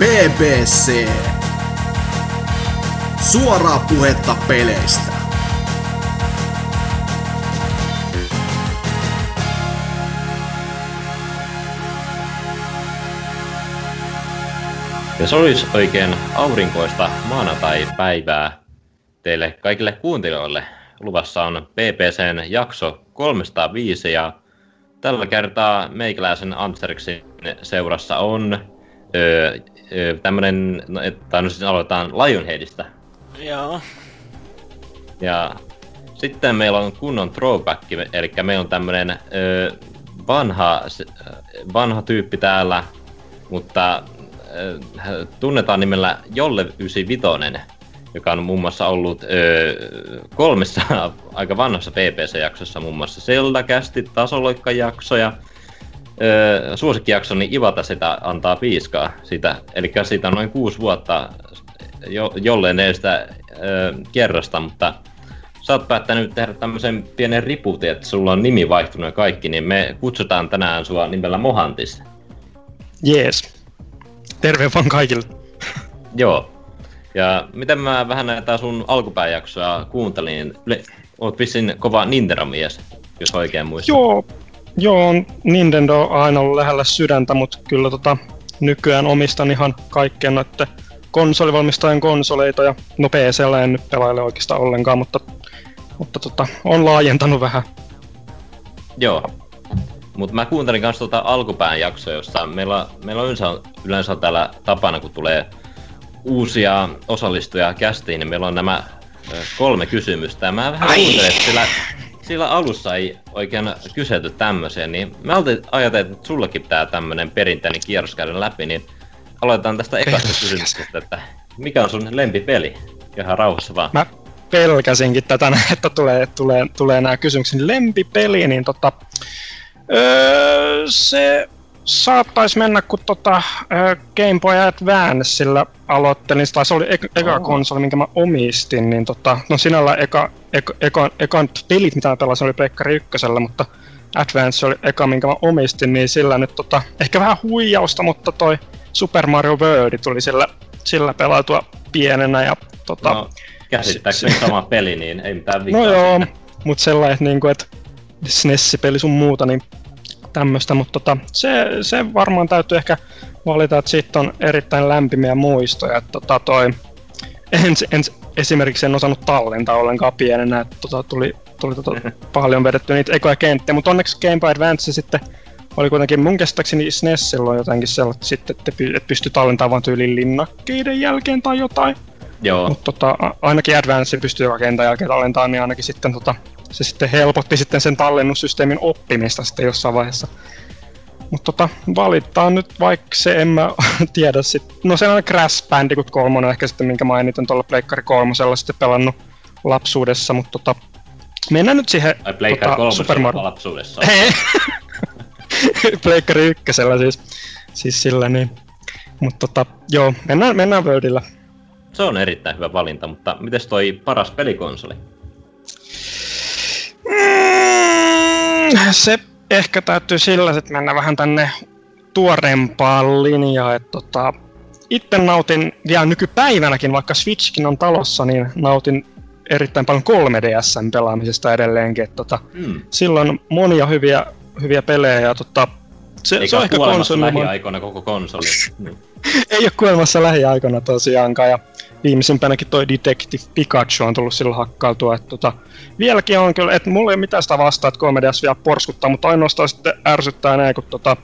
BBC. Suoraa puhetta peleistä. Ja se olisi oikein aurinkoista maanantai-päivää teille kaikille kuuntelijoille. Luvassa on PPCn jakso 305 ja tällä kertaa meikäläisen Amsteriksin seurassa on öö, öö, tämmönen, no, että no siis aloitetaan Lionheadista. Joo. Ja sitten meillä on kunnon throwback, eli meillä on tämmönen öö, vanha, vanha tyyppi täällä, mutta öö, tunnetaan nimellä Jolle 95, joka on muun muassa ollut öö, kolmessa aika vanhassa PPC-jaksossa, muun muassa Zelda-kästi, tasoloikkajaksoja, öö, suosikkijakso, niin Ivata sitä antaa piiskaa sitä. Eli siitä on noin kuusi vuotta jo, jolleen edestä öö, kerrasta, mutta sä oot päättänyt tehdä tämmöisen pienen riputin, että sulla on nimi vaihtunut ja kaikki, niin me kutsutaan tänään sua nimellä Mohantis. Jees. Terve vaan kaikille. Joo. Ja miten mä vähän näitä sun alkupääjaksoja kuuntelin, niin oot vissiin kova Nintendo-mies, jos oikein muistan. Joo, joo, Nintendo on aina ollut lähellä sydäntä, mutta kyllä tota, nykyään omistan ihan kaikkien noiden konsolivalmistajan konsoleita ja no PCllä en nyt pelaile oikeastaan ollenkaan, mutta, mutta tota, on laajentanut vähän. Joo, mutta mä kuuntelin myös tuota alkupään jaksoa, jossa meillä, meillä on yleensä, yleensä täällä tapana, kun tulee uusia osallistujia kästiin, niin meillä on nämä kolme kysymystä. Mä vähän kuuntelin, että sillä, sillä alussa ei oikein kyselty tämmöisiä, niin mä ajattelin, että sullakin pitää tämmönen perinteinen kierros käydä läpi, niin aloitetaan tästä ekasta kysymyksestä, että mikä on sun lempipeli? Ihan rauhassa vaan. Mä pelkäsinkin tätä, että tulee, tulee, tulee nämä kysymykset. Lempipeli, niin tota, öö, se saattaisi mennä, kun tota, Game Boy Advancella aloittelin, tai se oli eka, eka oh. konsoli, minkä mä omistin, niin tota, no sinällä eka, eka, eka, eka pelit, mitä mä pelasin, oli Pleikkari ykkösellä, mutta Advance oli eka, minkä mä omistin, niin sillä nyt tota, ehkä vähän huijausta, mutta toi Super Mario World tuli sillä, sillä pelautua pienenä ja tota... No, käsittääkseni sama peli, niin ei mitään vikaa. No joo, mutta sellainen, niin kuin, että SNES-peli sun muuta, niin tämmöistä, mutta tota, se, se varmaan täytyy ehkä valita, että siitä on erittäin lämpimiä muistoja. Että tota, toi, en, en, esimerkiksi en osannut tallentaa ollenkaan pienenä, että tota, tuli, tuli tota, paljon vedetty niitä ekoja kenttiä, mutta onneksi Game Boy Advance sitten oli kuitenkin mun käsittääkseni SNES silloin jotenkin sellaista sitten, että et pystyi tallentamaan vaan tyyliin linnakkeiden jälkeen tai jotain. Joo. Mutta tota, ainakin Advance pystyy kentän jälkeen tallentamaan, niin ainakin sitten tota, se sitten helpotti sitten sen tallennussysteemin oppimista sitten jossain vaiheessa. Mutta tota, valittaa nyt, vaikka se en mä tiedä sit. No se on Crash Bandicoot 3 ehkä sitten, minkä mainitin tuolla Pleikkari 3 sitten pelannut lapsuudessa, mutta tota, mennään nyt siihen Ai Pleikkari tota, Super Mario. lapsuudessa. Pleikkari ykkösellä siis, siis sillä niin. Mutta tota, joo, mennään, mennään Worldillä. Se on erittäin hyvä valinta, mutta miten toi paras pelikonsoli? Mm, se ehkä täytyy sillä että mennä vähän tänne tuoreempaan linjaan. Että tota, itse nautin vielä nykypäivänäkin, vaikka Switchkin on talossa, niin nautin erittäin paljon 3DSn pelaamisesta edelleenkin. Että tota, mm. Silloin monia hyviä, hyviä pelejä ja tota, se, Eikä se on ehkä konsoli. lähiaikoina koko konsoli. Ei ole kuolemassa lähiaikoina tosiaankaan. Ja viimeisimpänäkin toi Detective Pikachu on tullut silloin hakkailtua. Että tota, vieläkin on kyllä, että mulla ei ole mitään sitä vastaa, että komediassa vielä porskuttaa, mutta ainoastaan sitten ärsyttää näin, kun tota,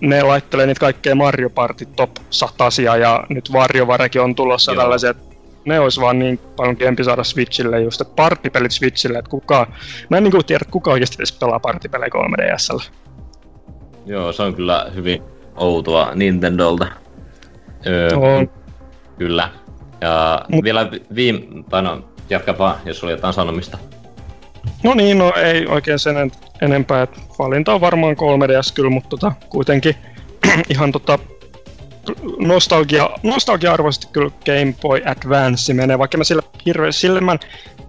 ne laittelee niitä kaikkea Mario Party top 100 ja nyt Varjovarekin on tulossa Joo. tällaisia, että ne olisi vaan niin paljon kempi saada Switchille just, että partipelit Switchille, että kuka, mä en niin tiedä, kuka oikeasti edes pelaa partipelejä 3DSllä. Joo, se on kyllä hyvin outoa Nintendolta. Öö, on. Kyllä. Ja Mut... vielä viime... Tai no, jatka vaan, jos oli jotain sanomista. No niin, no ei oikein sen enempää. Että valinta on varmaan 3DS kyllä, mutta tota, kuitenkin ihan tota, nostalgia, nostalgia-arvoisesti kyllä Game Boy Advance menee, vaikka mä sillä hirveästi, sille mä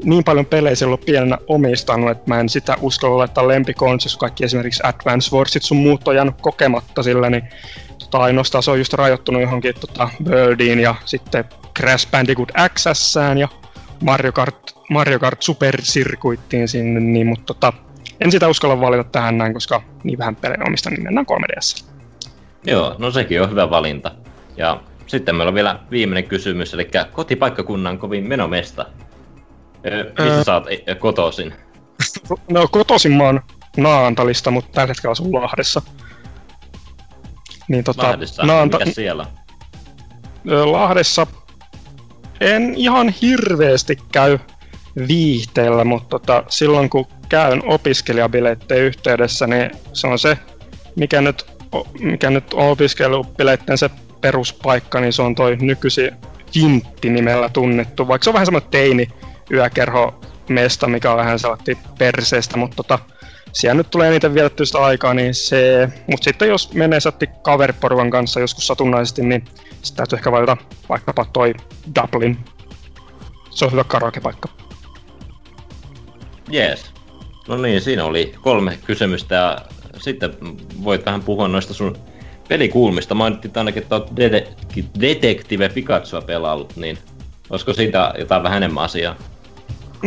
niin paljon pelejä silloin pienenä omistanut, että mä en sitä uskalla laittaa lempikoon, jos kaikki esimerkiksi Advance Warsit sun muut on jäänyt kokematta sillä, niin tota, ainoastaan se on just rajoittunut johonkin tota, Birdiin ja sitten Crash Bandicoot XSään ja Mario Kart, Mario Kart Super Circuittiin sinne, niin, mutta tota, en sitä uskalla valita tähän näin, koska niin vähän pelejä omistan, niin mennään 3DS. Joo, no sekin on hyvä valinta. Ja sitten meillä on vielä viimeinen kysymys, eli kotipaikkakunnan kovin menomesta. Missä öö, sä oot kotoisin? No kotoisin mä oon Naantalista, mutta tällä hetkellä asun Lahdessa. Niin, tota, Lahdessa? Naanta... Mikä siellä? Lahdessa en ihan hirveästi käy viihteellä, mutta tota, silloin kun käyn opiskelijabileiden yhteydessä, niin se on se, mikä nyt, mikä nyt on opiskelubileiden se peruspaikka, niin se on toi nykyisin Jintti nimellä tunnettu, vaikka se on vähän semmoinen teini yökerho mesta, mikä on vähän sellainen perseestä, mutta tota, siellä nyt tulee eniten vietettyä sitä aikaa, niin se... Mutta sitten jos menee satti kaveriporukan kanssa joskus satunnaisesti, niin sitä täytyy ehkä valita vaikkapa toi Dublin. Se on hyvä karaokepaikka. Jees. No niin, siinä oli kolme kysymystä ja sitten voit vähän puhua noista sun pelikuulmista. Mainittiin ainakin, että olet de- Detective Pikachua pelaillut, niin olisiko siitä jotain vähän enemmän asiaa?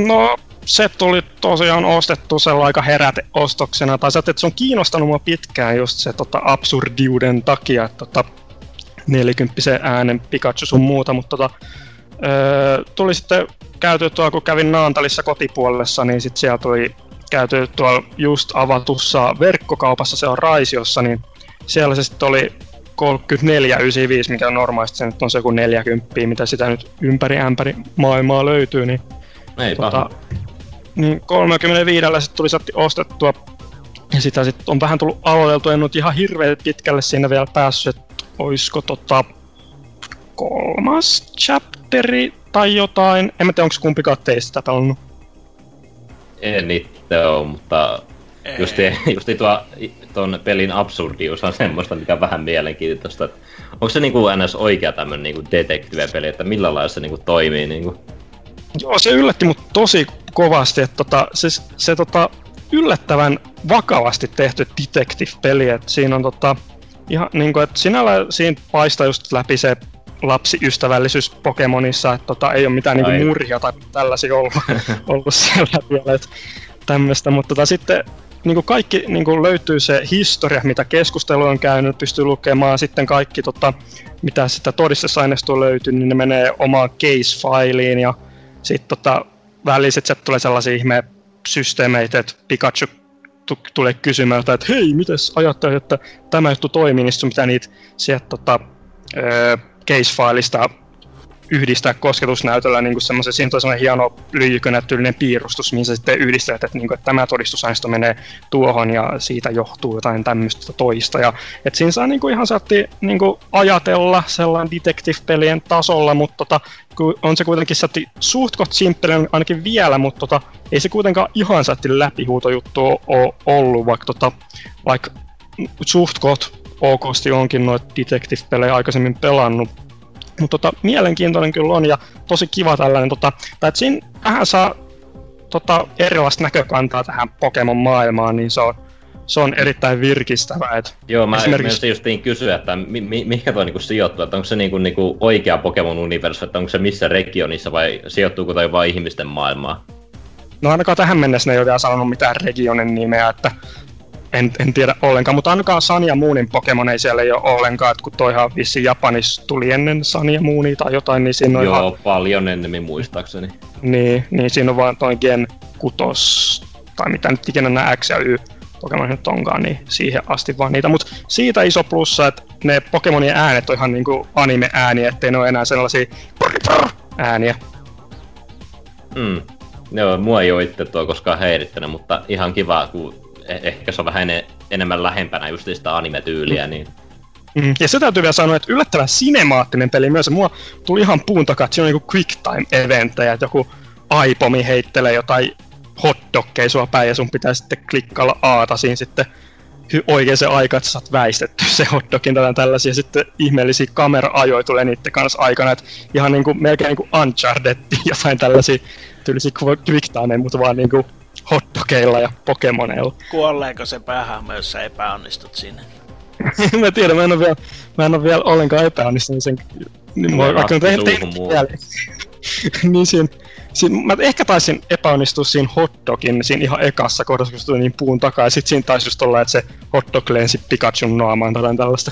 No, se tuli tosiaan ostettu sellainen aika heräteostoksena, tai se, että se on kiinnostanut mua pitkään just se tota, absurdiuden takia, että tota, 40 äänen Pikachu sun muuta, mutta tota, öö, tuli sitten käyty tuolla, kun kävin Naantalissa kotipuolessa, niin sitten siellä tuli käyty tuolla just avatussa verkkokaupassa, se on Raisiossa, niin siellä se sitten oli 34,95, mikä normaalisti se nyt on se kuin 40, mitä sitä nyt ympäri ämpäri maailmaa löytyy, niin, Ei tota, niin 35 sitten tuli satti ostettua ja sitä sitten on vähän tullut aloiteltu, en nyt ihan hirveän pitkälle siinä vielä päässyt, että oisko tota kolmas chapteri tai jotain. En mä tiedä, onko kumpikaan teistä tätä pelannut. En itse ole, mutta justi, justi tuo, tuon pelin absurdius on semmoista, mikä on vähän mielenkiintoista. Onko se niinku ns. oikea tämmönen niinku detektiivipeli, että millä lailla se niinku toimii? Niinku? Joo, se yllätti mut tosi kovasti, että tota, se, se tota, yllättävän vakavasti tehty detective-peli, että siinä on tota, ihan niinku, että sinällä siinä paistaa just läpi se lapsiystävällisyys Pokemonissa, että tota, ei ole mitään niinku murhia tai tällaisia ollut, ollut siellä vielä, että tämmöistä, mutta tota, sitten niin kaikki niin löytyy se historia, mitä keskustelu on käynyt, pystyy lukemaan. Sitten kaikki, tota, mitä sitä todistusaineistoa löytyy, niin ne menee omaan case-failiin ja sitten tota, väliset sieltä tulee sellaisia ihme systeemeitä, että Pikachu t- tulee kysymään, että hei, mites ajattelet, että tämä juttu toimii, niin sun pitää niitä sieltä tota, öö, case-failista yhdistää kosketusnäytöllä niin semmoisen, siinä on semmoinen hieno lyijykönätyllinen piirustus, mihin sä sitten yhdistät, että, niin kuin, että tämä todistusaineisto menee tuohon ja siitä johtuu jotain tämmöistä toista. Ja, että siinä saa niin kuin, ihan saatti niin kuin, ajatella sellainen detective-pelien tasolla, mutta tota, on se kuitenkin saatti suhtkot simppelen ainakin vielä, mutta tota, ei se kuitenkaan ihan saatti läpihuutojuttu ole ollut, vaikka, tota, vaikka suhtkot okosti onkin noita detective-pelejä aikaisemmin pelannut, mutta tota, mielenkiintoinen kyllä on ja tosi kiva tällainen, tota, tai että siinä vähän saa tota, erilaista näkökantaa tähän Pokemon-maailmaan, niin se on, se on erittäin virkistävää. Et Joo, mä esimerkiksi... justiin kysyä, että mi- mi- mikä toi niinku sijoittuu, että onko se niinku, niinku oikea Pokemon-universu, että onko se missä regionissa vai sijoittuuko toi vain ihmisten maailmaa? No ainakaan tähän mennessä ne ei ole vielä sanonut mitään regionin nimeä, että en, en tiedä ollenkaan, mutta ainakaan Sun ja Moonin Pokemon ei siellä ei ole ollenkaan, että kun toihan vissi Japanissa tuli ennen Sun ja Moonia tai jotain, niin siinä on Joo, ihan... paljon enemmän muistaakseni. Niin, niin siinä on vaan toi Gen 6, tai mitä nyt ikinä nämä X ja Y Pokemon nyt onkaan, niin siihen asti vaan niitä. Mutta siitä iso plussa, että ne Pokemonien äänet on ihan niinku anime-ääniä, ettei ne ole enää sellaisia ääniä. Mm. Joo, mua ei ole itse tuo koskaan häirittänyt, mutta ihan kiva, kun Eh, ehkä se on vähän en, enemmän lähempänä just sitä anime-tyyliä, mm. niin Mm. Ja se täytyy vielä sanoa, että yllättävän sinemaattinen peli myös. Mua tuli ihan puun takaa, että siinä on niinku quick time eventtejä, että joku aipomi heittelee jotain hotdogkeja sua päin ja sun pitää sitten klikkailla aata siinä sitten oikein se aika, että sä saat väistetty se hotdogin tai tällaisia. Sitten ihmeellisiä kamera-ajoja tulee niiden kanssa aikana, että ihan niinku, melkein niinku Uncharted, jotain tällaisia tyylisiä quick time, mutta vaan niinku hotdogeilla ja pokemoneilla. Kuolleeko se päähän, jos sä epäonnistut sinne? mä tiedän, mä en ole vielä, mä en ole vielä ollenkaan epäonnistunut sen... Niin mä vaikka nyt tehdä niin siinä, siinä, mä ehkä taisin epäonnistua siinä hotdogin siinä ihan ekassa kohdassa, kun se tuli niin puun takaa, ja sit siinä taisi just olla, että se hotdog lensi Pikachun naamaan tai tällaista.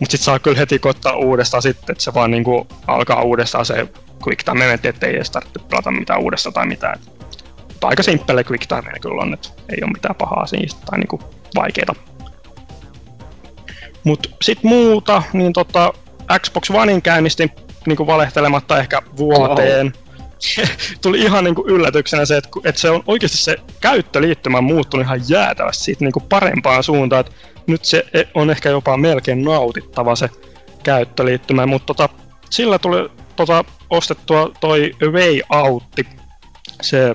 Mut sit saa kyllä heti koittaa uudestaan sitten, että se vaan niinku alkaa uudestaan se quick time event, ettei edes tarvitse pelata mitään uudestaan tai mitään. Mutta aika simppele quick time kyllä on, että ei ole mitään pahaa siitä tai niinku vaikeita. Mut sit muuta, niin tota, Xbox Onein käynnistin niinku valehtelematta ehkä vuoteen. Oh tuli ihan niinku yllätyksenä se, että, että se on oikeasti se käyttöliittymä muuttunut ihan jäätävästi siitä niinku parempaan suuntaan, että nyt se e- on ehkä jopa melkein nautittava se käyttöliittymä, mutta tota, sillä tuli tota, ostettua toi Way Out, se,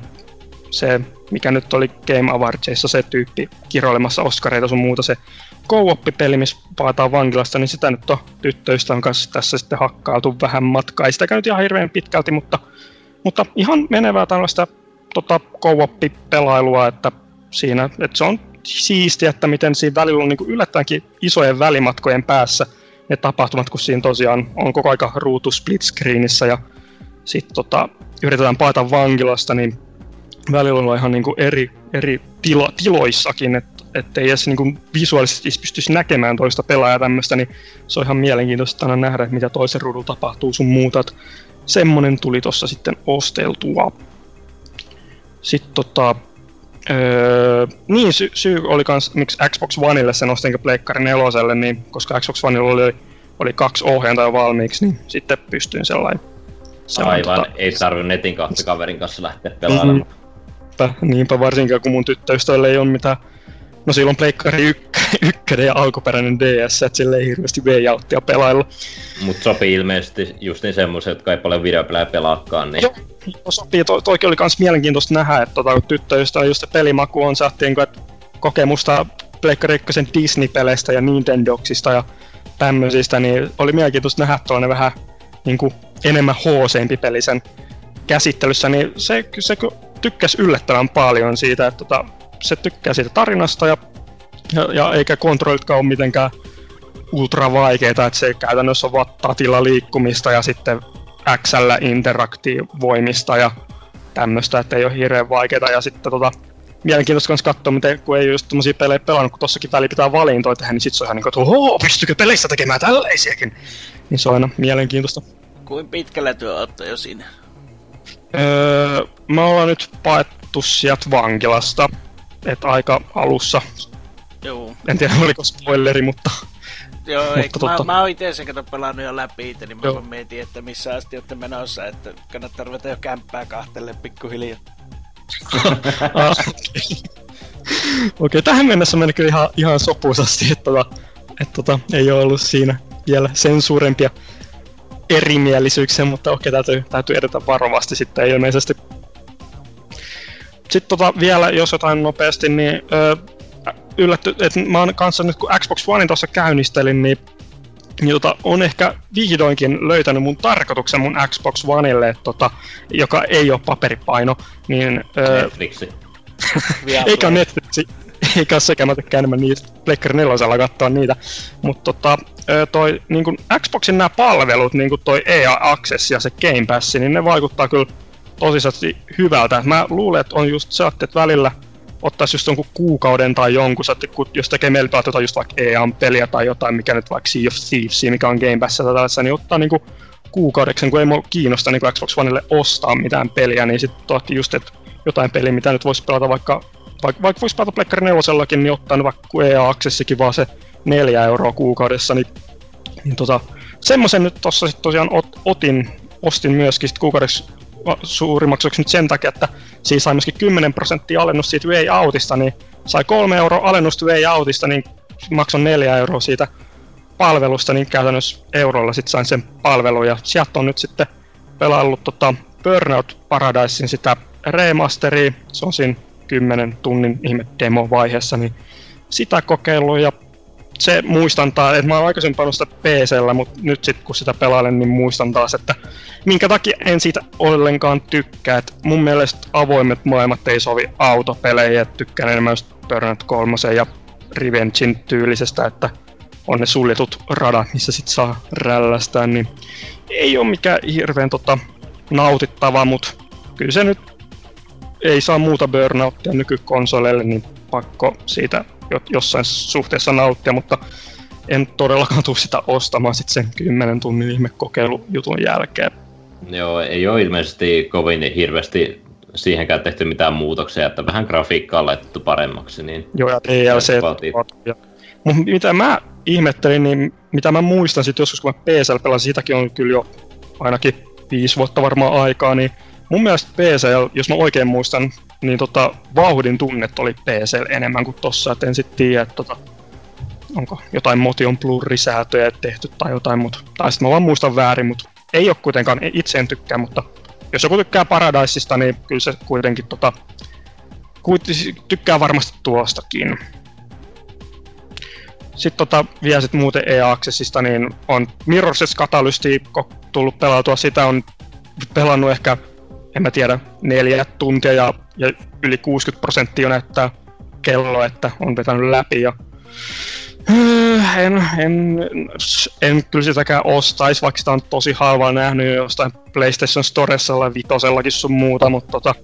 se mikä nyt oli Game Awardsissa se tyyppi kiroilemassa Oscareita sun muuta, se co peli missä paataan vankilasta, niin sitä nyt on tyttöystävän kanssa tässä sitten hakkailtu vähän matkaa. Ei sitä käynyt ihan hirveän pitkälti, mutta, mutta ihan menevää tällaista tota, co pelailua että siinä, että se on siistiä, että miten siinä välillä on niin kuin yllättäenkin isojen välimatkojen päässä ne tapahtumat, kun siinä tosiaan on koko aika ruutu split screenissä ja sitten tota, yritetään paeta vankilasta, niin välillä on ihan niin kuin eri, eri tilo, tiloissakin, että ettei edes niin kuin visuaalisesti pystyisi näkemään toista pelaajaa tämmöistä, niin se on ihan mielenkiintoista aina nähdä, että mitä toisen ruudulla tapahtuu sun muuta. semmonen tuli tossa sitten osteltua. Sitten tota, Öö, niin, sy- syy oli kans, miksi Xbox Oneille sen ostin Pleikkari neloselle, niin koska Xbox Oneilla oli, oli kaksi ohjainta jo valmiiksi, niin sitten pystyin sellainen. sellainen Aivan, tota, ei tarvitse netin kautta kaverin kanssa lähteä pelaamaan. Mm-hmm. Niinpä varsinkaan, kun mun tyttöystävällä ei ole mitään No silloin Pleikkari 1 ykkönen ja alkuperäinen DS, että sille ei hirveästi V-jauttia pelailla. Mutta sopii ilmeisesti just niin semmoiset, jotka ei paljon videopelejä pelaakaan. Niin... Joo, joo sopii. To, toikin oli myös mielenkiintoista nähdä, että tota, tyttöystä just se pelimaku on saatiin, että kokemusta Pleikkari 1 Disney-peleistä ja Nintendoksista ja tämmöisistä, niin oli mielenkiintoista nähdä tuonne vähän niin kuin, enemmän hooseempi peli sen käsittelyssä, niin se, se tykkäsi yllättävän paljon siitä, että tota, se tykkää siitä tarinasta ja, ja, ja eikä kontrollitkaan ole mitenkään ultra vaikeita, että se käytännössä on vaan tatilla liikkumista ja sitten XL interaktivoimista ja tämmöistä, että ei ole hirveän vaikeita. Ja sitten tota, mielenkiintoista myös katsoa, miten, kun ei just tommosia pelejä pelannut, kun tossakin väli pitää valintoja tehdä, niin sit se on ihan niin kuin, että oho, pystykö peleissä tekemään tällaisiakin? Niin se on aina mielenkiintoista. Kuin pitkällä työ jo siinä? Öö, me ollaan nyt paettu sieltä vankilasta että aika alussa. Joo. En tiedä oliko spoileri, mutta... Joo, mutta totta. mä, mä oon itse sen kato pelannut jo läpi itse, niin mä Joo. mietin, että missä asti olette menossa, että kannattaa ruveta jo kämppää kahtelle pikkuhiljaa. ah, Okei, okay, tähän mennessä meni kyllä ihan, ihan sopuisasti, että, tota, että tota, ei ole ollut siinä vielä sen suurempia erimielisyyksiä, mutta okei, täytyy, täytyy edetä varovasti sitten ilmeisesti sitten tota, vielä, jos jotain nopeasti, niin öö, yllätty, että mä oon kanssa nyt kun Xbox One tuossa käynnistelin, niin, niin tota, on ehkä vihdoinkin löytänyt mun tarkoituksen mun Xbox Oneille, tota, joka ei ole paperipaino. Niin, öö, Netflixi. eikä Netflixi, eikä ole sekä, mä tykkään enemmän niitä Plekkari 4 katsoa niitä. Mutta tota, toi niin kun Xboxin nämä palvelut, niin kuin toi EA Access ja se Game Pass, niin ne vaikuttaa kyllä tosisesti hyvältä. Mä luulen, että on just se, että välillä ottaisi just jonkun kuukauden tai jonkun, että jos tekee meillä jotain just vaikka EA-peliä tai jotain, mikä nyt vaikka Sea of Thieves, mikä on Game Pass tai tällaisessa, niin ottaa niinku kuukaudeksi, kun ei mua kiinnosta niin Xbox Oneille ostaa mitään peliä, niin sitten totti just, että jotain peliä, mitä nyt voisi pelata vaikka, vaikka, vaikka voisi pelata Plekkari 4 niin ottaa vaikka EA Accessikin vaan se neljä euroa kuukaudessa, niin, niin tota, semmoisen nyt tossa sitten tosiaan ot, otin, ostin myöskin sit kuukaudeksi suurimmaksi nyt sen takia, että siinä sai myöskin 10 prosenttia alennus siitä Way Outista, niin sai 3 euroa alennusta Way Outista, niin maksoin 4 euroa siitä palvelusta, niin käytännössä eurolla sitten sain sen palvelun, ja sieltä on nyt sitten pelaillut tota Burnout Paradisein sitä remasteria, se on siinä 10 tunnin ihme demo-vaiheessa, niin sitä kokeillut ja se muistan taas, että mä oon aikaisemmin pelannut sitä PCllä, mutta nyt sitten kun sitä pelailen, niin muistan taas, että minkä takia en siitä ollenkaan tykkää. Et mun mielestä avoimet maailmat ei sovi autopeleihin, että tykkään enemmän just Burnout 3 ja Revengein tyylisestä, että on ne suljetut radat, missä sit saa rällästää, niin ei ole mikään hirveän tota, nautittava, mutta kyllä se nyt ei saa muuta burnouttia nykykonsoleille, niin pakko siitä jossain suhteessa nauttia, mutta en todellakaan tule sitä ostamaan sit sen 10 tunnin ihmekokeilujutun jälkeen. Joo, ei ole ilmeisesti kovin hirveästi siihenkään tehty mitään muutoksia, että vähän grafiikkaa on laitettu paremmaksi. Niin Joo, ja DLC. Mutta mitä mä ihmettelin, niin mitä mä muistan sitten joskus, kun mä PSL pelasin, sitäkin on kyllä jo ainakin viisi vuotta varmaan aikaa, niin mun mielestä PCL, jos mä oikein muistan, niin tota, vauhdin tunnet oli PCL enemmän kuin tossa, et en sit tiedä, että tota, onko jotain motion blurrisäätöjä tehty tai jotain, mutta tai sitten mä vaan muistan väärin, mutta ei ole kuitenkaan, itse en tykkää, mutta jos joku tykkää Paradiseista, niin kyllä se kuitenkin tota, tykkää varmasti tuostakin. Sitten tota, vielä sit muuten E-Accessista, niin on Mirror's Catalysti tullut pelautua. Sitä on pelannut ehkä, en mä tiedä, neljä tuntia ja, ja yli 60 prosenttia näyttää kello, että on vetänyt läpi. Ja äh, en, en, en kyllä sitäkään ostaisi, vaikka sitä on tosi halvaa nähnyt jostain PlayStation Storesella, vitosellakin sun muuta, mutta tota,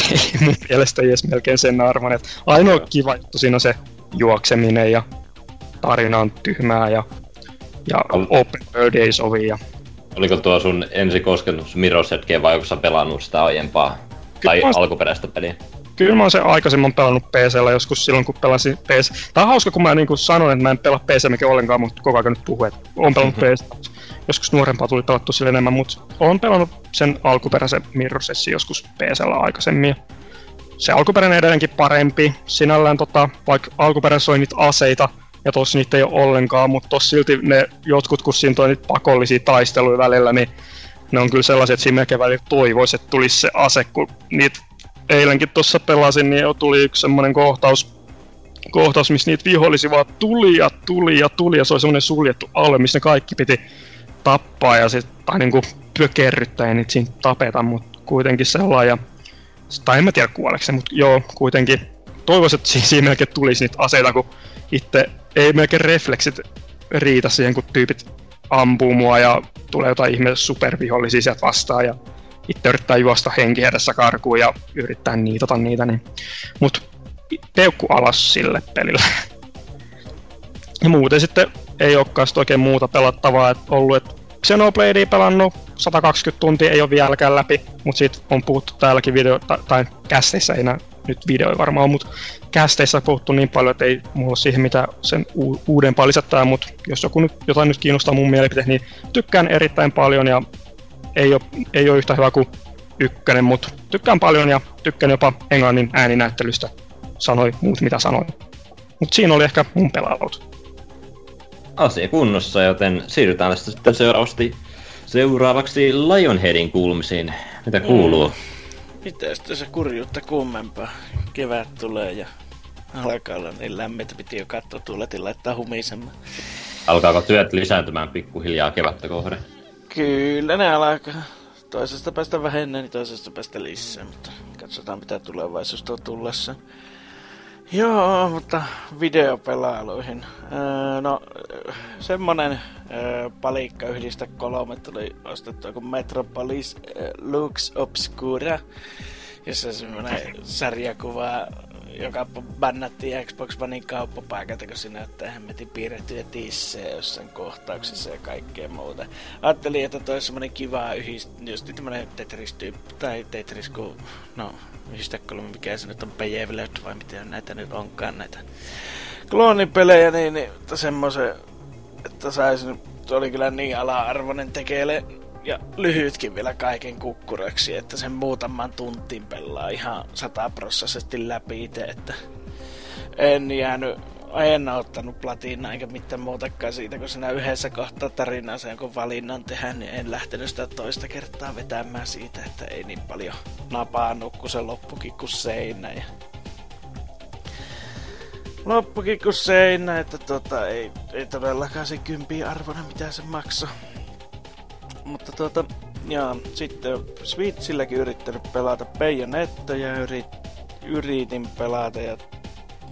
ei mun mielestä edes melkein sen arvon. ainoa kiva juttu siinä on se juokseminen ja tarina on tyhmää ja, ja open world ei sovi. Ja... Oliko tuo sun ensi kosketus Mirror's vai onko sä pelannut sitä aiempaa tai mä... alkuperäistä peliä? Kyllä mä oon sen aikaisemmin pelannut PCllä joskus silloin, kun pelasin PC. Tää on hauska, kun mä niin sanon, että mä en pelaa PC mikä ollenkaan, mutta koko ajan nyt puhuu, että oon pelannut mm-hmm. PC. Joskus nuorempaa tuli pelattu sille enemmän, mutta oon pelannut sen alkuperäisen Mirror's joskus PCllä aikaisemmin. Se alkuperäinen edelleenkin parempi. Sinällään tota, vaikka alkuperäisessä oli niitä aseita, ja tossa niitä ei ole ollenkaan, mutta tossa silti ne jotkut, kun siinä on niitä pakollisia taisteluja välillä, niin ne on kyllä sellaiset, että siinä melkein välillä toivoisi, että tulisi se ase, kun niitä eilenkin tuossa pelasin, niin tuli yksi semmoinen kohtaus, kohtaus, missä niitä vihollisia vaan tuli ja tuli ja tuli, ja se oli semmoinen suljettu alue, missä ne kaikki piti tappaa ja sit, tai niinku pökerryttää ja niitä siinä tapeta, mutta kuitenkin sellainen, ja, tai en mä tiedä kuoleeko se, mutta joo, kuitenkin. Toivoisin, että siinä melkein tulisi niitä aseita, kun itse ei melkein refleksit riitä siihen, kun tyypit ampuu mua ja tulee jotain ihme supervihollisia sieltä vastaan ja itse yrittää juosta henki edessä karkuun ja yrittää niitata niitä, niin... Mut peukku alas sille pelille. Ja muuten sitten ei olekaan oikein muuta pelattavaa että ollut, että Xenobladea pelannut 120 tuntia, ei ole vieläkään läpi, mutta siitä on puhuttu täälläkin video, tai, tai kästeissä ei nyt video varmaan mutta kästeissä puhuttu niin paljon, että ei mulla ole siihen mitä sen u- uudempaa lisättää, mutta jos joku nyt, jotain nyt kiinnostaa mun mielipiteet, niin tykkään erittäin paljon ja ei ole, ei ole yhtä hyvä kuin ykkönen, mutta tykkään paljon ja tykkään jopa englannin ääninäyttelystä, sanoi muut mitä sanoi. Mutta siinä oli ehkä mun pelailut. Asia kunnossa, joten siirrytään sitten seuraavasti seuraavaksi Lionheadin kuulumisiin. Mitä kuuluu? Mm. Mitä sitten se kurjuutta kummempaa? Kevät tulee ja alkaa olla niin lämmintä, piti jo katsoa tuuletin laittaa humisemaan. Alkaako työt lisääntymään pikkuhiljaa kevättä kohden? Kyllä ne alkaa. Toisesta päästä vähennä, niin toisesta päästä lisää, mutta katsotaan mitä tulevaisuus tuo tullessa. Joo, mutta videopelailuihin. Öö, no, semmonen öö, palikka yhdistä kolme tuli ostettua kuin Metropolis öö, Lux Obscura, jossa semmonen sarjakuva, joka bännättiin Xbox Onein kauppapaikalta, kun se näyttää hemmetin piirrettyjä tissejä jossain kohtauksissa ja kaikkea muuta. Ajattelin, että toi semmonen kiva yhdist... just tämmönen Tetris-tyyppi, tai Tetris, kun... no, yhdistekkolme, mikä se nyt on Pejevlet vai miten näitä nyt onkaan näitä kloonipelejä, niin, niin semmoisen, että saisin, oli kyllä niin ala-arvoinen tekele ja lyhytkin vielä kaiken kukkuraksi, että sen muutaman tuntin pelaa ihan sataprossaisesti läpi itse, että en jäänyt en ottanut platinaa eikä mitään muutakaan siitä, kun sinä yhdessä kohtaa tarinaa sen kun valinnan tehdä, niin en lähtenyt sitä toista kertaa vetämään siitä, että ei niin paljon napaa kun se loppukin kuin seinä. Ja... loppukin kuin seinä, että tota, ei, ei todellakaan se kympiä arvona mitä se maksoi. Mutta tota, ja sitten Switchilläkin yrittänyt pelata Bayonetta ja yrit, yritin pelata ja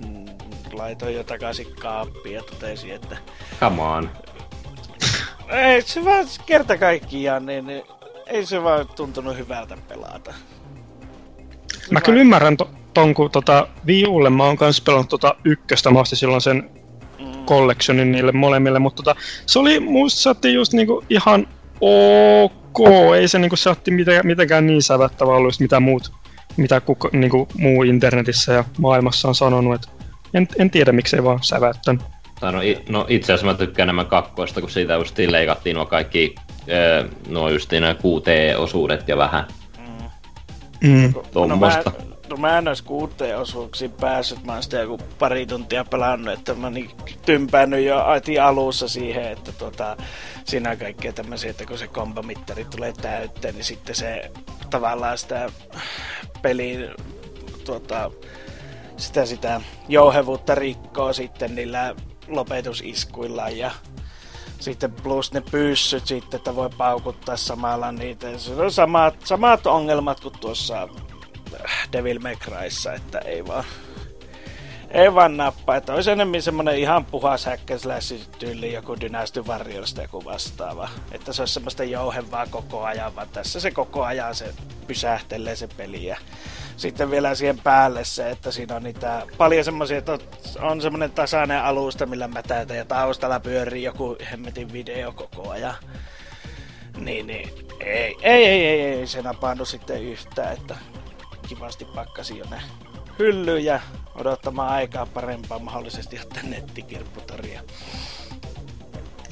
mm, laitoin jo takaisin kaappiin ja totesin, että... Come on. Ei se vaan kerta kaikkiaan, niin, ei se vaan tuntunut hyvältä pelata. Se mä kyllä ymmärrän to, ton, kun tota, Wii Ulle mä oon kans pelannut tota ykköstä, mä silloin sen mm. collectionin niille molemmille, mutta tota, se oli, saatiin just niinku ihan ok, ei se niinku saatti mitenkään, mitenkään niin sävättävä ollut, mitä muut, mitä kuka, niinku, muu internetissä ja maailmassa on sanonut, et en, en tiedä miksei vaan sävättänyt. Tai no, no itse asiassa mä tykkään enemmän kakkoista, kun siitä just leikattiin nuo kaikki, öö, nuo just nämä QT-osuudet ja vähän Mm. tuommoista. No, mä, no mä en ois kuuteen osuuksiin päässyt, mä oon sitä joku pari tuntia pelannut, että mä niin tympännyt jo heti alussa siihen, että tota, siinä on kaikkea tämmöisiä, että kun se kombomittari tulee täytteen, niin sitten se tavallaan sitä pelin tota, sitä, sitä jouhevuutta rikkoo sitten niillä lopetusiskuilla ja sitten plus ne pyssyt sitten, että voi paukuttaa samalla niitä. Se on samat, samat ongelmat kuin tuossa äh, Devil May Cryssa, että ei vaan ei vaan nappaa, että olisi enemmän semmonen ihan puhas häkkäslässi tyyli joku Dynasty Warriors tai joku vastaava. Että se olisi semmoista jouhevaa koko ajan, vaan tässä se koko ajan se pysähtelee se peli. Ja sitten vielä siihen päälle se, että siinä on niitä paljon semmoisia, että on semmoinen tasainen alusta, millä mätätä ja taustalla pyörii joku hemmetin video koko ajan. Niin, niin ei, ei, ei, ei, ei se napannut sitten yhtään, että kivasti pakkasi jo ne hyllyjä odottamaan aikaa parempaa mahdollisesti ottaa nettikirpputoria.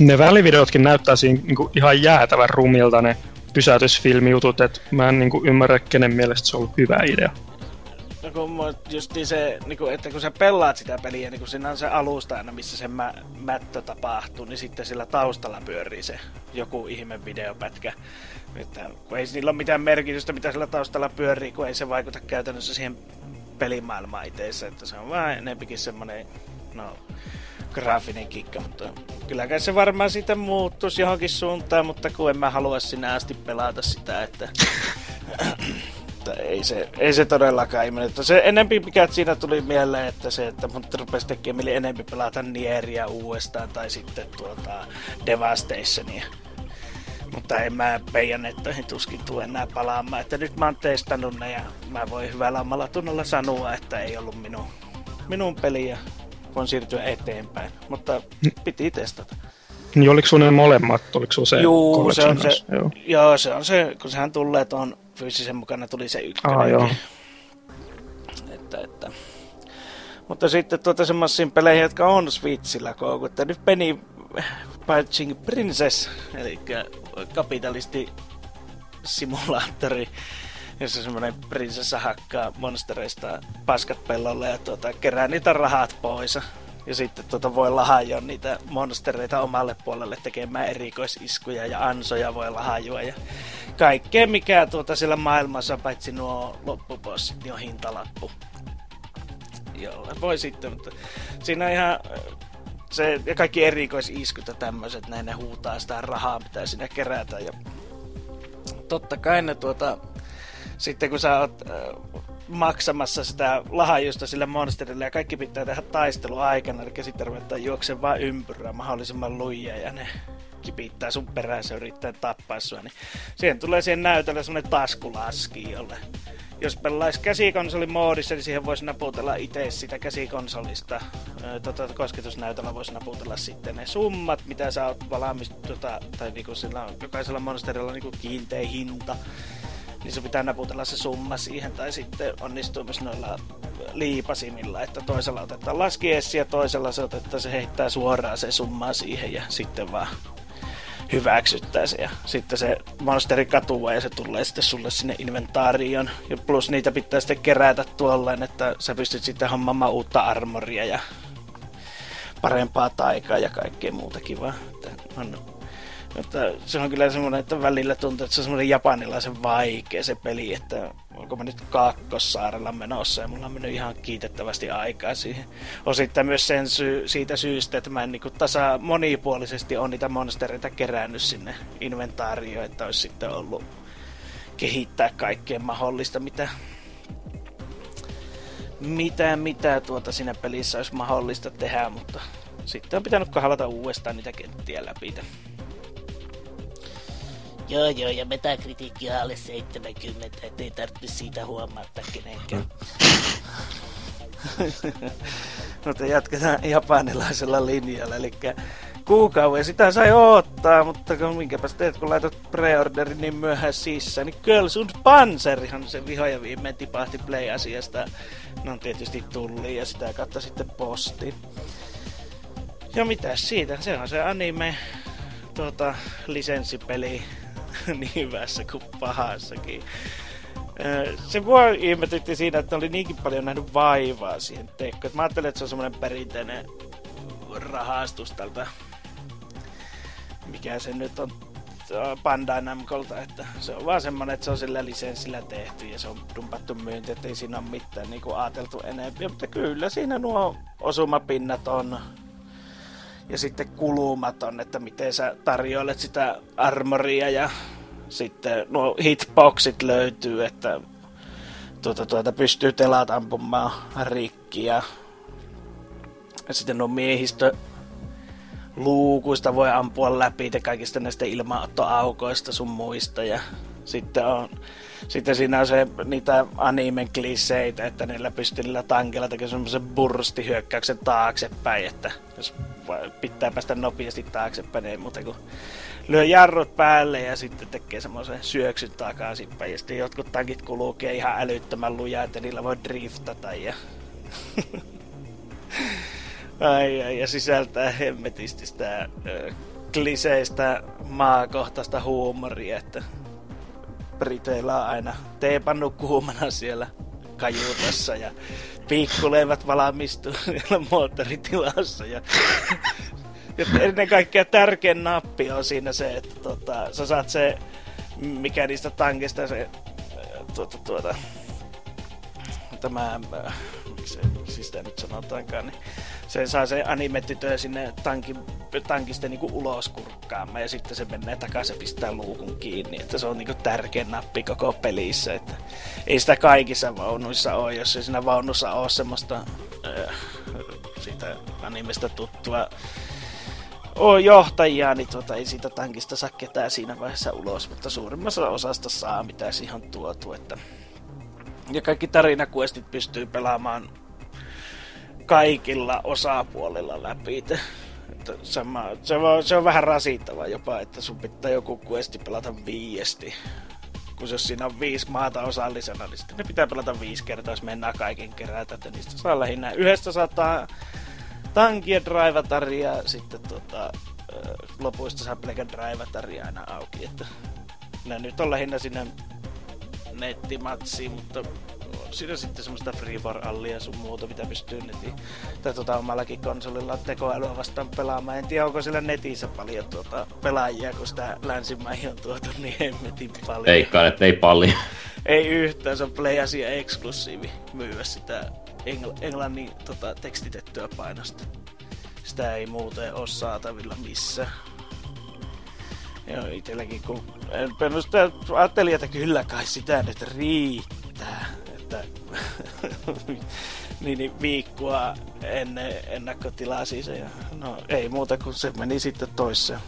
Ne välivideotkin näyttää siinä niinku ihan jäätävän rumilta ne pysäytysfilmijutut, että mä en niinku ymmärrä, kenen mielestä se on ollut hyvä idea. No kun just se, niin että kun sä pelaat sitä peliä, niin kun siinä on se alusta aina, missä se mä, mättö tapahtuu, niin sitten sillä taustalla pyörii se joku ihme videopätkä. Että, kun ei sillä ole mitään merkitystä, mitä sillä taustalla pyörii, kun ei se vaikuta käytännössä siihen pelimaailmaan itseessä, että se on vähän enempikin semmonen, no, graafinen kikka, mutta kylläkään se varmaan siitä muuttuisi johonkin suuntaan, mutta kun en mä halua sinä asti pelata sitä, että, ei, se, ei se todellakaan mene. Se enempi mikä siinä tuli mieleen, että se, että mun rupesi tekemään mieli enempi pelata Nieria uudestaan tai sitten tuota Devastationia. Mutta en mä Bayonettoihin tuskin tule enää palaamaan. Että nyt mä oon testannut ne ja mä voin hyvällä omalla tunnolla sanoa, että ei ollut minun, minun peliä voin siirtyä eteenpäin, mutta piti testata. Niin oliko sun ne molemmat? Oliko sun se Juu, se on se, joo. joo. se on se, kun sehän tulee tuon fyysisen mukana, tuli se ykkönen. Ah, joo. Että, että. Mutta sitten tuota semmoisiin peleihin, jotka on Switchillä koukutta. Nyt Penny Patching Princess, eli kapitalisti simulaattori jossa semmoinen prinsessa hakkaa monstereista paskat pellolle ja tuota, kerää niitä rahat pois. Ja sitten tuota, voi lahajua niitä monstereita omalle puolelle tekemään erikoisiskuja ja ansoja voi lahajua. Ja kaikkea mikä tuota siellä maailmassa, paitsi nuo loppubossit, niin on hintalappu. Jolla voi sitten, mutta siinä on ihan se, ja kaikki erikoisiskut ja tämmöiset, näin ne huutaa sitä rahaa, mitä sinne kerätä. Ja totta kai ne tuota, sitten kun sä oot äh, maksamassa sitä lahajusta sille monsterille ja kaikki pitää tehdä taistelu aikana, eli sitten ruvetaan juoksemaan vaan ympyrää mahdollisimman luija ja ne kipittää sun perässä ja yrittää tappaa sua, niin siihen tulee siihen näytölle semmonen taskulaski, jolle jos pelaisi käsikonsolimoodissa, niin siihen voisi naputella itse sitä käsikonsolista. Tota, kosketusnäytöllä voisi naputella sitten ne summat, mitä sä oot valmis, tota, tai niinku sillä on, jokaisella monsterilla on niinku kiinteä hinta niin se pitää naputella se summa siihen, tai sitten onnistuu myös noilla liipasimilla, että toisella otetaan laskiessi ja toisella se otetaan, se heittää suoraan se summa siihen ja sitten vaan hyväksyttää se ja sitten se monsteri katuaa ja se tulee sitten sulle sinne inventaarioon. Ja plus niitä pitää sitten kerätä tuolleen, että sä pystyt sitten hommaamaan uutta armoria ja parempaa taikaa ja kaikkea muuta kivaa. Että on mutta se on kyllä semmoinen, että välillä tuntuu, että se on semmoinen japanilaisen vaikea se peli, että onko mä nyt Kaakkosaarella menossa ja mulla on mennyt ihan kiitettävästi aikaa siihen. Osittain myös sen syy, siitä syystä, että mä en niin tasa monipuolisesti on niitä monstereita kerännyt sinne inventaarioon, että olisi sitten ollut kehittää kaikkea mahdollista, mitä mitä, mitä tuota siinä pelissä olisi mahdollista tehdä, mutta sitten on pitänyt kahlata uudestaan niitä kenttiä läpi. Joo, joo, ja metakritiikki on alle 70, ettei tarvitse siitä huomata kenenkään. Mutta jatketaan japanilaisella linjalla, eli kuukauden sitä sai ottaa, mutta minkäpäs teet, kun laitat preorderin niin myöhään sisään, niin Girls und Panzerihan se viho ja viimein tipahti Play-asiasta. No on tietysti tulli ja sitä kautta sitten posti. Ja mitä siitä, se on se anime tuota, lisenssipeli niin hyvässä kuin pahassakin. Se mua ihmetytti siinä, että oli niinkin paljon nähnyt vaivaa siihen teikkoon. Mä ajattelin, että se on semmoinen perinteinen rahastus tältä, mikä se nyt on Bandai Namcolta, että se on vaan semmonen, että se on sillä lisenssillä tehty ja se on dumpattu myynti, että ei siinä ole mitään niin kuin ajateltu enemmän. Mutta kyllä siinä nuo osumapinnat on ja sitten kulumaton, että miten sä tarjoilet sitä armoria ja sitten nuo hitboxit löytyy, että tuota, tuota pystyy telat ampumaan rikki ja, ja sitten nuo miehistö luukuista voi ampua läpi ja kaikista näistä ilmaottoaukoista sun muista ja sitten on sitten siinä on se, niitä animen kliseitä, että niillä pystyy niillä tankilla tekemään semmoisen burstihyökkäyksen taaksepäin, että jos pitää päästä nopeasti taaksepäin, ei muuta kuin lyö jarrut päälle ja sitten tekee semmoisen syöksyn takaisinpäin. Ja sitten jotkut tankit kulkee ihan älyttömän lujaa, että niillä voi driftata ja... ai, ai, ja sisältää hemmetisti sitä äh, kliseistä maakohtaista huumoria, että Briteillä on aina teepannu kuumana siellä kajuutassa ja pikkuleivät valmistuu siellä moottoritilassa ja ja ennen kaikkea tärkein nappi on siinä se, että tota, sä saat se, mikä niistä tankista se, tuota, tuota, tämä, se, siis sitä nyt sanotaankaan, niin se saa se anime-tytö sinne tankin, tankista niinku ulos kurkkaamaan ja sitten se menee takaisin ja pistää luukun kiinni. Että se on niinku tärkein nappi koko pelissä. Että ei sitä kaikissa vaunuissa ole, jos ei siinä vaunussa ole semmoista äh, siitä animesta tuttua oo johtajia, niin tuota, ei siitä tankista saa ketään siinä vaiheessa ulos, mutta suurimmassa osasta saa mitä siihen tuotu. Että... Ja kaikki tarinakuestit pystyy pelaamaan kaikilla osapuolilla läpi. Että sama, se, on, se on vähän rasittava jopa, että sun pitää joku questi pelata viiesti. Kun jos siinä on viisi maata osallisena, niin sitten ne pitää pelata viisi kertaa, jos mennään kaiken kerätä. Että niistä saa lähinnä yhdestä saattaa tankien drivatari ja sitten tota, lopuista saa pelkän drivatari aina auki. Että nämä nyt on lähinnä sinne nettimatsiin, mutta siinä sitten semmoista free for allia sun muuta, mitä pystyy netin tai tuota omallakin konsolilla tekoälyä vastaan pelaamaan. En tiedä, onko siellä netissä paljon tuota pelaajia, kun sitä länsimaihin on tuotu niin hemmetin paljon. Ei kai, ei paljon. ei yhtään, se on Play-asia eksklusiivi myyä sitä engl- englannin tota, tekstitettyä painosta. Sitä ei muuten ole saatavilla missä. Joo, itselläkin kun... En ajattelin, että kyllä kai sitä nyt riittää. Että niin, niin viikkoa ennen ennakkotilaa siis. Ja, no ei muuta kuin se meni sitten toiseen.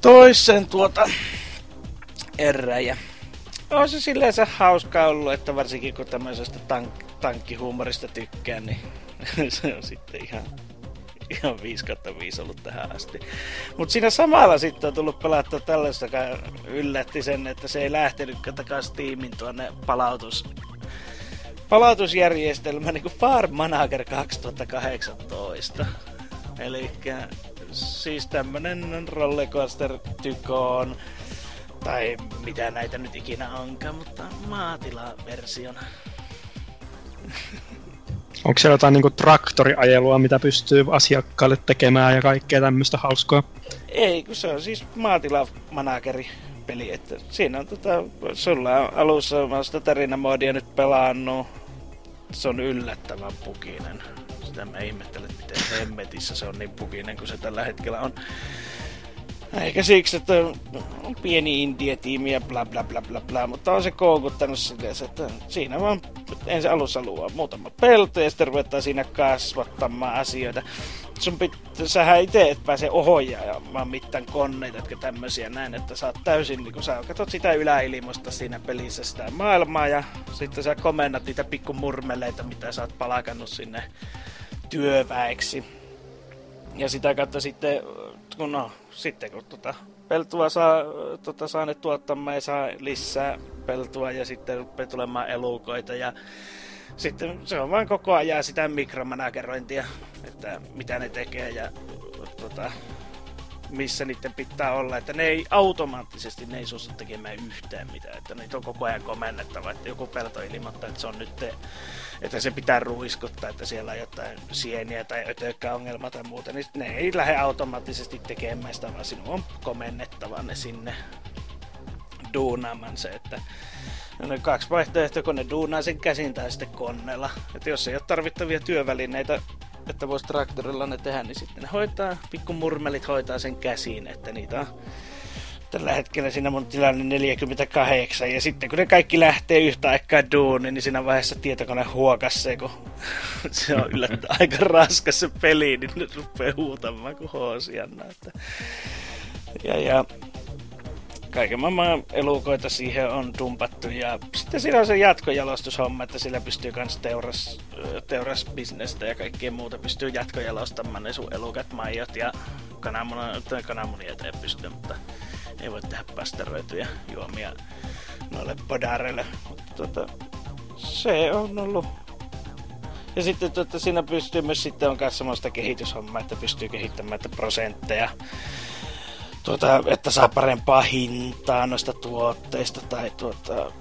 Toisen tuota eräjä on se silleen se hauska ollut, että varsinkin kun tämmöisestä tank, tankkihuumorista tykkään, niin se on sitten ihan, ihan 5 5 ollut tähän asti. Mutta siinä samalla sitten on tullut pelattua tällaista, joka yllätti sen, että se ei lähtenyt takaisin tiimin tuonne palautus, palautusjärjestelmään niin kuin Farm Manager 2018. Eli siis tämmönen rollercoaster tykoon tai mitä näitä nyt ikinä onkaan, mutta maatilaversion. Onko siellä jotain niinku traktoriajelua, mitä pystyy asiakkaalle tekemään ja kaikkea tämmöistä hauskaa? Ei, kun se on siis maatilamanageri peli. Että siinä on tota, sulla on alussa, mä oon sitä tarinamoodia nyt pelannut. Se on yllättävän pukinen. Sitä mä ihmettelen, miten hemmetissä se on niin pukinen kuin se tällä hetkellä on. Eikä siksi, että on pieni indie-tiimi ja bla bla bla bla bla, mutta on se koukuttanut silleen, että siinä vaan ensin alussa luo muutama pelto ja sitten ruvetaan siinä kasvattamaan asioita. Sun pit, sähän itse et pääse ohjaamaan mitään koneita, jotka tämmöisiä näin, että sä oot täysin, niin kun sä katsot sitä yläilmoista siinä pelissä sitä maailmaa ja sitten sä komennat niitä pikkumurmeleita, mitä sä oot palakannut sinne työväeksi. Ja sitä kautta sitten, kun no, sitten kun tota, peltua saa, tota, saa ne tuottamaan ja saa lisää peltua ja sitten rupeaa tulemaan elukoita ja sitten se on vain koko ajan sitä mikromanagerointia, että mitä ne tekee ja tota, missä niiden pitää olla, että ne ei automaattisesti, ne ei suostu tekemään yhtään mitään, että niitä on koko ajan komennettava, että joku pelto ilmoittaa, että se on nyt, te, että se pitää ruiskuttaa, että siellä on jotain sieniä tai ongelma tai muuta, niin ne ei lähde automaattisesti tekemään sitä, vaan sinun on komennettava ne sinne duunaamaan se, että No kaksi vaihtoehtoa, kun ne duunaa sen käsin tai sitten koneella. Että jos ei ole tarvittavia työvälineitä että voisi traktorilla ne tehdä, niin sitten ne hoitaa, pikkumurmelit hoitaa sen käsiin, että niitä on tällä hetkellä siinä mun tilanne 48, ja sitten kun ne kaikki lähtee yhtä aikaa duuniin, niin siinä vaiheessa tietokone huokassee, kun se on yllättäen aika raskas se peli, niin ne rupeaa huutamaan kuin hoosianna. Että... Ja, ja kaiken maailman elukoita siihen on dumpattu ja sitten siinä on se jatkojalostushomma, että sillä pystyy myös teuras, teurasbisnestä ja kaikkea muuta pystyy jatkojalostamaan ne sun elukat, maijot ja kananmunia, kananmunia ei pysty, mutta ei voi tehdä pasteroituja juomia noille podareille. Mutta tota, se on ollut ja sitten tuota, siinä pystyy myös sitten on myös semmoista kehityshommaa, että pystyy kehittämään että prosentteja tuota, että saa parempaa hintaa noista tuotteista tai tuota,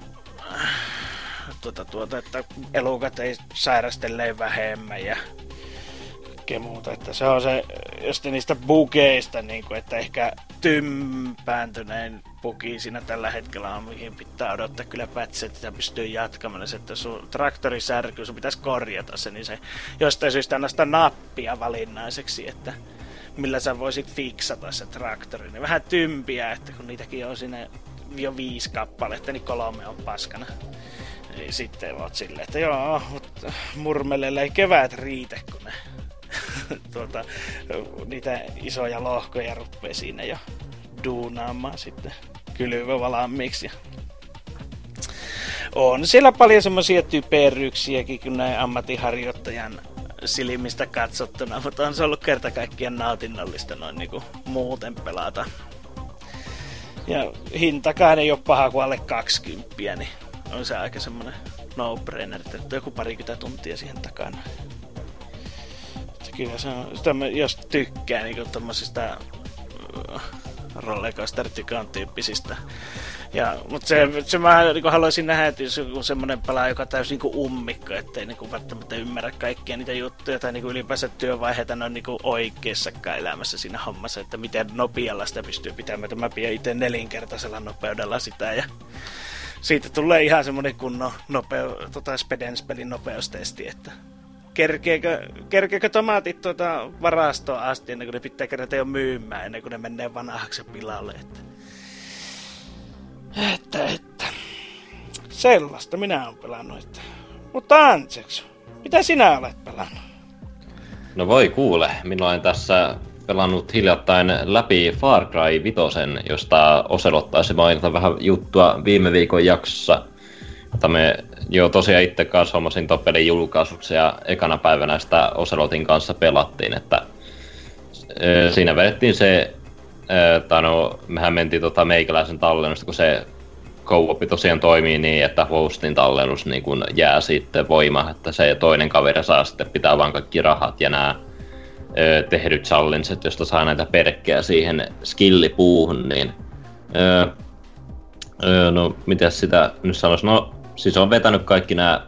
tuota, tuota, että elukat ei sairastele vähemmän ja muuta. Että se on se, just niistä bugeista, niin kuin, että ehkä tympääntyneen bugi siinä tällä hetkellä on, mihin pitää odottaa kyllä pätset, että pystyy jatkamaan. Se, että sun traktori särkyy, sun pitäisi korjata se, niin se jostain syystä anna sitä nappia valinnaiseksi, että millä sä voisit fiksata se traktori. Niin vähän tympiä, että kun niitäkin on sinne jo viisi kappaletta, niin kolme on paskana. Niin sitten oot silleen, että joo, mutta murmelelle ei kevät riitä, kun ne tuota, niitä isoja lohkoja ruppee siinä jo duunaamaan sitten kylvö valmiiksi. On siellä paljon semmoisia typeryksiäkin, kun näin ammattiharjoittajan silmistä katsottuna, mutta on se ollut kerta kaikkiaan nautinnollista noin niinku muuten pelata. Ja hintakaan ei ole paha kuin alle 20, niin on se aika semmonen no-brainer, että joku parikymmentä tuntia siihen takana. Että kyllä se on, sitä mä, jos tykkää niinku tommosista uh, rollercoaster tyyppisistä ja, mutta se, se mä niin haluaisin nähdä, että jos on semmoinen pelaaja, joka on täysin niin ummikko, ettei niin välttämättä ymmärrä kaikkia niitä juttuja tai niin ylipäänsä työvaiheita noin niin oikeassakaan elämässä siinä hommassa, että miten nopealla sitä pystyy pitämään. Mä pidän itse nelinkertaisella nopeudella sitä ja siitä tulee ihan semmoinen kunnon nopeu, tota Spedens-pelin nopeustesti, että kerkeekö, kerkeekö tomaatit tuota varastoon asti ennen kuin ne pitää kerätä jo myymään, ennen kuin ne menee vanhaksi pilalle. Että että, että. Sellaista minä olen pelannut. Että. Mutta Antseksu, mitä sinä olet pelannut? No voi kuule, minä olen tässä pelannut hiljattain läpi Far Cry 5, josta Oselottaisi mainita vähän juttua viime viikon jaksossa. Mutta me jo tosiaan itse kanssa hommasin ton pelin julkaisuksi ja ekana päivänä sitä Oselotin kanssa pelattiin, että siinä vedettiin se tai no, mehän mentiin tota meikäläisen tallennusta, kun se co tosiaan toimii niin, että hostin tallennus niin kun jää sitten voima, että se toinen kaveri saa sitten pitää vaan kaikki rahat ja nämä ö, tehdyt challenget, josta saa näitä perkkejä siihen skillipuuhun, niin ö, ö, no miten sitä nyt sanoisi, no siis on vetänyt kaikki nämä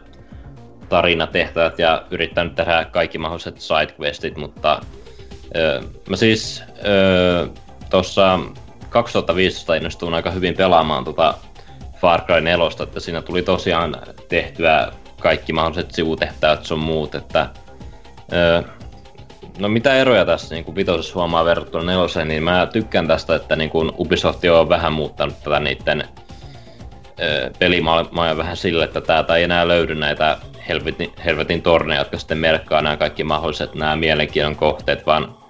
tarinatehtävät ja yrittänyt tehdä kaikki mahdolliset sidequestit, mutta ö, mä siis ö, tuossa 2015 innostuin aika hyvin pelaamaan tota Far Cry 4, että siinä tuli tosiaan tehtyä kaikki mahdolliset sivutehtävät sun muut, että öö, no mitä eroja tässä niin vitosessa huomaa verrattuna neloseen, niin mä tykkään tästä, että niin kuin Ubisoft on vähän muuttanut tätä niiden pelimaailmaa vähän sille, että täältä ei enää löydy näitä helvetin, helvetin torneja, jotka sitten merkkaa nämä kaikki mahdolliset nämä mielenkiinnon kohteet, vaan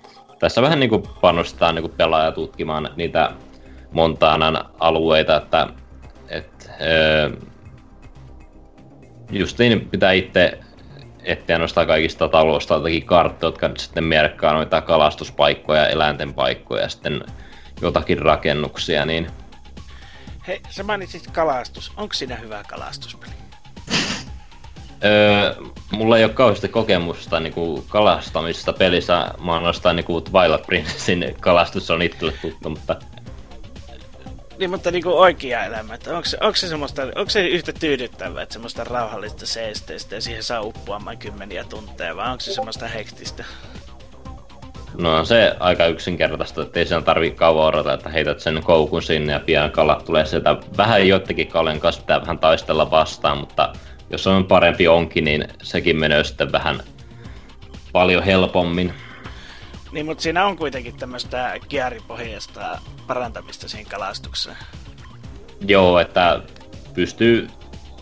tässä vähän niin kuin panostetaan niin kuin pelaaja tutkimaan niitä Montanan alueita, että et, öö, justiin pitää itse etsiä noista kaikista taloista jotakin karttoja, jotka sitten merkkaa noita kalastuspaikkoja, eläinten paikkoja ja sitten jotakin rakennuksia, niin... Hei, sä mainitsit kalastus. Onko siinä hyvä kalastuspeli? Öö, mulla ei ole kauheasti kokemusta niinku kalastamista pelissä. Mä oon ainoastaan niinku Twilight Princessin kalastus on itselle tuttu, mutta... Niin, mutta niinku oikea elämä, että onko se, onko se, semmoista, onko se yhtä tyydyttävää, että semmoista rauhallista seesteistä ja siihen saa uppoamaan kymmeniä tunteja, vai onko se semmoista hektistä? No on se aika yksinkertaista, että ei siinä tarvii kauan odottaa, että heität sen koukun sinne ja pian kalat tulee sieltä. Vähän joidenkin kalen kanssa pitää vähän taistella vastaan, mutta jos on parempi onki, niin sekin menee sitten vähän paljon helpommin. Niin, mutta siinä on kuitenkin tämmöistä kiaripohjasta parantamista siinä kalastuksessa. Joo, että pystyy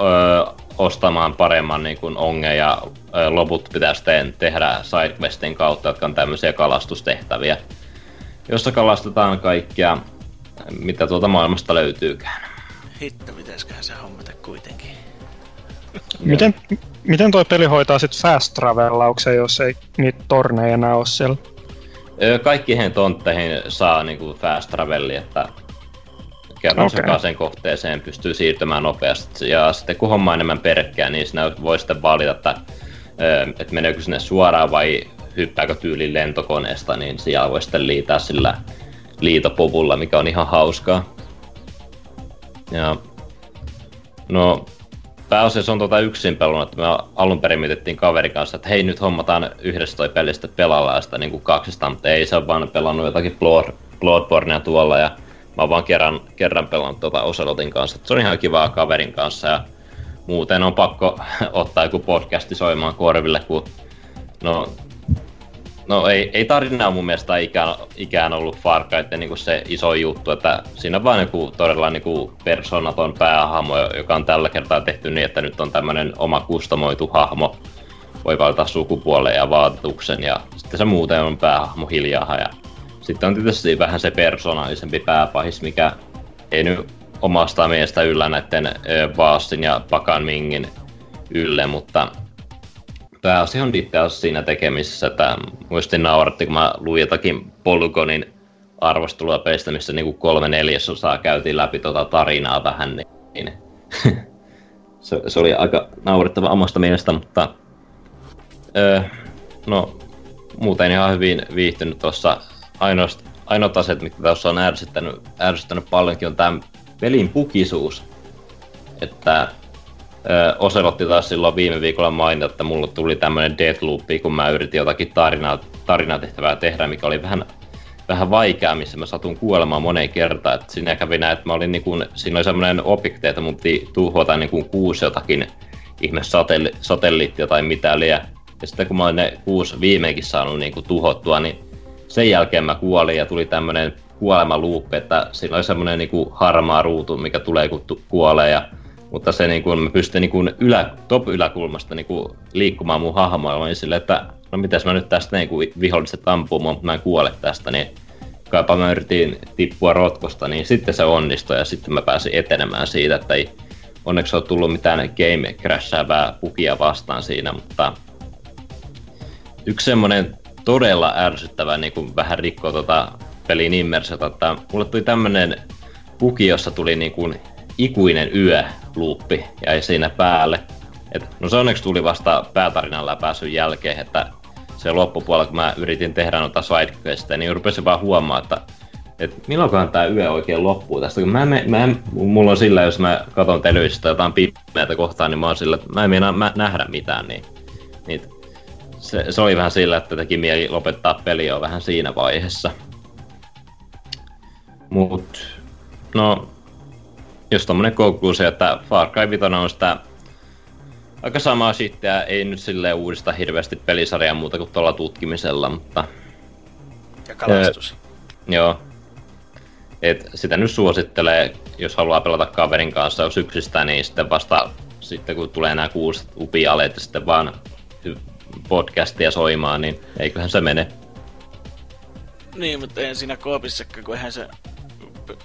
ö, ostamaan paremman niin kuin onge ja ö, loput pitää sitten tehdä sidequestin kautta, jotka on tämmöisiä kalastustehtäviä, jossa kalastetaan kaikkia, mitä tuolta maailmasta löytyykään. Hitto, pitäisiköhän se hommata kuitenkin. Miten, miten toi peli hoitaa sit fast travellauksen, jos ei niitä torneja enää ole siellä? Kaikkiin tontteihin saa niinku fast traveli, että kerran okay. sen kohteeseen pystyy siirtymään nopeasti. Ja sitten kun homma enemmän perkkää, niin sinä voi sitten valita, että, että meneekö sinne suoraan vai hyppääkö tyyli lentokoneesta, niin siellä voi sitten liitää sillä liitopuvulla, mikä on ihan hauskaa. Ja no, pääasiassa on tuota yksin pelannut, että me alun perin mietittiin kaverin kanssa, että hei nyt hommataan yhdessä toi pelistä pelalla sitä niin kuin kaksista, mutta ei se ole vaan pelannut jotakin Blood, Bloodbornea tuolla ja mä oon vaan kerran, kerran pelannut tuota Oselotin kanssa, se on ihan kivaa kaverin kanssa ja muuten on pakko ottaa joku podcasti soimaan korville, kun no No ei, ei tarina mun mielestä ikään, ikään ollut Far Cry niin se iso juttu, että siinä on vaan niin todella niin persoonaton päähahmo, joka on tällä kertaa tehty niin, että nyt on tämmöinen oma kustomoitu hahmo. Voi valita sukupuolen ja vaatetuksen ja sitten se muuten on päähahmo hiljaa ja sitten on tietysti vähän se persoonallisempi pääpahis, mikä ei nyt omasta mielestä yllä näiden Vaastin ja Pakan Mingin ylle, mutta pääasia on itse asiassa siinä tekemisessä, että muistin nauratti, kun mä luin jotakin Polygonin arvostelua peistä, missä niinku kolme neljäsosaa käytiin läpi tota tarinaa vähän, niin se, se, oli aika naurettava omasta mielestä, mutta öö, no muuten ihan hyvin viihtynyt tuossa. Ainoat, ainoat asiat, mitkä tuossa on ärsyttänyt, ärsyttänyt paljonkin, on tämä pelin pukisuus. Että Oselotti taas silloin viime viikolla mainita, että mulla tuli tämmöinen deathloopi, kun mä yritin jotakin tarinaa, tarinatehtävää tehdä, mikä oli vähän, vähän vaikeaa, missä mä satun kuolemaan moneen kertaan. Että siinä kävi näin, että mä olin niin kuin, siinä oli semmoinen objekti, että mun piti tuhota niin kuin kuusi jotakin ihme satelli, satelliittia tai mitä liian. Ja sitten kun mä olin ne kuusi viimeinkin saanut niin kuin tuhottua, niin sen jälkeen mä kuolin ja tuli tämmöinen kuolemaluuppi, että siinä oli semmoinen niin harmaa ruutu, mikä tulee kun kuolee ja mutta se niin kuin, mä pystyn niin kuin ylä, top-yläkulmasta niin kuin liikkumaan mun hahmoilla, niin sille, että no mitäs mä nyt tästä niin kuin viholliset ampuu mutta mä en kuole tästä, niin kaipa mä yritin tippua rotkosta, niin sitten se onnistui ja sitten mä pääsin etenemään siitä, että ei onneksi ole tullut mitään game crashäävää pukia vastaan siinä, mutta yksi semmoinen todella ärsyttävä niin kuin vähän rikko tota pelin immersiota, että mulle tuli tämmönen puki, jossa tuli niin kuin ikuinen yö luuppi jäi siinä päälle. Et, no se onneksi tuli vasta päätarinan läpäisyn jälkeen, että se loppupuolella, kun mä yritin tehdä noita sidequesteja, niin rupesin vaan huomaa, että et milloinkohan tämä yö oikein loppuu tästä, kun mä, mä, mä mulla on sillä, jos mä katson televisiosta jotain pimeätä kohtaa, niin mä oon sillä, että mä en mä nähdä mitään, niin, niin se, se, oli vähän sillä, että teki mieli lopettaa peli jo vähän siinä vaiheessa. Mut, no, jos tommonen konkluusio, että Far Cry 5 on sitä aika samaa shittiä, ei nyt silleen uudista hirveästi pelisarjaa muuta kuin tuolla tutkimisella, mutta Ja kalastus. joo. Et sitä nyt suosittelee, jos haluaa pelata kaverin kanssa syksistä, niin sitten vasta sitten kun tulee nämä kuusi upialeet ja sitten vaan podcastia soimaan, niin eiköhän se mene. Niin, mutta ei siinä koopissakaan, kun eihän se,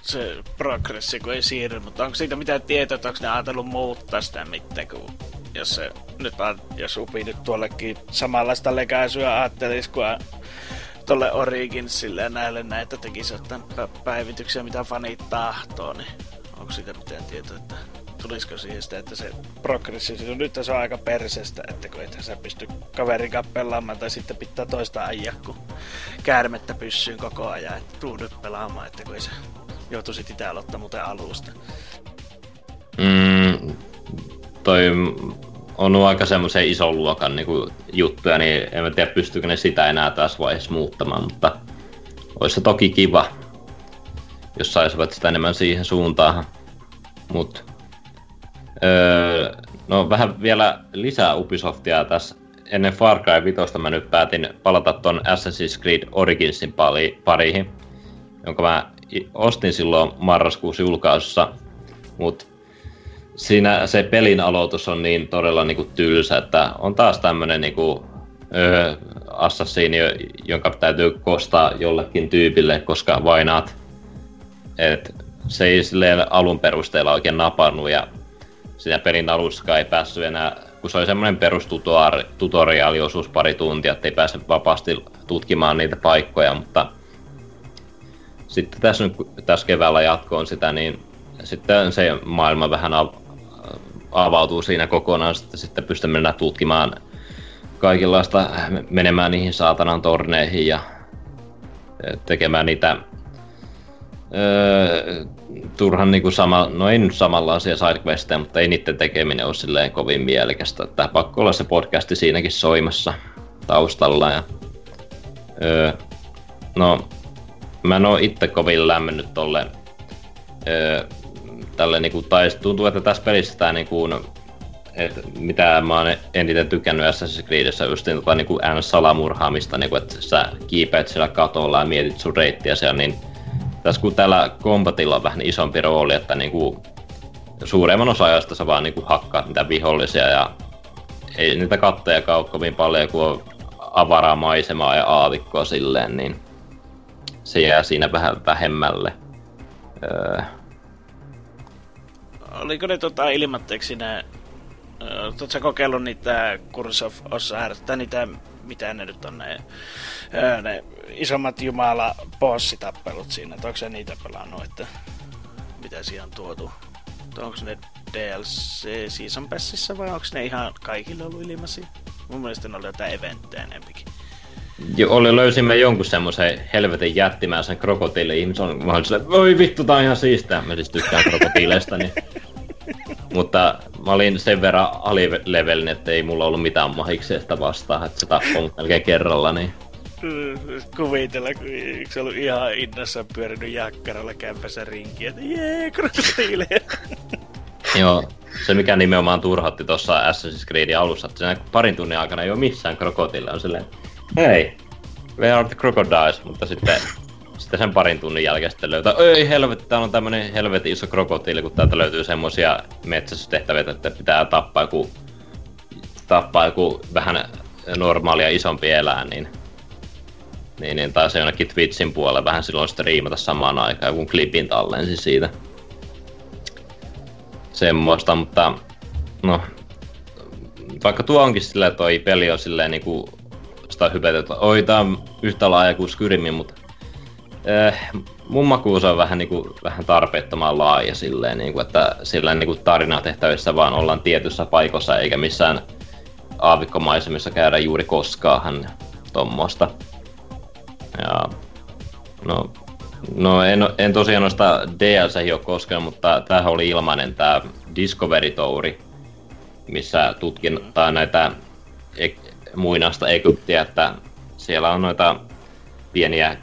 se progressi, kun ei siirry, mutta onko siitä mitään tietoa, että onko ne ajatellut muuttaa sitä mitään, kun jos se nyt on, jos Upi nyt tuollekin samanlaista lekäisyä ajattelisi, kun tolle Originsille ja näille näitä tekisi jotain pä- päivityksiä, mitä fanit tahtoo, niin onko siitä mitään tietoa, että tulisiko siihen sitä, että se progressi, se nyt se on aika perseestä, että kun et sä pysty kaverin pelaamaan, tai sitten pitää toista ajaa, kun käärmettä pyssyyn koko ajan, että tuu nyt pelaamaan, että kun ei se joutuisit itse aloittaa muuten alusta. Mm, toi on aika semmoisen ison luokan niin kuin, juttuja, niin en mä tiedä pystyykö ne sitä enää tässä vaiheessa muuttamaan, mutta olisi se toki kiva, jos saisivat sitä enemmän siihen suuntaan. Mut, öö, no vähän vielä lisää Ubisoftia tässä. Ennen Far Cry 5 mä nyt päätin palata ton Assassin's Creed Originsin pari, pariin, jonka mä ostin silloin marraskuussa julkaisussa, mutta siinä se pelin aloitus on niin todella niinku tylsä, että on taas tämmönen niinku, öö, assassini, jonka täytyy kostaa jollekin tyypille, koska vainaat. Et se ei silleen alun perusteella oikein napannut ja siinä pelin alussa ei päässyt enää, kun se oli semmoinen perustutoriaaliosuus pari tuntia, ettei pääse vapaasti tutkimaan niitä paikkoja, mutta sitten tässä, nyt, tässä keväällä jatkoon sitä, niin sitten se maailma vähän av- avautuu siinä kokonaan, sitten, sitten pystymme mennä tutkimaan kaikenlaista, menemään niihin saatanan torneihin ja tekemään niitä öö, turhan niinku sama, no ei nyt samanlaisia sidequesteja, mutta ei niiden tekeminen ole silleen kovin mielekästä. Että pakko olla se podcasti siinäkin soimassa taustalla. Ja, öö, no, mä en oo itse kovin lämmennyt tolle öö, tälle niinku, tai tuntuu, että tässä pelissä tää niinku, et mitä mä oon eniten tykännyt Assassin's Creedissä just niin, tota, niinku N-salamurhaamista, niinku, että sä kiipeät siellä katolla ja mietit sun reittiä siellä, niin tässä kun tällä kombatilla on vähän isompi rooli, että niinku, suuremman osa ajasta sä vaan niinku hakkaat niitä vihollisia ja ei niitä kattoja ole kovin paljon, kun on avaraa maisemaa ja aavikkoa silleen, niin se jää siinä vähän vähemmälle. Öö, Oliko ne tota ilmatteeksi ne... Oletko sä kokeillut niitä Curse of Osiris, tai niitä, mitä ne nyt on ne, ö, ne isommat jumala bossitappelut siinä, että onko sä niitä pelannut, että mitä siihen on tuotu? Onko ne DLC Season Passissa vai onko ne ihan kaikille ollut ilmaisia? Mun mielestä ne oli jotain eventtejä enempikin. Oli, löysimme jonkun semmoisen helvetin jättimäisen krokotiili ihmisen. Mä olin silleen, voi vittu, tää on ihan siistiä. Mä siis tykkään krokotiileista, niin... Mutta mä olin sen verran alilevelin, että ei mulla ollut mitään mahiksi sitä vastaan, että se tappoi mut melkein kerralla, niin... Kuvitella, kun yksi ollut ihan innossa pyörinyt jakkaralla kämpässä rinkiä, että jee, krokotiileja. Joo, se mikä nimenomaan turhatti tuossa Assassin's Creedin alussa, että parin tunnin aikana ei ole missään krokotiilla, on silleen, hei, where are the crocodiles, mutta sitten, sitten sen parin tunnin jälkeen sitten löytää, ei helvetti, täällä on tämmönen helvetin iso krokotiili, kun täältä löytyy semmosia metsästystehtäviä, että pitää tappaa joku, tappaa joku vähän normaalia isompi eläin, niin niin, niin taisi jonnekin Twitchin puolelle vähän silloin striimata samaan aikaan, kun klipin tallensi siitä. Semmoista, mutta no, vaikka tuo onkin silleen, toi peli on silleen niinku sitä hypetä, että oi tää on yhtä laaja kuin Skyrimin, mutta äh, mun makuus on vähän, niinku, vähän tarpeettoman laaja silleen, niinku, että sillä niinku tarinatehtävissä vaan ollaan tietyssä paikossa eikä missään aavikkomaisemissa käydä juuri koskaan tommosta. Ja no, No en, en tosiaan noista DLC ole koskenut, mutta tämähän oli ilmainen tämä Discovery Touri, missä tutkitaan näitä muinaista Egyptiä, että siellä on noita pieniä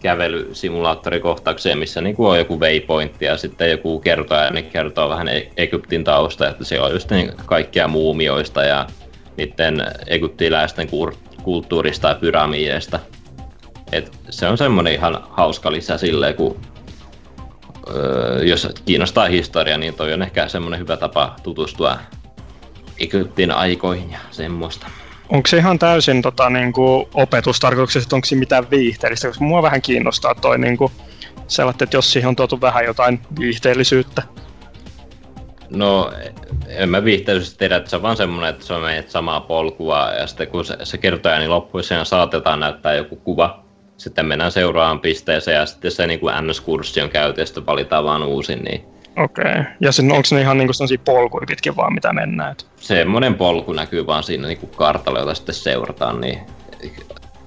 kävelysimulaattorikohtauksia, missä niin kuin on joku waypointti ja sitten joku kertoja, niin kertoo vähän E- Egyptin tausta, että se on just niin kaikkia muumioista ja niiden egyptiläisten kulttuurista ja pyramideista. Et se on semmoinen ihan hauska lisä silleen, kun öö, jos kiinnostaa historia, niin toi on ehkä semmoinen hyvä tapa tutustua Egyptin aikoihin ja semmoista. Onko se ihan täysin tota, niin kuin opetustarkoituksessa, että onko siinä mitään viihteellistä? Koska mua vähän kiinnostaa toi niin kuin, että jos siihen on tuotu vähän jotain viihteellisyyttä. No, en mä viihteellisesti tiedä, että se on vaan semmoinen, että se on meidät samaa polkua, ja sitten kun se, se kertoja niin loppuisen saatetaan näyttää joku kuva. Sitten mennään seuraavaan pisteeseen, ja sitten se niin kuin NS-kurssi on käyty, ja sitten valitaan vaan uusin, niin Okei. Okay. Ja sen, onko ne ihan niin kuin polkuja pitkin vaan, mitä mennään? Et? semmoinen polku näkyy vaan siinä niin kuin kartalla, jota sitten seurataan, niin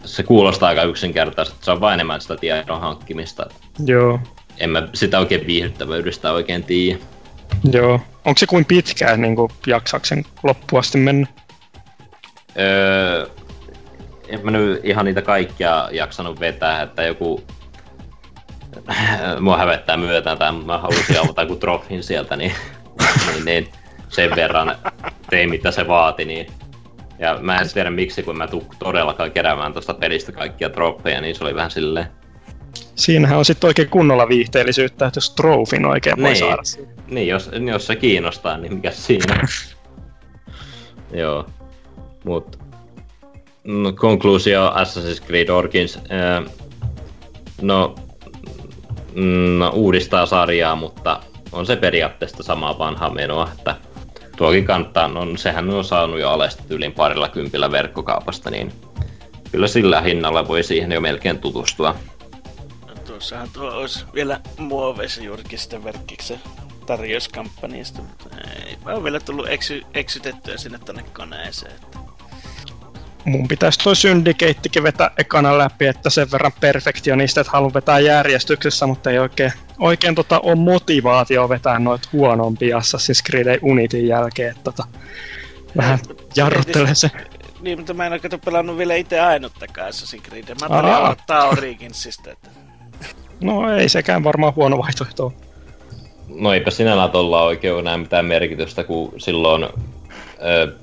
se kuulostaa aika yksinkertaisesti, se on vain enemmän sitä tiedon hankkimista. Joo. En mä sitä oikein viihdyttävyydestä oikein tiedä. Joo. Onko se kuin pitkään niin kuin jaksaako sen loppuun asti mennä? Öö, en mä nyt ihan niitä kaikkia jaksanut vetää, että joku... Mua hävettää myötä, tai mä halusin avata joku trofin sieltä, niin, niin, niin sen verran tein mitä se vaati, niin ja mä en tiedä miksi, kun mä tuu todellakaan keräämään tuosta pelistä kaikkia trofeja, niin se oli vähän silleen... Siinähän on sitten oikein kunnolla viihteellisyyttä, että jos trofin oikein voi Niin. saada. Niin, jos, jos se kiinnostaa, niin mikä siinä. Joo. Mut no, konkluusio Assassin's Creed Origins. No, mm, no, uudistaa sarjaa, mutta on se periaatteessa sama vanha menoa, että tuokin kannattaa, no sehän on saanut jo alesta yli parilla kympillä verkkokaupasta, niin kyllä sillä hinnalla voi siihen jo melkein tutustua. Tuossahan tuo olisi vielä muoveissa juurikin sitä verkkiksen tarjouskampanjasta, mutta ei. Oon vielä tullut eksy, eksytettyä sinne tonne koneeseen. Mun pitäisi toi Syndicatekin vetää ekana läpi, että sen verran perfektionista, että haluan vetää järjestyksessä, mutta ei oikein, oikein tota, ole motivaatio vetää noita huonompia Assassin's Creed Unitin jälkeen. Että, tota, vähän jarruttelee se. Niin, mutta mä en ole kato pelannut vielä itse ainuttakaan Assassin's Creed. Mä tulin Aa. aloittaa Originsista, että... No ei sekään varmaan huono vaihtoehto. No eipä sinällään tuolla oikein enää mitään merkitystä, kun silloin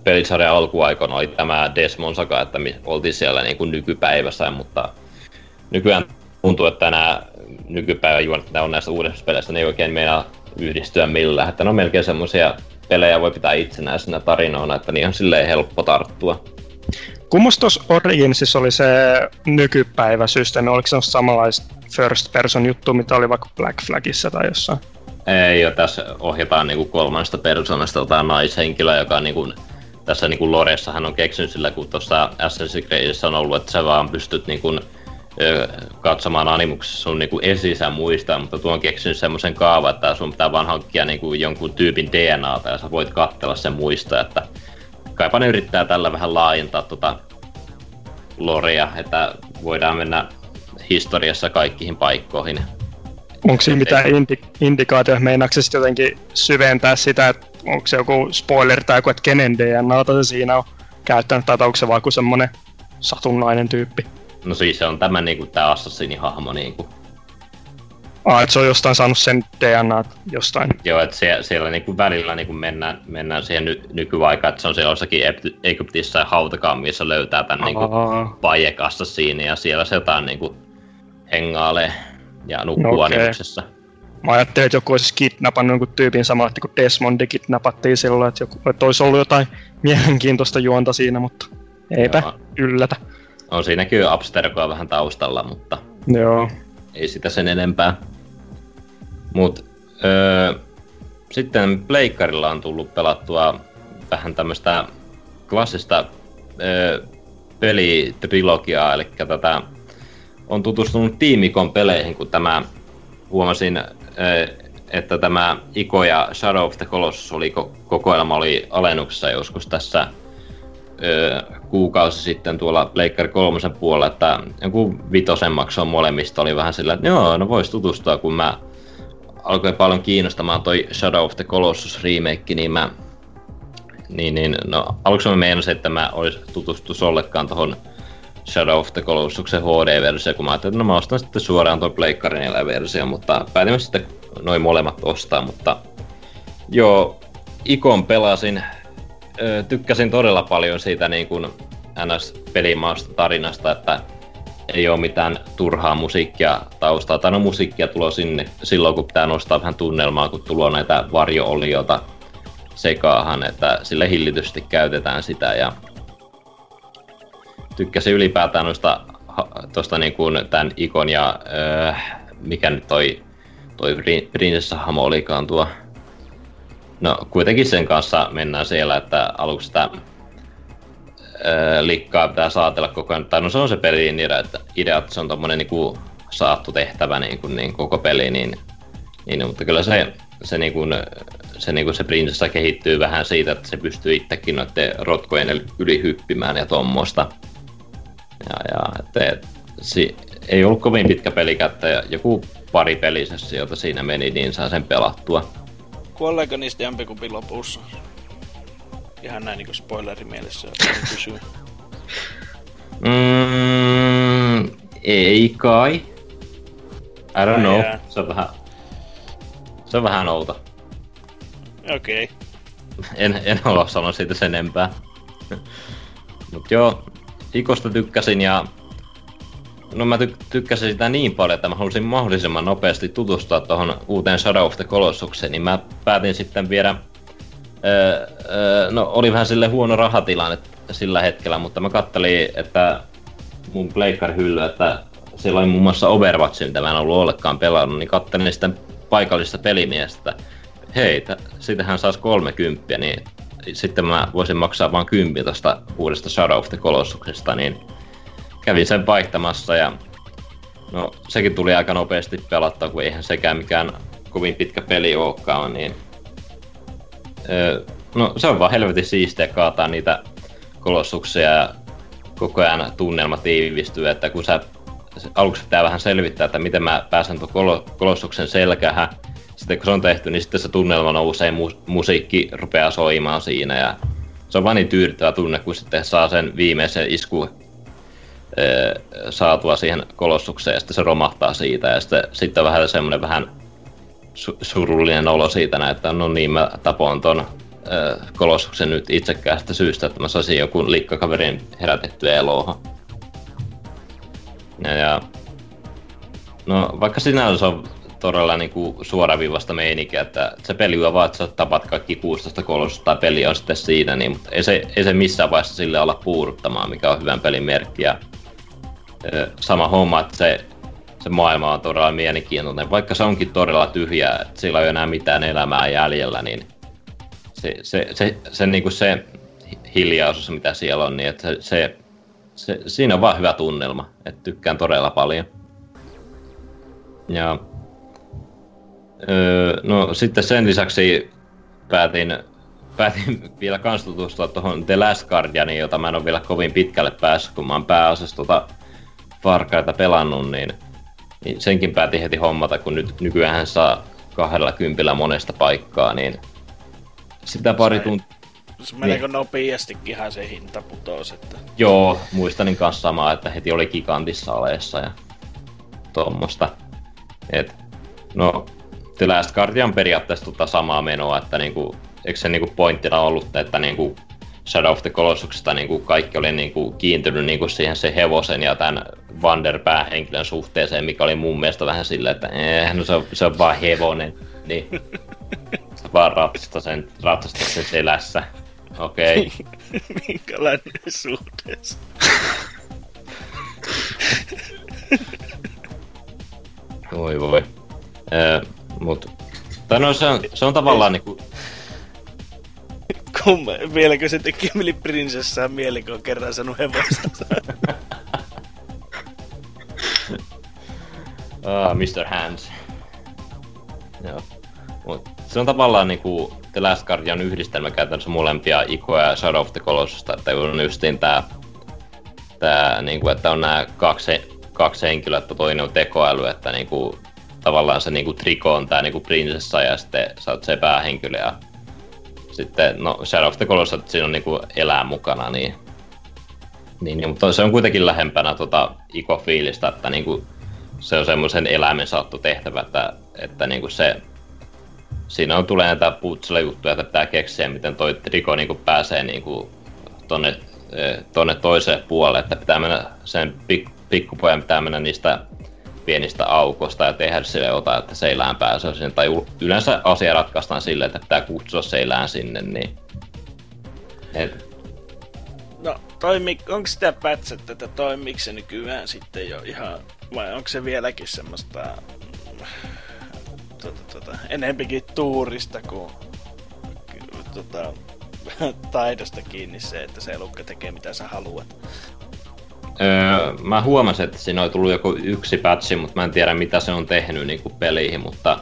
pelisarjan alkuaikoina oli tämä Desmond Saga, että me oltiin siellä niin kuin nykypäivässä, mutta nykyään tuntuu, että nämä nykypäivän juonat, mitä on näistä uudessa peleissä, ne ei oikein meinaa yhdistyä millään. Että ne on melkein semmoisia pelejä voi pitää itsenäisenä tarinoina, että niihin on silleen helppo tarttua. Kummos tuossa Originsissa oli se nykypäiväsysteemi, oliko se samanlaista first person juttu, mitä oli vaikka Black Flagissa tai jossain? Ei, jo tässä ohjataan niinku kolmannesta persoonasta tota naishenkilöä, joka niinku, tässä niinku Loressa hän on keksinyt sillä, kun tuossa Assassin's Creedissä on ollut, että sä vaan pystyt niinku, ö, katsomaan animuksessa sun niinku esi muistaa, mutta tuo on keksinyt semmoisen kaavan, että sun pitää vaan hankkia niinku jonkun tyypin DNAta ja sä voit katsella sen muistaa, että kaipa ne yrittää tällä vähän laajentaa tota lorea, että voidaan mennä historiassa kaikkiin paikkoihin. Onko siinä mitään indi- indikaatioita, meinaako se sitten jotenkin syventää sitä, että onko se joku spoiler tai joku, että kenen DNAta se siinä on käyttänyt, tai onko se vaan semmonen satunnainen tyyppi? No siis se on tämä niinku tää Assassinin hahmo niinku. Ah, että se on jostain saanut sen DNA jostain. Joo, että siellä, siellä niinku välillä niinku mennään, mennään siihen ny, nykyaikaan, että se on siellä jossakin Egyptissä hautakaan, missä löytää tämän niinku Aa, vajekassa siinä ja siellä se jotain niinku hengailee ja nukkuu No okay. animuksessa. Mä ajattelin, että joku olisi kidnappannut jonkun tyypin samalla, että kun Desmondi kidnappattiin silloin, että, joku, että olisi ollut jotain mielenkiintoista juonta siinä, mutta eipä Joo. yllätä. On siinäkin Abstergoa vähän taustalla, mutta Joo. ei sitä sen enempää. Mut öö, sitten Pleikkarilla on tullut pelattua vähän tämmöistä klassista öö, pelitrilogiaa, eli tätä on tutustunut Tiimikon peleihin, kun tämä huomasin, että tämä Iko ja Shadow of the Colossus oli ko- kokoelma oli alennuksessa joskus tässä kuukausi sitten tuolla Pleikkari kolmosen puolella, että joku vitosen maksaa molemmista oli vähän sillä, että joo, no vois tutustua, kun mä alkoi paljon kiinnostamaan toi Shadow of the Colossus remake, niin mä niin, niin, no, aluksi mä meinasin, että mä olis tutustus ollenkaan tohon Shadow of the Colossusen HD-versio, kun mä ajattelin, että no mä ostan sitten suoraan tuon Pleikkarin versio, mutta päätimme sitten noin molemmat ostaa, mutta joo, Ikon pelasin, ö, tykkäsin todella paljon siitä niin kuin NS-pelimaasta tarinasta, että ei ole mitään turhaa musiikkia taustaa, tai no musiikkia tulo sinne silloin, kun pitää nostaa vähän tunnelmaa, kun tulo näitä varjoolioita sekaahan, että sille hillitysti käytetään sitä. Ja tykkäsin ylipäätään noista tuosta niin kuin tämän Ikon ja öö, mikä nyt toi, toi prinsessahamo olikaan tuo. No kuitenkin sen kanssa mennään siellä, että aluksi sitä öö, likkaa pitää saatella koko ajan. Tai no se on se pelin idea, että, idea, että se on tommonen niin kuin saattu tehtävä niin, kuin, niin koko peli, niin, niin, mutta kyllä se, se, niin kuin, se, niin kuin se prinsessa kehittyy vähän siitä, että se pystyy itsekin noiden rotkojen yli hyppimään ja tuommoista. Ja, ja että, si, ei ollut kovin pitkä pelikättä ja joku pari jota siinä meni, niin saa sen pelattua. Kuolleeko niistä jompikumpi lopussa? Ihan näin niin spoilerimielessä kysyä. Mm, ei kai. I don't know. Se on vähän... Se on vähän outo. Okei. Okay. En, en halua sanoa siitä sen enempää. Mut joo, Ikosta tykkäsin ja no mä ty- tykkäsin sitä niin paljon, että mä halusin mahdollisimman nopeasti tutustua tuohon uuteen Shadow of the Colossukseen, niin mä päätin sitten viedä Öö, öö, no oli vähän sille huono rahatilanne sillä hetkellä, mutta mä kattelin, että mun hylly, että siellä oli muun muassa Overwatch, mitä mä en ollut ollenkaan pelannut, niin kattelin sitten paikallista pelimiestä, hei, t- sitähän saisi 30, niin sitten mä voisin maksaa vain 10 tuosta uudesta Shadow of the Colossuksesta, niin kävin sen vaihtamassa ja no sekin tuli aika nopeasti pelattua, kun eihän sekään mikään kovin pitkä peli olekaan, niin öö, no se on vaan helvetin siistiä kaataa niitä kolossuksia ja koko ajan tunnelma tiivistyy, että kun sä aluksi pitää vähän selvittää, että miten mä pääsen tuon kolossuksen selkähän, sitten kun se on tehty, niin sitten se tunnelma nousee, mu- musiikki rupeaa soimaan siinä ja se on vaan niin tyydyttävä tunne, kun sitten saa sen viimeisen isku ee, saatua siihen kolossukseen ja sitten se romahtaa siitä ja sitten, sitten vähän semmoinen vähän su- surullinen olo siitä, että no niin mä tapoin ton kolossuksen nyt itsekäästä syystä, että mä saisin joku liikkakaverin herätettyä eloon. Ja, ja, no vaikka sinänsä on todella niin kuin suoraviivasta meininkiä, että se peli on vaan, että sä tapat kaikki 16 kolossusta tai peli on sitten siinä, niin, mutta ei se, ei se missään vaiheessa sille olla puuduttamaan, mikä on hyvän pelin merkki. Ja, sama homma, että se, se maailma on todella mielenkiintoinen, vaikka se onkin todella tyhjää, että sillä ei ole enää mitään elämää jäljellä, niin se, se, se, se, niin kuin se hiljaisuus, mitä siellä on, niin että se, se, se, siinä on vaan hyvä tunnelma, että tykkään todella paljon. Ja öö, no sitten sen lisäksi päätin, päätin vielä kans tutustua tuohon The Last Guardianiin, jota mä en ole vielä kovin pitkälle päässyt, kun mä oon pääasiassa tuota Farkaita pelannut, niin, niin senkin päätin heti hommata, kun nyt nykyään saa kahdella kympillä monesta paikkaa, niin sitä pari tuntia. Se meneekö niin. nopeastikinhan se hinta putosi, että... Joo, muistanin kanssa samaa, että heti oli gigantissa aleessa ja tuommoista. Et, no, The Last Guardian periaatteessa tota samaa menoa, että niinku, eikö se niinku pointtina ollut, että niinku Shadow of the Colossuksesta niinku kaikki oli niinku kiintynyt niinku siihen se hevosen ja tämän Vander päähenkilön suhteeseen, mikä oli mun mielestä vähän silleen, että eh, no se on, se on vaan hevonen. Niin vaan ratsasta sen, ratsasta sen selässä. Okei. Okay. Minkälainen suhteessa? voi voi. Öö, mut, tai no se on, se on tavallaan niinku... Kumme, vieläkö se teki mieli prinsessaan mieli, kun on kerran sanonut hevosta? ah, Mr. Hands. Joo. Mut se on tavallaan niinku The Last Guardian yhdistelmä käytännössä molempia Ikoa ja Shadow of the Colossusta, että on justiin tää, tää niinku, että on nämä kaksi, kaksi henkilöä, että toinen on tekoäly, että niinku, tavallaan se niinku Triko on tää niinku prinsessa ja sitten sä oot se päähenkilö ja sitten no Shadow of the Colossus, siinä on niinku elää mukana, niin Niin, niin, mutta se on kuitenkin lähempänä tota Iko-fiilistä, että niinku, se on semmoisen eläimen saattu tehtävä, että, että niinku se, siinä on tulee näitä putsele-juttuja, että pitää keksiä, miten toi Riko niinku pääsee niinku tonne, eh, tonne toiseen puolelle, että pitää mennä sen pik, pikkupojan pitää mennä niistä pienistä aukosta ja tehdä sille jotain, että seilään pääsee sinne. Tai yleensä asia ratkaistaan silleen, että pitää kutsua seilään sinne, niin... Et... No, toimi, onko sitä pätsettä, että toimiiko se nykyään sitten jo ihan, vai onko se vieläkin semmoista tuota, tuota, enempikin tuurista kuin tuota, taidosta kiinni se, että se elukka tekee mitä sä haluat. Öö, mä huomasin, että siinä oli tullut joku yksi patchi, mutta mä en tiedä mitä se on tehnyt niin kuin peliin, mutta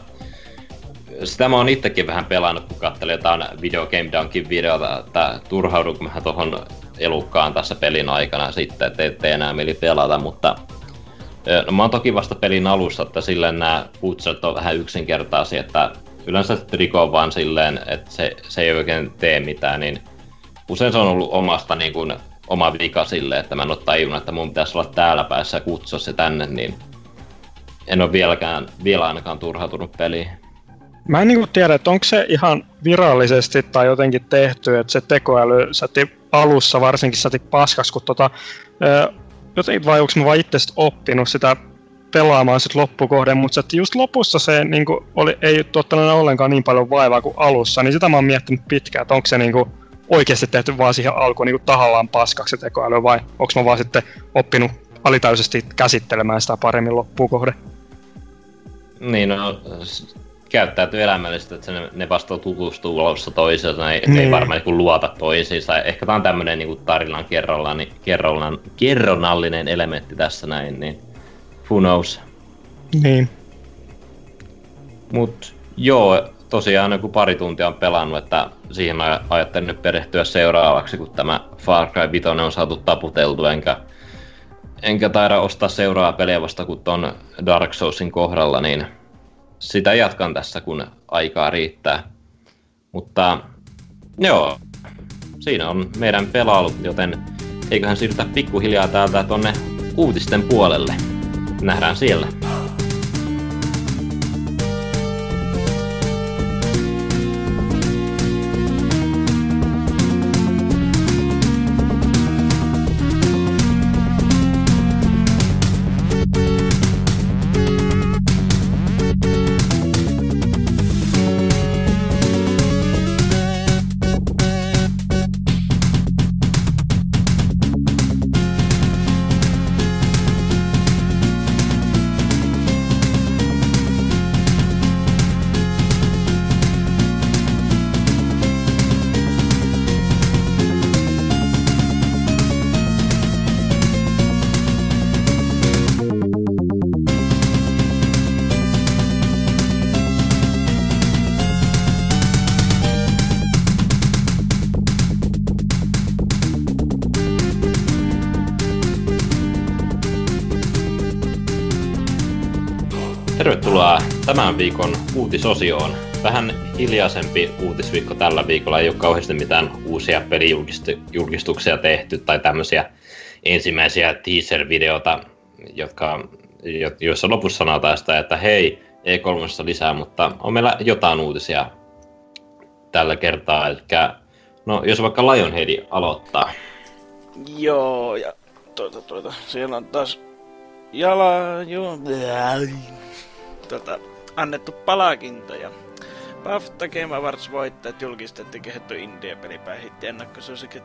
sitä mä oon itsekin vähän pelannut, kun katselin jotain Video Game Dunkin videota, että turhaudunko mä tuohon elukkaan tässä pelin aikana sitten, että ettei enää mieli pelata, mutta no mä oon toki vasta pelin alussa, että silleen nämä putsat on vähän yksinkertaisia, että yleensä Triko on vaan silleen, että se, se ei oikein tee mitään, niin usein se on ollut omasta niin kuin, oma vika silleen, että mä en ole tajunnut, että mun pitäisi olla täällä päässä ja kutsua se tänne, niin en ole vieläkään, vielä ainakaan turhautunut peliin. Mä en niin tiedä, että onko se ihan virallisesti tai jotenkin tehty, että se tekoäly säti alussa varsinkin säti paskas, kun tota, jotenkin vai onko mä vaan itse oppinut sitä pelaamaan sit loppukohden, mutta että just lopussa se niin kuin, oli, ei tuottanut ollenkaan niin paljon vaivaa kuin alussa, niin sitä mä oon miettinyt pitkään, että onko se niin kuin, oikeasti tehty vaan siihen alkuun niin kuin tahallaan paskaksi tekoäly vai onko mä vaan sitten oppinut alitäisesti käsittelemään sitä paremmin loppukohde? Niin, no käyttäytyy elämällisesti, että ne, ne vasta tutustuu alussa toisensa, ne, niin. ei varmaan niin luota toisiinsa. Ehkä tämä on tämmöinen niin tarinan kerrallaan, niin kerrallaan, kerronnallinen elementti tässä näin, niin who knows. Niin. Mut joo, tosiaan joku pari tuntia on pelannut, että siihen ajattelin nyt perehtyä seuraavaksi, kun tämä Far Cry 5 on saatu taputeltu, enkä, enkä taida ostaa seuraavaa peliä vasta kun ton Dark Soulsin kohdalla, niin sitä jatkan tässä, kun aikaa riittää. Mutta joo, siinä on meidän pelailu, joten eiköhän siirrytä pikkuhiljaa täältä tonne uutisten puolelle. Nähdään siellä. Tämän viikon uutisosioon. Vähän hiljaisempi uutisviikko tällä viikolla, ei ole kauheasti mitään uusia pelijulkistuksia tehty tai tämmöisiä ensimmäisiä teaser-videota, jotka, joissa lopussa sanotaan sitä, että hei, E3 lisää, mutta on meillä jotain uutisia tällä kertaa. Eli no, jos vaikka Lionhead aloittaa. Joo, ja tuota, tuota, siellä on taas jala, joo, tuota, annettu palkintoja. BAFTA Game Awards voittajat julkistettiin kehitty indie-peli päihitti ennakkosuosikit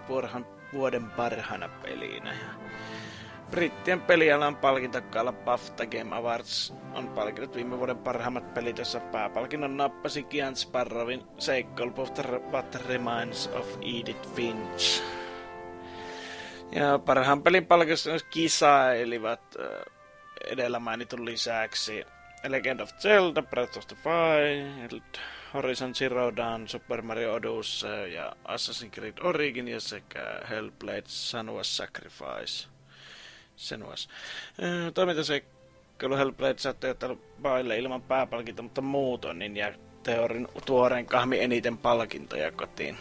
vuoden parhaana pelinä. Ja Brittien pelialan palkintokkaalla BAFTA Game Awards on palkinnut viime vuoden parhaimmat pelit, jossa pääpalkinnon nappasi Kian Sparrowin Seikkailu What Reminds of Edith Finch. Ja parhaan pelin palkinnossa kisailivat edellä mainitun lisäksi Legend of Zelda, Breath of the Wild, Horizon Zero Dawn, Super Mario Odyssey ja Assassin's Creed Origin ja sekä Hellblade Senua's Sacrifice. Senua's. Toimintaseikkailu Hellblade saattoi jättää vaille ilman pääpalkinta, mutta muuton niin jää teorin tuoreen kahmi eniten palkintoja kotiin.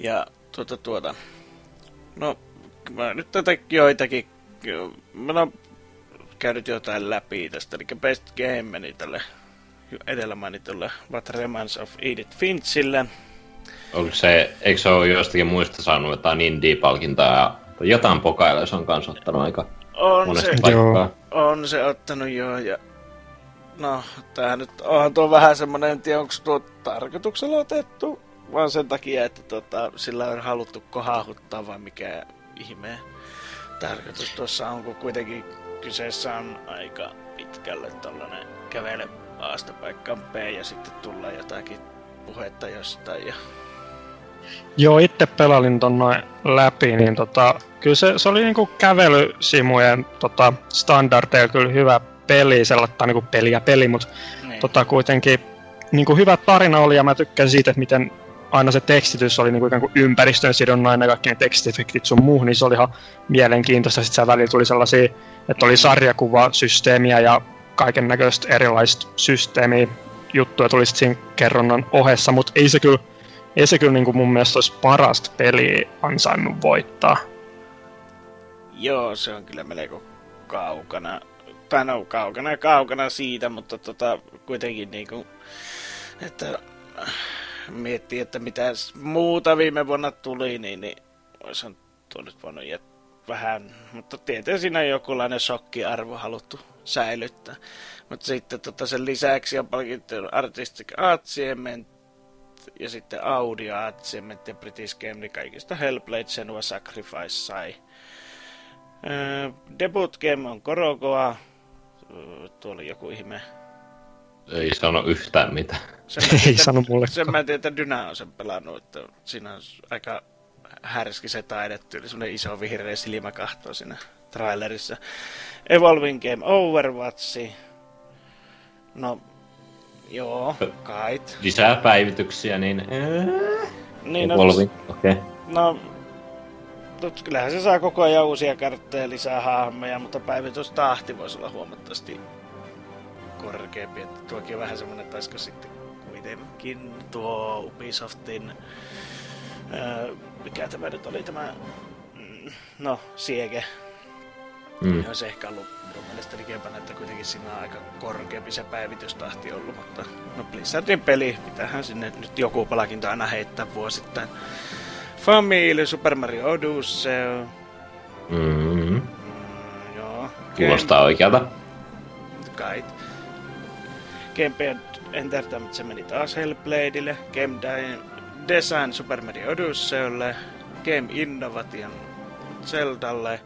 Ja tuota tuota, No, mä nyt tätä joitakin... Oon käynyt jotain läpi tästä, eli Best Game meni tälle edellä mainitulle What Remans of Edith Finchille. Onko se, eikö se ole jostakin muista saanut jotain indie-palkintaa ja jotain pokailla, se on kanssa ottanut aika On monesta se, paikkaa. on se ottanut joo, ja no, tää nyt onhan tuo vähän semmonen, en tiedä onko tuo tarkoituksella otettu, vaan sen takia, että tota, sillä on haluttu kohahuttaa vai mikä ihme tarkoitus tuossa on, kun kuitenkin kyseessä on aika pitkälle tollanen kävele A-sta paikkaan B ja sitten tulee jotakin puhetta jostain ja Joo, itse pelailin ton noin läpi, niin tota, kyllä se, se oli niinku kävelysimujen tota, standardeja kyllä hyvä peli, sellainen niinku peli ja peli, mutta niin. tota, kuitenkin niinku hyvä tarina oli ja mä tykkäsin siitä, että miten aina se tekstitys oli niinku ikään kuin ympäristön sidonnainen kaikki ne tekstiefektit sun muuhun, niin se oli ihan mielenkiintoista. Sitten välillä tuli sellaisia, että oli sarjakuvasysteemiä ja kaiken näköistä erilaista systeemiä juttuja tuli sitten siinä kerronnan ohessa, mutta ei se kyllä, ei se kyllä niinku mun mielestä olisi parasta peliä ansainnut voittaa. Joo, se on kyllä melko kaukana. Tai no, kaukana kaukana siitä, mutta tota, kuitenkin niinku, että miettii, että mitä muuta viime vuonna tuli, niin, niin olisi nyt voinut jät- vähän, mutta tietenkin siinä on jokinlainen shokkiarvo haluttu säilyttää. Mutta sitten tota, sen lisäksi on palkittu Artistic Achievement ja sitten Audio Achievement ja British Game, niin kaikista Hellblade, Senua Sacrifice sai. Öö, debut game on Korokoa. Öö, Tuo oli joku ihme. Ei sano yhtään mitään. Sen mä Ei sano mulle. Sen mä tiedän, että Dyna on sen pelannut, että siinä on aika härski se taidettu, eli semmonen iso vihreä silmä kahtoo siinä trailerissa. Evolving Game Overwatch. No, joo, kait. Lisää päivityksiä, niin... Äh, Niin, no, Evolving, okei. Okay. no, Mut kyllähän se saa koko ajan uusia kartteja, lisää hahmoja, mutta päivitystahti voisi olla huomattavasti korkeampi. Että tuokin on vähän semmonen, että olisiko sitten kuitenkin tuo Ubisoftin... Öö, mikä tämä nyt oli tämä... mm, No, Siege. Mm. Mm. Olisi ehkä ollut minun mielestä likempänä, että kuitenkin siinä on aika korkeampi se päivitystahti ollut, mutta no Blizzardin peli, mitähän sinne nyt joku palkinto aina heittää vuosittain. Family, Super Mario Odyssey, Mm. mm, joo. Kuulostaa oikealta. Kait. Game Entertainment se meni taas Hellbladeille, Game Design Super Mario Odysseylle, Game Innovation Zeldalle,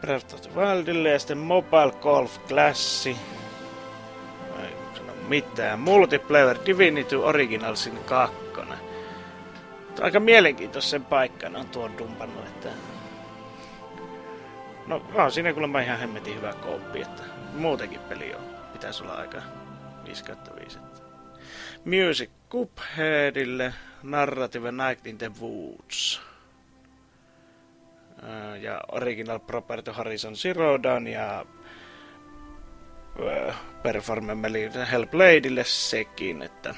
Breath of the Wildille ja sitten Mobile Golf Classi. Ei sano mitään. Multiplayer Divinity Originalsin kakkonen. Tuo on Aika mielenkiintoisen paikkana on tuon dumpannut, että... No, on siinä kuulemma ihan hemmetin hyvä kooppi, että muutenkin peli on. Pitäisi olla aika 5 5. Music Cupheadille, Narrative Night in the Woods. Ää, Ja Original Property Horizon Zero Dawn ja ää, Performance Hellbladeille sekin, että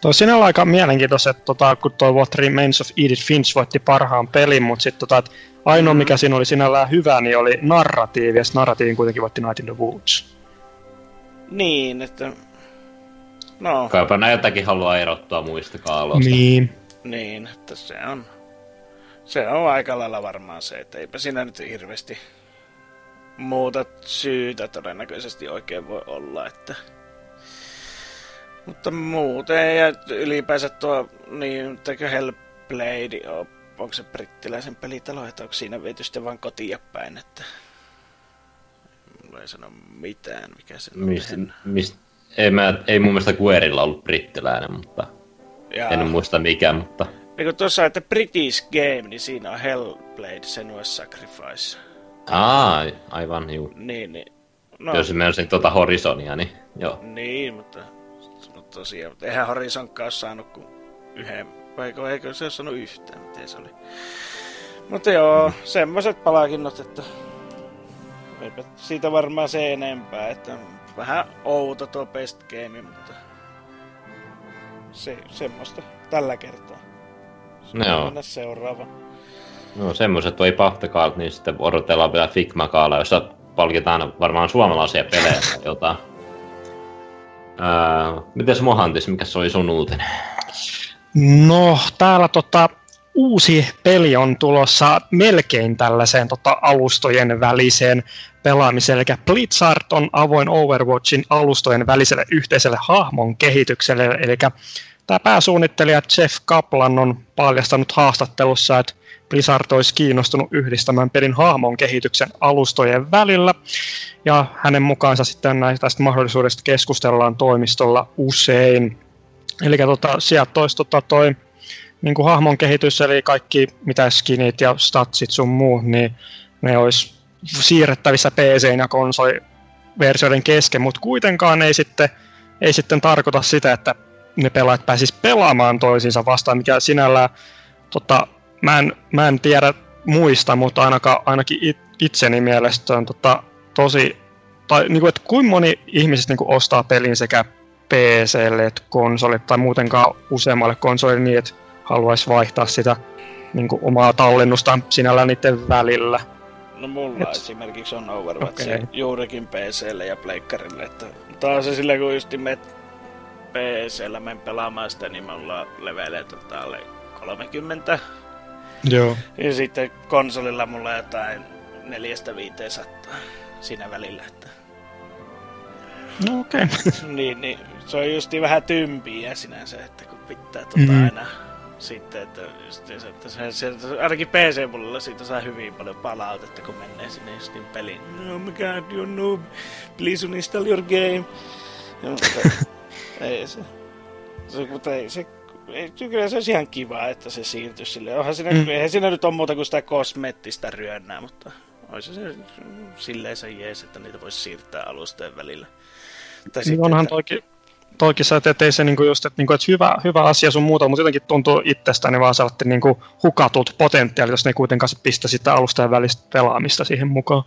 Tuo sinällä aika mielenkiintoista, että tota, kun tuo What Remains of Edith Finch voitti parhaan pelin, mutta sitten tota, ainoa Mm. mikä siinä oli sinällään hyvä, niin oli narratiivi, ja narratiivin kuitenkin voitti Night in the Woods. Niin, että no, Kaipa näiltäkin haluaa erottua muista kaaloista. Niin. niin, että se on se on aika lailla varmaan se, että eipä siinä nyt hirveästi muuta syytä todennäköisesti oikein voi olla, että mutta muuten ja ylipäänsä tuo, niin tekö Hellblade, on, onko se brittiläisen pelitalo, että onko siinä viety sitten vaan kotiin päin, että mulla ei sano mitään, mikä se on Mist, tehnyt. mist, ei, mä, ei mun mielestä Guerilla ollut brittiläinen, mutta Jaa. en muista mikä, mutta Niin kun tuossa, että British Game, niin siinä on Hellblade, Senua's Sacrifice. Aa, aivan juu. Niin, niin. No. Jos mä olisin tuota Horizonia, niin joo. niin, mutta, mutta tosiaan, mutta eihän Horizonkkaan ole saanut kuin yhden, vai eikö- se ole saanut yhtään, miten se oli. Mutta joo, semmoiset palkinnot, että eipä siitä varmaan se enempää, että vähän outo tuo best game, mutta se, semmoista tällä kertaa. Joo. Mennä seuraava. No semmoset toi Pahtakaalt, niin sitten odotellaan vielä Figma-kaala, jossa palkitaan varmaan suomalaisia pelejä tai jotain. Öö, mites Mohantis, mikä se oli sun uutinen? No, täällä tota, uusi peli on tulossa melkein tällaiseen tota, alustojen väliseen pelaamiseen. Eli Blitzart on avoin Overwatchin alustojen väliselle yhteiselle hahmon kehitykselle. Eli tämä pääsuunnittelija Jeff Kaplan on paljastanut haastattelussa, että Blizzard olisi kiinnostunut yhdistämään pelin hahmon kehityksen alustojen välillä. Ja hänen mukaansa sitten näistä mahdollisuudesta keskustellaan toimistolla usein. Eli tota, sieltä olisi tota, toi niin kuin hahmon kehitys, eli kaikki mitä skinit ja statsit sun muu, niin ne olisi siirrettävissä PC- ja konsoliversioiden kesken, mutta kuitenkaan ei sitten, ei sitten tarkoita sitä, että ne pelaajat pääsis pelaamaan toisiinsa vastaan, mikä sinällään, tota, mä, en, mä en tiedä muista, mutta ainakaan, ainakin it, itseni mielestä on tota, tosi, tai niin kuin, että kuinka moni ihmisistä niin kuin ostaa pelin sekä PClle että konsolille tai muutenkaan useammalle konsolille niin, että haluaisi vaihtaa sitä niin kuin omaa tallennustaan sinällään niiden välillä. No mulla Et- esimerkiksi on Overwatch Okei. juurikin PClle ja Pleikkarille, että taas se sillä kun just met PCllä men pelaamaan sitä, niin mulla on leveleitä tota alle 30. Joo. Ja sitten konsolilla mulla on jotain neljästä viiteen sattaa siinä välillä, että No okei. Okay. niin, niin, se on justi vähän tympiä sinänsä, että kun pitää tota Mhm. aina sitten, että, just se, että se, se, ainakin PC-puolella siitä saa hyvin paljon palautetta, kun menee sinne justiin peliin. Oh my god, you're noob. Please uninstall your game. Ja, mutta, ei se, se, mutta ei se, ei, kyllä se olisi ihan kiva, että se siirtyisi sille. Onhan siinä, Mm. eihän siinä nyt ole muuta kuin sitä kosmettista ryönnää, mutta olisi se silleen se jees, että niitä voisi siirtää alustojen välillä. Tai Niin onhan että- toikin, toikin se, että ei se niinku just, että, niinku, että hyvä, hyvä asia sun muuta, mutta jotenkin tuntuu itsestäni vaan sellainen niinku hukatut potentiaali, jos ne kuitenkaan pistä sitä alustajan välistä pelaamista siihen mukaan.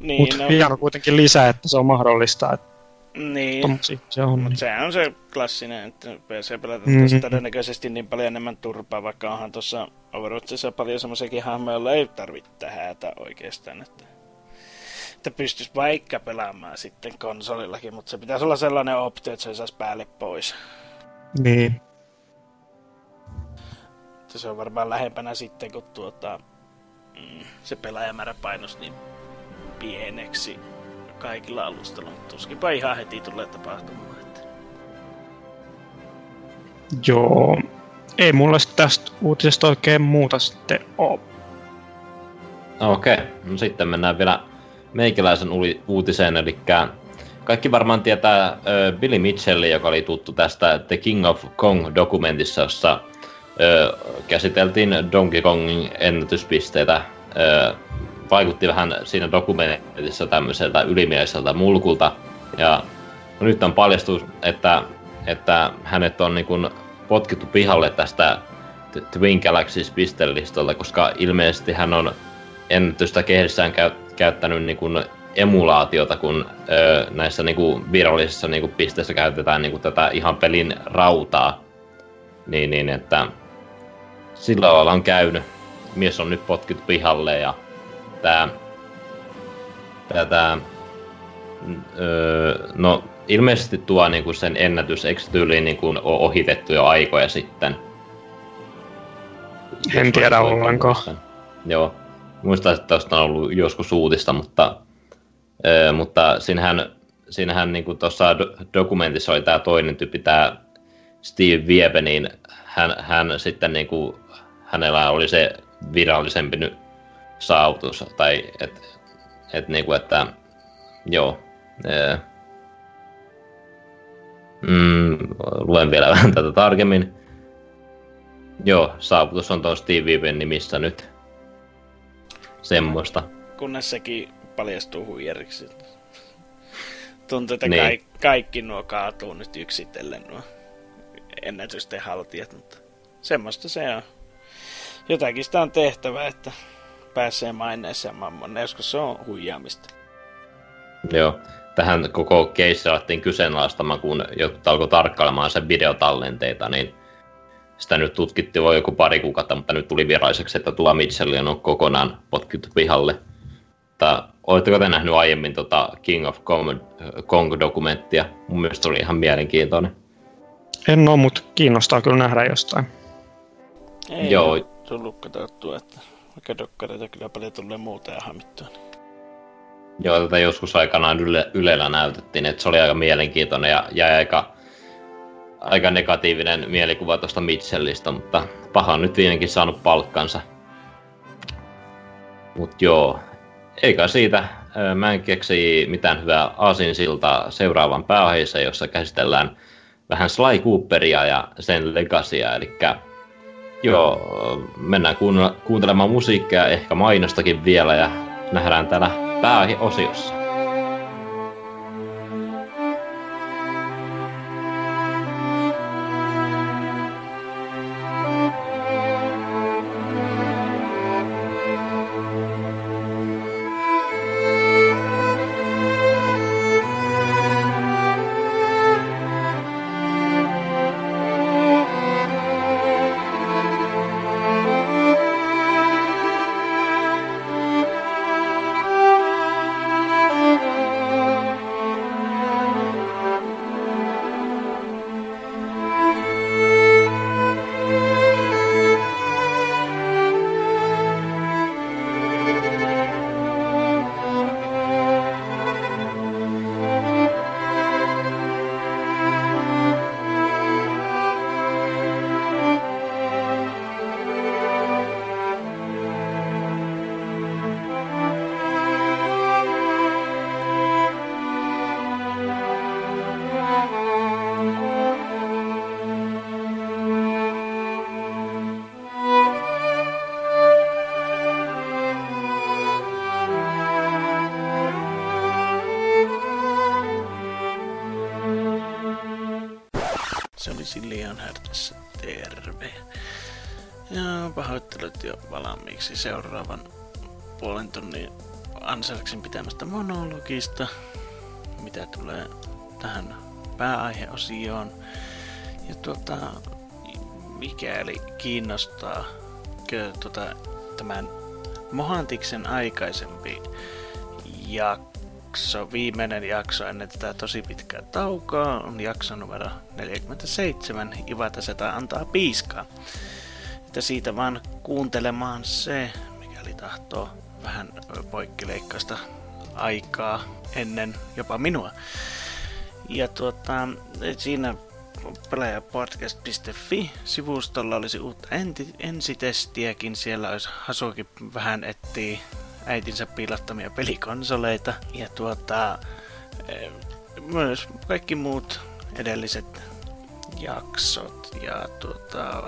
Niin, Mutta no, hieno kuitenkin lisää, että se on mahdollista, että niin. se on. Niin. se on se klassinen, että PC pelata Mhm. mm-hmm. todennäköisesti niin paljon enemmän turpaa, vaikka onhan tuossa Overwatchissa paljon semmoisiakin hahmoja, joilla ei tarvitse hätä oikeastaan, että, että pystyisi vaikka pelaamaan sitten konsolillakin, mutta se pitäisi olla sellainen optio, että se saisi päälle pois. niin. Että se on varmaan lähempänä sitten, kun tuota, mm, se pelaajamäärä painos niin pieneksi kaikilla alustalla, mutta tuskinpa ihan heti tulee tapahtumaan. Että. Joo. Ei mulla tästä uutisesta oikein muuta sitten oo. Okei, okay. no sitten mennään vielä meikäläisen uutiseen, eli kaikki varmaan tietää äh, Billy Mitchellin, joka oli tuttu tästä The King of Kong-dokumentissa, jossa äh, käsiteltiin Donkey Kongin ennätyspisteitä. Äh, vaikutti vähän siinä dokumentissa tämmöiseltä ylimieliseltä mulkulta, ja no nyt on paljastus, että, että hänet on niin kuin potkittu pihalle tästä Twin Galaxies pistelistolta, koska ilmeisesti hän on ennätystä kehdessään käy, käyttänyt niin kuin emulaatiota, kun ö, näissä niin kuin virallisissa niin kuin pisteissä käytetään niin kuin tätä ihan pelin rautaa. Niin, niin että sillä lailla on käynyt. Mies on nyt potkittu pihalle ja tää, tää, tää öö, no ilmeisesti tuo niin kuin sen ennätys, eikö tyyliin niin kuin ole ohitettu jo aikoja sitten? En tiedä ollenkaan. Joo, muistan, että tuosta on ollut joskus uutista, mutta, öö, mutta siinähän, siinähän niin tuossa do- dokumentissa oli tämä toinen tyyppi, tämä Steve Viebe, niin hän, hän sitten niin kuin, hänellä oli se virallisempi ny- saavutus, tai et, et niin kuin, että joo, öö, mm, luen vielä vähän tätä tarkemmin. Joo, saavutus on tuon Steve Vieben nimissä nyt. Semmoista. kunnes sekin paljastuu huijariksi. Tuntuu, että Niin. niin. kaikki, nuo kaatuu nyt yksitellen nuo ennätysten haltijat, mutta semmoista se on. Jotakin sitä on tehtävä, että pääsee maineeseen mammon. Joskus se on huijaamista. Joo. Tähän koko keissi alettiin kyseenalaistamaan, kun jotkut alkoi tarkkailemaan sen videotallenteita, niin sitä nyt tutkittiin voi joku pari kuukautta, mutta nyt tuli viralliseksi, että tuo Mitchell on kokonaan potkittu pihalle. Mutta oletteko te nähnyt aiemmin tota King of Kong-dokumenttia? Mun mielestä oli ihan mielenkiintoinen. En ole, mutta kiinnostaa kyllä nähdä jostain. Ei Joo. tullut katsottua, että vaikka dokkareita kyllä paljon tulee muuta ja hamittua. Joo, tätä joskus aikanaan yle, Ylellä näytettiin, että se oli aika mielenkiintoinen ja jäi aika, aika negatiivinen mielikuva tuosta Mitchellistä, mutta paha on nyt viimeinkin saanut palkkansa. Mut joo, eikä siitä. Mä en keksi mitään hyvää aasinsiltaa seuraavan pääaiheeseen, jossa käsitellään vähän Sly Cooperia ja sen legacya, eli joo, mennään kuuntelemaan musiikkia, ehkä mainostakin vielä ja nähdään täällä pääaiheosiossa. Valmiiksi seuraavan puolen tunnin Anserksin pitämästä monologista, mitä tulee tähän pääaiheosioon. Ja tuota, mikäli kiinnostaa tuota, tämän Mohantiksen aikaisempi jakso, viimeinen jakso ennen tätä tosi pitkää taukoa, on jakso numero 47, Ivata Seta antaa piiskaa. Että siitä vaan kuuntelemaan se, mikäli tahtoo vähän poikkileikkaista aikaa ennen jopa minua. Ja tuota, siinä pelaajapodcast.fi sivustolla olisi uutta enti- ensitestiäkin. Siellä olisi Hasuki vähän etsii äitinsä piilottamia pelikonsoleita. Ja tuota, myös kaikki muut edelliset jaksot. Ja tuota,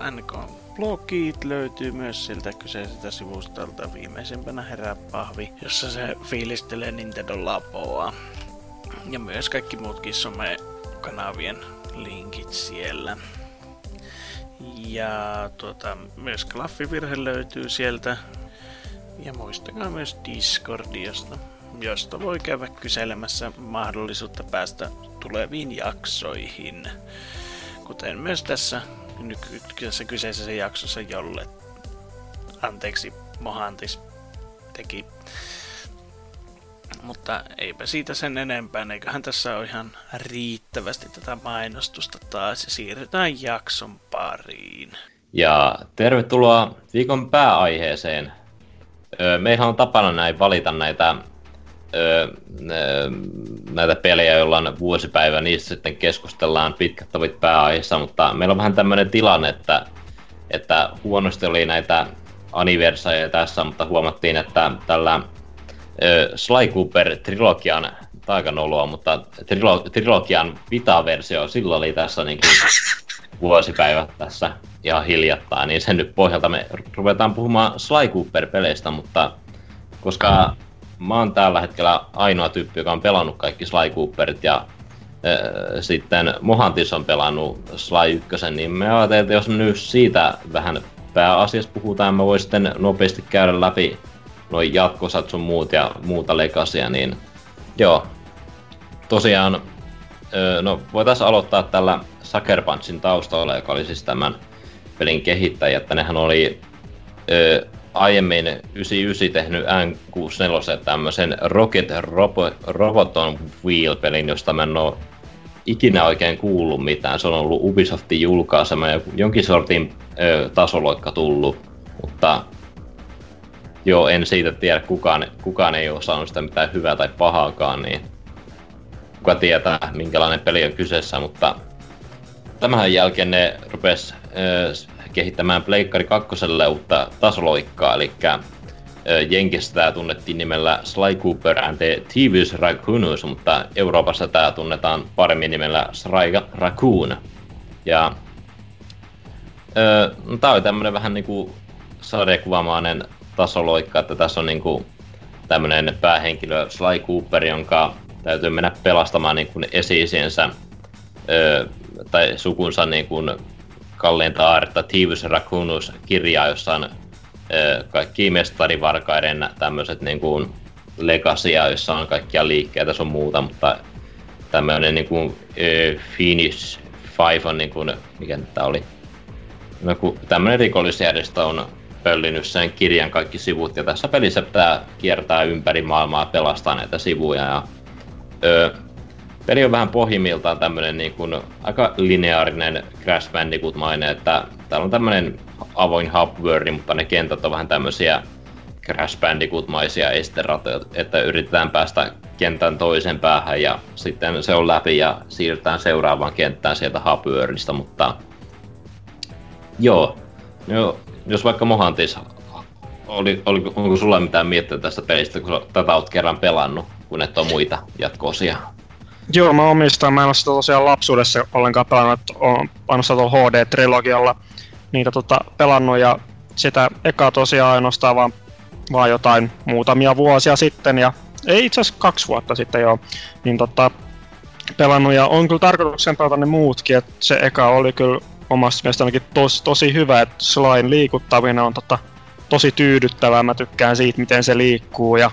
NK-blogit löytyy myös siltä kyseiseltä sivustolta viimeisimpänä herää pahvi, jossa se fiilistelee Nintendo Laboa. Ja myös kaikki muutkin some-kanavien linkit siellä. Ja tuota, myös klaffivirhe löytyy sieltä. Ja muistakaa myös Discordi, josta, josta voi käydä kyselemässä mahdollisuutta päästä tuleviin jaksoihin. Kuten myös tässä nykyisessä kyseisessä jaksossa, jolle anteeksi Mohantis teki mutta eipä siitä sen enempää, eiköhän tässä ole ihan riittävästi tätä mainostusta taas ja siirrytään jakson pariin. Ja tervetuloa viikon pääaiheeseen. Meillähän on tapana näin valita näitä, näitä pelejä, joilla on vuosipäivä, niistä sitten keskustellaan pitkät tavit pääaiheessa, mutta meillä on vähän tämmöinen tilanne, että, että huonosti oli näitä anniversajeja tässä, mutta huomattiin, että tällä ö, Sly Cooper-trilogian taikanoloa, mutta trilo- trilogian Vita-versio, sillä oli tässä niin kuin vuosipäivä tässä ihan hiljattain, niin sen nyt pohjalta me ruvetaan puhumaan Sly Cooper-peleistä, mutta koska mä oon tällä hetkellä ainoa tyyppi, joka on pelannut kaikki Sly Cooperit ja sitten Mohantis on pelannut Sly 1, niin me ajattelin, että jos nyt siitä vähän pääasiassa puhutaan, mä voin sitten nopeasti käydä läpi noin jatkosat sun muut ja muuta legasia, niin joo. Tosiaan, no voitaisiin aloittaa tällä Sucker Punchin taustalla, joka oli siis tämän pelin kehittäjiä, että nehän oli aiemmin 99 tehnyt N64 tämmöisen Rocket Robo, Roboton Wheel-pelin, josta mä en oo ikinä oikein kuullut mitään. Se on ollut Ubisoftin julkaisema jonkin sortin ö, tasoloikka tullut, mutta joo, en siitä tiedä, kukaan, kukaan ei ole saanut sitä mitään hyvää tai pahaakaan, niin kuka tietää, minkälainen peli on kyseessä, mutta tämän jälkeen ne rupes ö, kehittämään Pleikkari 2 uutta tasoloikkaa, eli Jenkissä tämä tunnettiin nimellä Sly Cooper and the Thieves Raccoonus, mutta Euroopassa tämä tunnetaan paremmin nimellä Sly Raccoon. Ja no, tämä oli tämmönen vähän niinku sarjakuvamainen tasoloikka, että tässä on niinku tämmönen päähenkilö Sly Cooper, jonka täytyy mennä pelastamaan niinku esiisiensä tai sukunsa niinku kalliinta aaretta Thieves Raccoonus kirjaa, jossa on kaikki mestarivarkaiden tämmöiset niin kuin legasia, jossa on kaikkia liikkeitä sun muuta, mutta tämmöinen niin kuin, äh, Finish Five on niin kuin, mikä tämä oli? No, kun tämmöinen rikollisjärjestö on pöllinyt sen kirjan kaikki sivut, ja tässä pelissä pitää kiertää ympäri maailmaa pelastaa näitä sivuja. Ja, ö, peli on vähän pohjimmiltaan tämmöinen niin kuin, aika lineaarinen Crash Bandicoot-mainen, että täällä on tämmöinen avoin hubworld, mutta ne kentät on vähän tämmöisiä Crash Bandicoot-maisia esteratoja, että yritetään päästä kentän toisen päähän ja sitten se on läpi ja siirrytään seuraavaan kenttään sieltä hubworldista, mutta joo, no, jos vaikka Mohantis, oli, oli, onko sulla mitään miettiä tästä pelistä, kun tätä oot kerran pelannut, kun et ole muita jatkoosia? Joo, mä omistan. Mä en ole sitä tosiaan lapsuudessa ollenkaan pelannut. Olen pannut HD-trilogialla niitä tota, pelannut ja sitä eka tosiaan ainoastaan vaan, vaan jotain muutamia vuosia sitten ja ei itse asiassa kaksi vuotta sitten jo, niin tota, pelannut ja on kyllä tarkoituksen pelata ne muutkin, että se eka oli kyllä omasta mielestäni tos, tosi hyvä, että slain liikuttaminen on tota, tosi tyydyttävää, mä tykkään siitä miten se liikkuu ja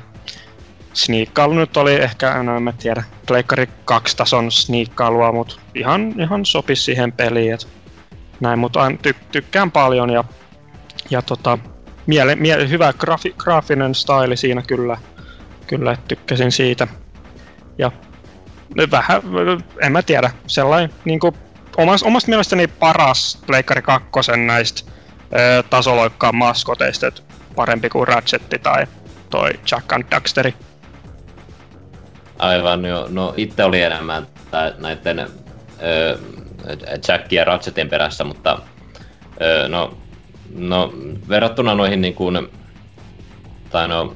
sniikkailu nyt oli ehkä, en, en tiedä, Pleikkari 2 tason sniikkailua, mutta ihan, ihan sopisi siihen peliin. Et näin, mutta ty, tykkään paljon ja, ja tota, miele, miele, hyvä grafi, graafinen style siinä kyllä, kyllä tykkäsin siitä. Ja vähän, en mä tiedä, sellainen niin kuin, omasta, omasta mielestäni paras Pleikkari 2 näistä ö, tasoloikkaan maskoteista, parempi kuin Ratchetti tai toi Jack and Daxteri. Aivan, jo. No itse oli enemmän näiden ö, Jackin ja Ratchetin perässä, mutta öö, no, no, verrattuna noihin niin kuin, tai no,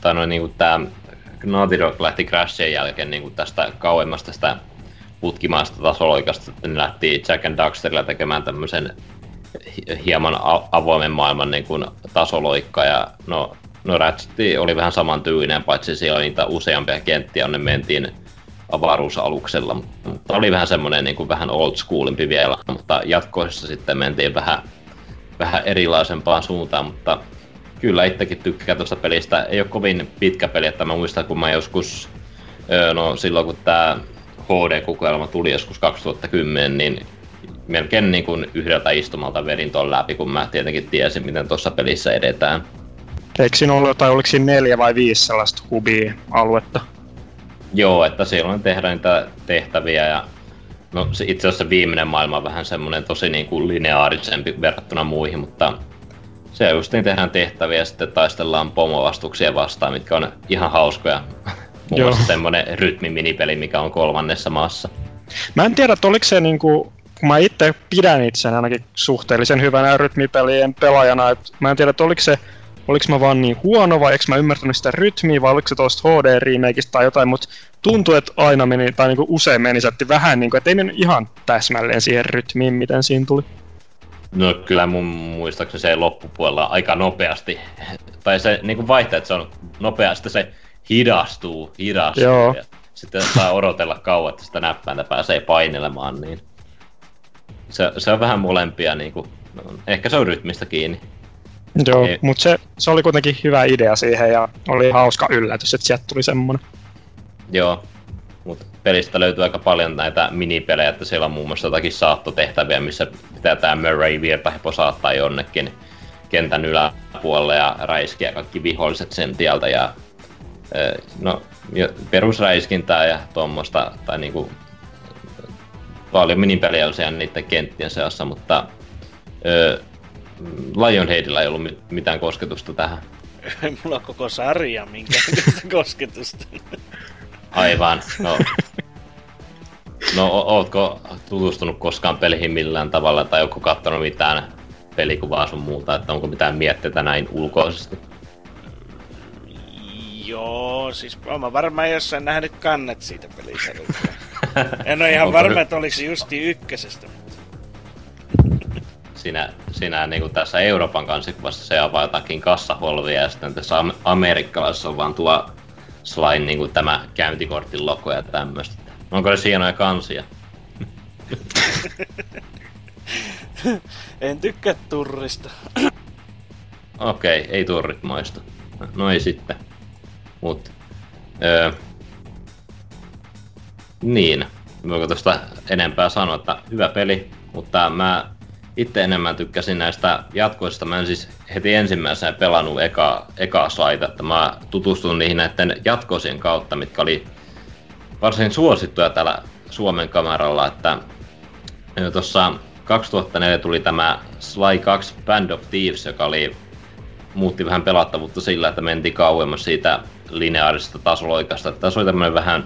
tai no niin kuin tämä Naughty Dog lähti Crashien jälkeen niin kuin tästä kauemmasta tästä putkimaasta tasoloikasta, ne lähti Jack and Daxterilla tekemään tämmöisen hieman avoimen maailman niin kuin tasoloikka ja no, no Ratchet oli vähän samantyylinen, paitsi siellä niitä useampia kenttiä, jonne mentiin avaruusaluksella, mutta oli vähän semmoinen niin kuin vähän old schoolimpi vielä, mutta jatkoissa sitten mentiin vähän, vähän erilaisempaan suuntaan, mutta kyllä itsekin tykkää tuosta pelistä. Ei ole kovin pitkä peli, että mä muistan, kun mä joskus, no silloin kun tämä HD-kokoelma tuli joskus 2010, niin melkein niin kuin yhdeltä istumalta vedin tuon läpi, kun mä tietenkin tiesin, miten tuossa pelissä edetään. Eikö siinä ollut jotain, oliko siinä neljä vai viisi sellaista hubi-aluetta? Joo, että silloin tehdään niitä tehtäviä ja no se itse asiassa viimeinen maailma on vähän semmoinen tosi niin kuin lineaarisempi verrattuna muihin, mutta se just niin tehdään tehtäviä ja sitten taistellaan pomovastuksia vastaan, mitkä on ihan hauskoja. Muun muassa semmoinen rytmiminipeli, mikä on kolmannessa maassa. Mä en tiedä, että oliko se niinku, kun mä itse pidän itseäni ainakin suhteellisen hyvänä rytmipelien pelaajana, että mä en tiedä, että oliko se oliko mä vaan niin huono vai eikö mä ymmärtänyt sitä rytmiä vai oliko se tuosta HD-remakeista tai jotain, mutta tuntui, että aina meni, tai niinku usein meni, se vähän niinku, että ei mennyt ihan täsmälleen siihen rytmiin, miten siinä tuli. No kyllä mun muistaakseni se loppupuolella aika nopeasti, tai se niinku vaihtaa, että se on nopeasti, se hidastuu, hidastuu. Joo. Ja sitten saa odotella kauan, että sitä näppäintä pääsee painelemaan, niin se, se on vähän molempia, niin kuin, no, ehkä se on rytmistä kiinni. Joo, niin. mutta se, se oli kuitenkin hyvä idea siihen ja oli hauska yllätys, että sieltä tuli semmonen. Joo. Mutta pelistä löytyy aika paljon näitä minipelejä, että siellä on muun muassa jotakin saattotehtäviä, missä pitää tämä Murray virtahepo saattaa jonnekin kentän yläpuolelle ja räiskiä kaikki viholliset sen tieltä. Ja, no, perusräiskintää ja tuommoista, tai niinku, paljon minipelejä on siellä niiden kenttien seassa, mutta Lionheadillä ei ollut mitään kosketusta tähän. Mulla on koko sarja minkä kosketusta. Aivan. No, no ootko tutustunut koskaan peliin millään tavalla tai onko katsonut mitään pelikuvaa sun muuta, että onko mitään mietteitä näin ulkoisesti? Joo, siis mä varmaan jossain nähnyt kannet siitä pelisarjasta. en ole ihan varma, että oliko se justi ykkösestä. Sinä, sinä niin kuin tässä Euroopan kansikuvassa se avaa jotakin kassaholvia ja sitten tässä amerikkalaisessa on vaan tuo slain niin kuin tämä käyntikortin loko ja tämmöistä. Onko se hienoja kansia? en tykkää turrista. Okei, okay, ei turrit maista. No ei sitten. Mut, öö, niin, voiko tuosta enempää sanoa, että hyvä peli, mutta mä itse enemmän tykkäsin näistä jatkoista. Mä en siis heti ensimmäisenä pelannut eka, eka saita, että mä tutustun niihin näiden jatkoisien kautta, mitkä oli varsin suosittuja täällä Suomen kameralla, että tuossa 2004 tuli tämä Sly 2 Band of Thieves, joka oli, muutti vähän pelattavuutta sillä, että mentiin kauemmas siitä lineaarisesta tasoloikasta. Tässä oli tämmöinen vähän,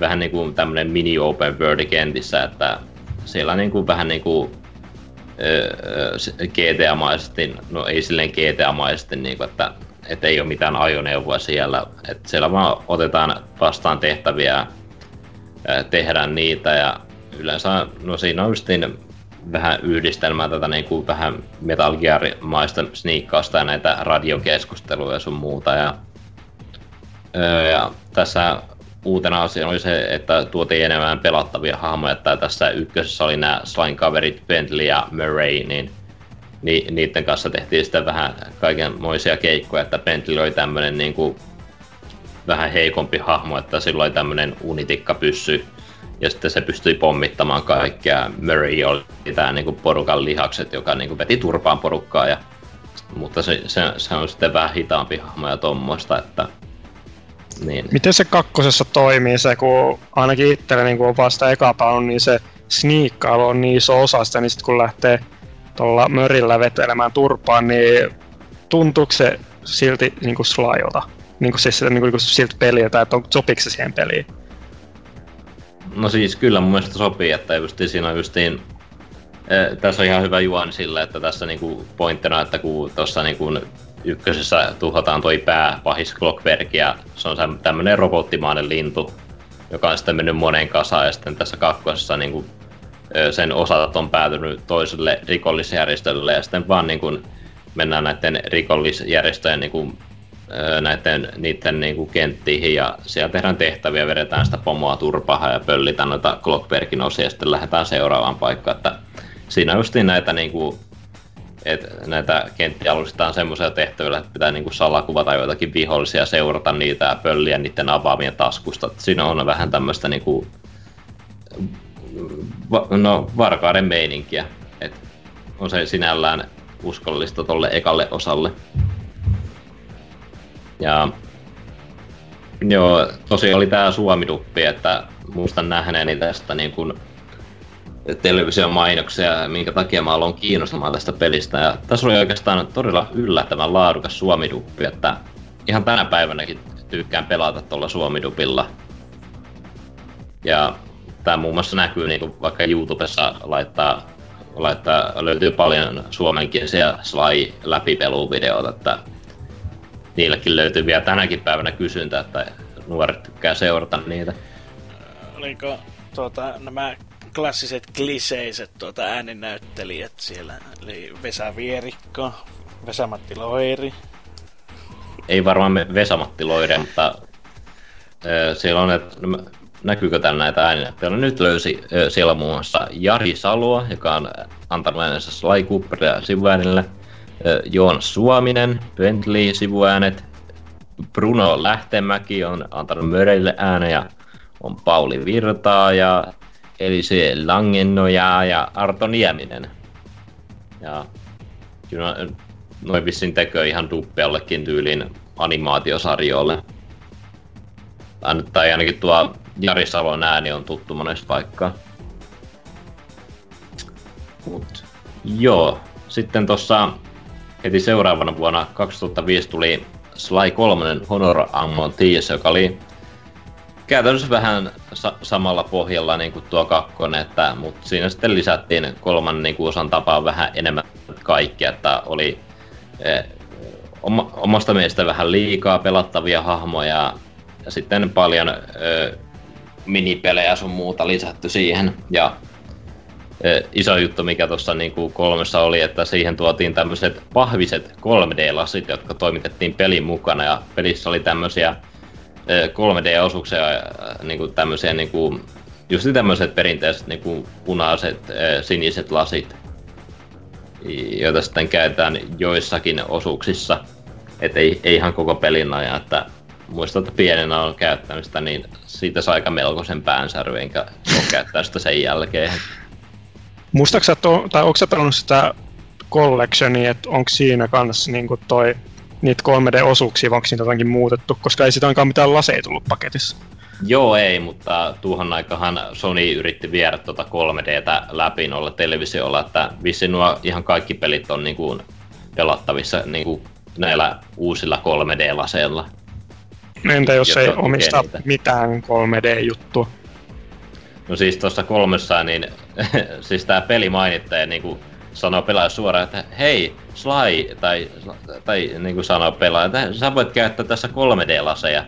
vähän niin kuin tämmöinen mini open world kentissä, että siellä niin kuin vähän niin kuin GTA-maisesti, no ei silleen GTA-maisesti, niin kuin, että, että ei ole mitään ajoneuvoa siellä. Että siellä vaan otetaan vastaan tehtäviä, tehdään niitä ja yleensä, no siinä on just niin vähän yhdistelmää tätä niin kuin vähän Metal Gear-maista sniikkausta ja näitä radiokeskusteluja ja sun muuta. Ja, ja tässä uutena asiana oli se, että tuotiin enemmän pelattavia hahmoja, että tässä ykkösessä oli nämä Slime-kaverit Bentley ja Murray, niin ni, niiden kanssa tehtiin sitten vähän kaikenmoisia keikkoja, että Bentley oli tämmöinen niin kuin vähän heikompi hahmo, että sillä oli tämmöinen unitikka pyssy, ja sitten se pystyi pommittamaan kaikkea. Murray oli tämä niin kuin porukan lihakset, joka niin kuin veti turpaan porukkaa, ja, mutta se, se, se, on sitten vähän hitaampi hahmo ja tommoista, että niin. Miten se kakkosessa toimii se, kun ainakin itselle niin kun on vasta eka palannut, niin se sniikkailu on niin iso osa sitä, niin sitten kun lähtee tuolla mörillä vetelemään turpaan, niin tuntuuko se silti niin kuin slailta? Niin kuin siis niin kuin siltä peliltä, että on, sopiiko se siihen peliin? No siis kyllä mun mielestä sopii, että just siinä on justiin eh, tässä on ihan hyvä juoni sillä, että tässä niinku pointtina, että kun tuossa niinku ykkösessä tuhotaan toi pää pahis Clockwerk ja se on tämmönen robottimainen lintu, joka on sitten mennyt moneen kasaan ja sitten tässä kakkosessa niin kuin, sen osat on päätynyt toiselle rikollisjärjestölle ja sitten vaan niin kuin, mennään näiden rikollisjärjestöjen niin kuin, näiden niiden niin kuin kenttiin ja siellä tehdään tehtäviä, vedetään sitä pomoa turpaa ja pöllitään noita Clockwerkin osia ja sitten lähdetään seuraavaan paikkaan. Että siinä justiin näitä niin kuin, että näitä kenttiä alustetaan semmoisella tehtävillä, että pitää niinku salakuvata joitakin vihollisia, seurata niitä ja pölliä niiden avaamien taskusta. Et siinä on vähän tämmöistä niinku, va, no, varkaiden meininkiä. Et on se sinällään uskollista tolle ekalle osalle. Ja joo, tosi oli tää Suomiduppi, että muistan nähneeni tästä niin kuin televisiomainoksia, minkä takia mä aloin kiinnostumaan tästä pelistä. Ja tässä oli oikeastaan todella yllättävän laadukas suomiduppi, että ihan tänä päivänäkin tykkään pelata tuolla suomidupilla. Ja tämä muun muassa näkyy niin vaikka YouTubessa laittaa, laittaa, löytyy paljon suomenkielisiä Sly läpipeluvideoita, että niillekin löytyy vielä tänäkin päivänä kysyntä, että nuoret tykkää seurata niitä. Oliko tuota, nämä klassiset kliseiset tuota ääninäyttelijät siellä. Eli Vesa Vierikko, Vesamatti Loiri. Ei varmaan Vesamatti Loiri, mutta äh, siellä on, että näkyykö täällä näitä ääninäyttelijöitä. Nyt löysi äh, siellä muun muassa Jari Saloa, joka on antanut äänensä Sly Cooperia sivuäänille. Joon Suominen, Bentley sivuäänet. Bruno Lähtemäki on antanut Mörille äänen ja on Pauli Virtaa ja Elise Langennoja ja Arto Nieminen. Ja kyllä noin vissiin tekee ihan duppeallekin tyylin animaatiosarjoille. Tai ainakin tuo Jari Salon ääni on tuttu monesta paikkaa. Mut, joo, sitten tuossa heti seuraavana vuonna 2005 tuli Sly 3 Honor Amon Thieves, joka oli käytännössä vähän sa- samalla pohjalla niin kuin tuo kakkonen, että, mutta siinä sitten lisättiin kolman niin kuin osan tapaa vähän enemmän kaikkea, että oli eh, oma, omasta mielestä vähän liikaa pelattavia hahmoja ja sitten paljon eh, minipelejä sun muuta lisätty siihen. Ja eh, iso juttu, mikä tuossa niin kuin kolmessa oli, että siihen tuotiin tämmöiset pahviset 3D-lasit, jotka toimitettiin pelin mukana ja pelissä oli tämmöisiä 3D-osuuksia, niin kuin tämmöisiä niin kuin, just tämmöiset perinteiset niin kuin punaiset, siniset lasit, joita sitten käytetään joissakin osuuksissa. Et ei, ei ihan koko pelin ajan, että muistan, että pienenä on käyttänyt sitä, niin siitä sai aika melkoisen päänsäryn, enkä ole käyttänyt sitä sen jälkeen. Muistaaksä, tai onko sä pelannut sitä collectionia, että onko siinä kanssa niin toi niitä 3D-osuuksia, vai onko niitä jotenkin muutettu, koska ei sitä ainakaan mitään laseja tullut paketissa. Joo, ei, mutta tuohon aikahan Sony yritti viedä tuota 3Dtä läpi noilla televisiolla, että vissi nuo ihan kaikki pelit on niin kuin pelattavissa niin kuin näillä uusilla 3D-laseilla. Entä jos ei omista niitä. mitään 3D-juttua? No siis tuossa kolmessa, niin siis tämä peli mainittaja niin kuin sanoo pelaaja suoraan, että hei, Sly, tai, tai niin kuin sanoo pelaaja, että sä voit käyttää tässä 3D-laseja.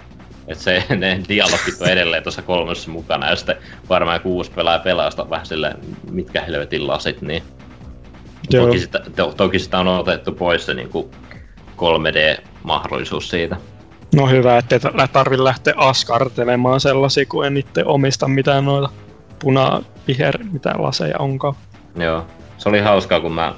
Että se, ne dialogit on edelleen tuossa kolmessa mukana, ja sitten varmaan kuusi pelaaja pelaa sitä vähän sille, mitkä helvetin lasit, niin toki sitä, to, toki sitä on otettu pois se niin kuin 3D-mahdollisuus siitä. No hyvä, ettei tarvi lähteä askartelemaan sellaisia, kun en itse omista mitään noita puna viher mitä laseja onkaan. Joo se oli hauskaa, kun mä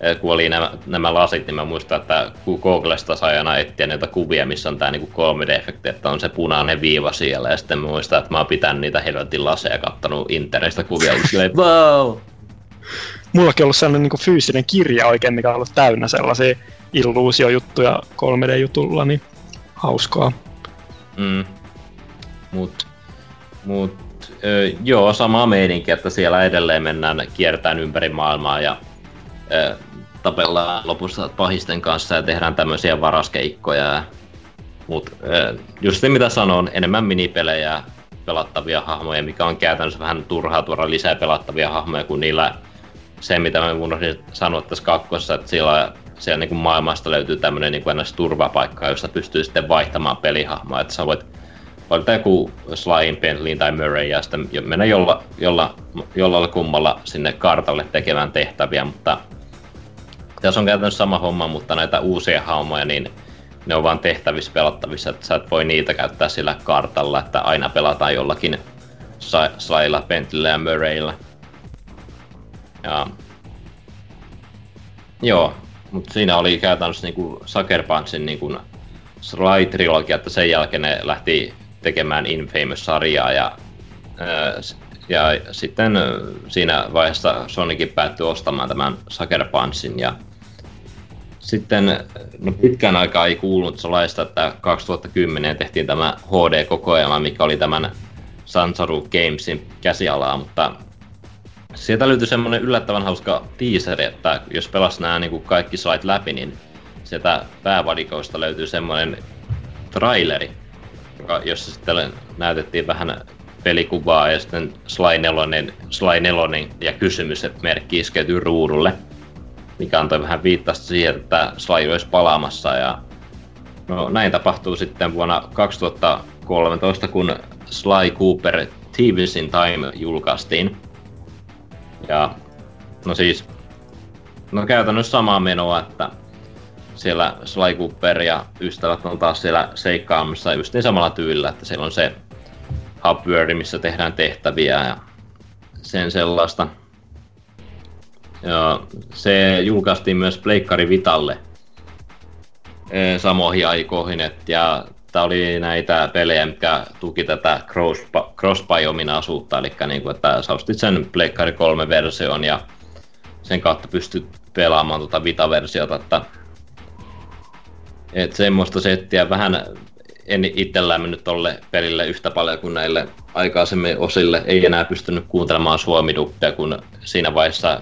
eh, kun oli nämä, nämä lasit, niin mä muistan, että kun Googlesta sai aina etsiä näitä kuvia, missä on tämä niin 3D-efekti, että on se punainen viiva siellä, ja sitten muistan, että mä oon pitänyt niitä helvetin laseja ja kattonut internetistä kuvia, ja silleen, wow! Mullakin on ollut sellainen niin fyysinen kirja oikein, mikä on ollut täynnä sellaisia illuusiojuttuja 3D-jutulla, niin hauskaa. Mm. Mut, mut ö, joo, sama meininki, että siellä edelleen mennään kiertään ympäri maailmaa ja ö, tapellaan lopussa pahisten kanssa ja tehdään tämmöisiä varaskeikkoja. Mutta just se mitä sanon, enemmän minipelejä, pelattavia hahmoja, mikä on käytännössä vähän turhaa tuoda lisää pelattavia hahmoja, kun niillä se, mitä mä unohdin sanoa tässä kakkosessa, että siellä, siellä niin kuin maailmasta löytyy tämmöinen niin turvapaikka, jossa pystyy sitten vaihtamaan pelihahmoa, että sä voit valita joku Slyin, Bentleyin tai Murray ja sitten mennä jolla, jolla, jolla kummalla sinne kartalle tekemään tehtäviä, mutta tässä on käytännössä sama homma, mutta näitä uusia haumoja, niin ne on vaan tehtävissä pelattavissa, että sä et voi niitä käyttää sillä kartalla, että aina pelataan jollakin Slylla, Bentleyllä ja Murraylla. Ja... Joo, mutta siinä oli käytännössä niinku Sucker Punchin niinku Sly-trilogia, että sen jälkeen ne lähti tekemään Infamous-sarjaa ja, ja sitten siinä vaiheessa Sonicin päättyi ostamaan tämän Sucker Punchin ja sitten no pitkään aikaa ei kuulunut sellaista, että 2010 tehtiin tämä HD-kokoelma, mikä oli tämän Sansaru Gamesin käsialaa, mutta sieltä löytyi semmoinen yllättävän hauska teaseri, että jos pelas nämä niin kuin kaikki slide läpi, niin sieltä päävalikoista löytyy semmoinen traileri, joka, jossa sitten näytettiin vähän pelikuvaa ja sitten Sly 4, Sly 4 ja kysymys, että merkki iskeytyy ruudulle, mikä antoi vähän viittasta siihen, että Sly olisi palaamassa ja no, näin tapahtuu sitten vuonna 2013, kun Sly Cooper Thieves in Time julkaistiin. Ja no siis, no käytännössä samaa menoa, että siellä Sly Cooper ja ystävät on taas siellä seikkaamassa just niin samalla tyylillä, että siellä on se hubworld, missä tehdään tehtäviä ja sen sellaista. Ja se julkaistiin myös Pleikkari Vitalle samoihin aikoihin, et, ja Tämä oli näitä pelejä, mikä tuki tätä crossbuy-ominaisuutta, eli niin kuin, että sä ostit sen Pleikkari 3 version ja sen kautta pystyt pelaamaan tuota Vita-versiota, että et semmoista settiä vähän en itsellään mennyt tolle pelille yhtä paljon kuin näille aikaisemmin osille. Ei enää pystynyt kuuntelemaan suomiduppia, kun siinä vaiheessa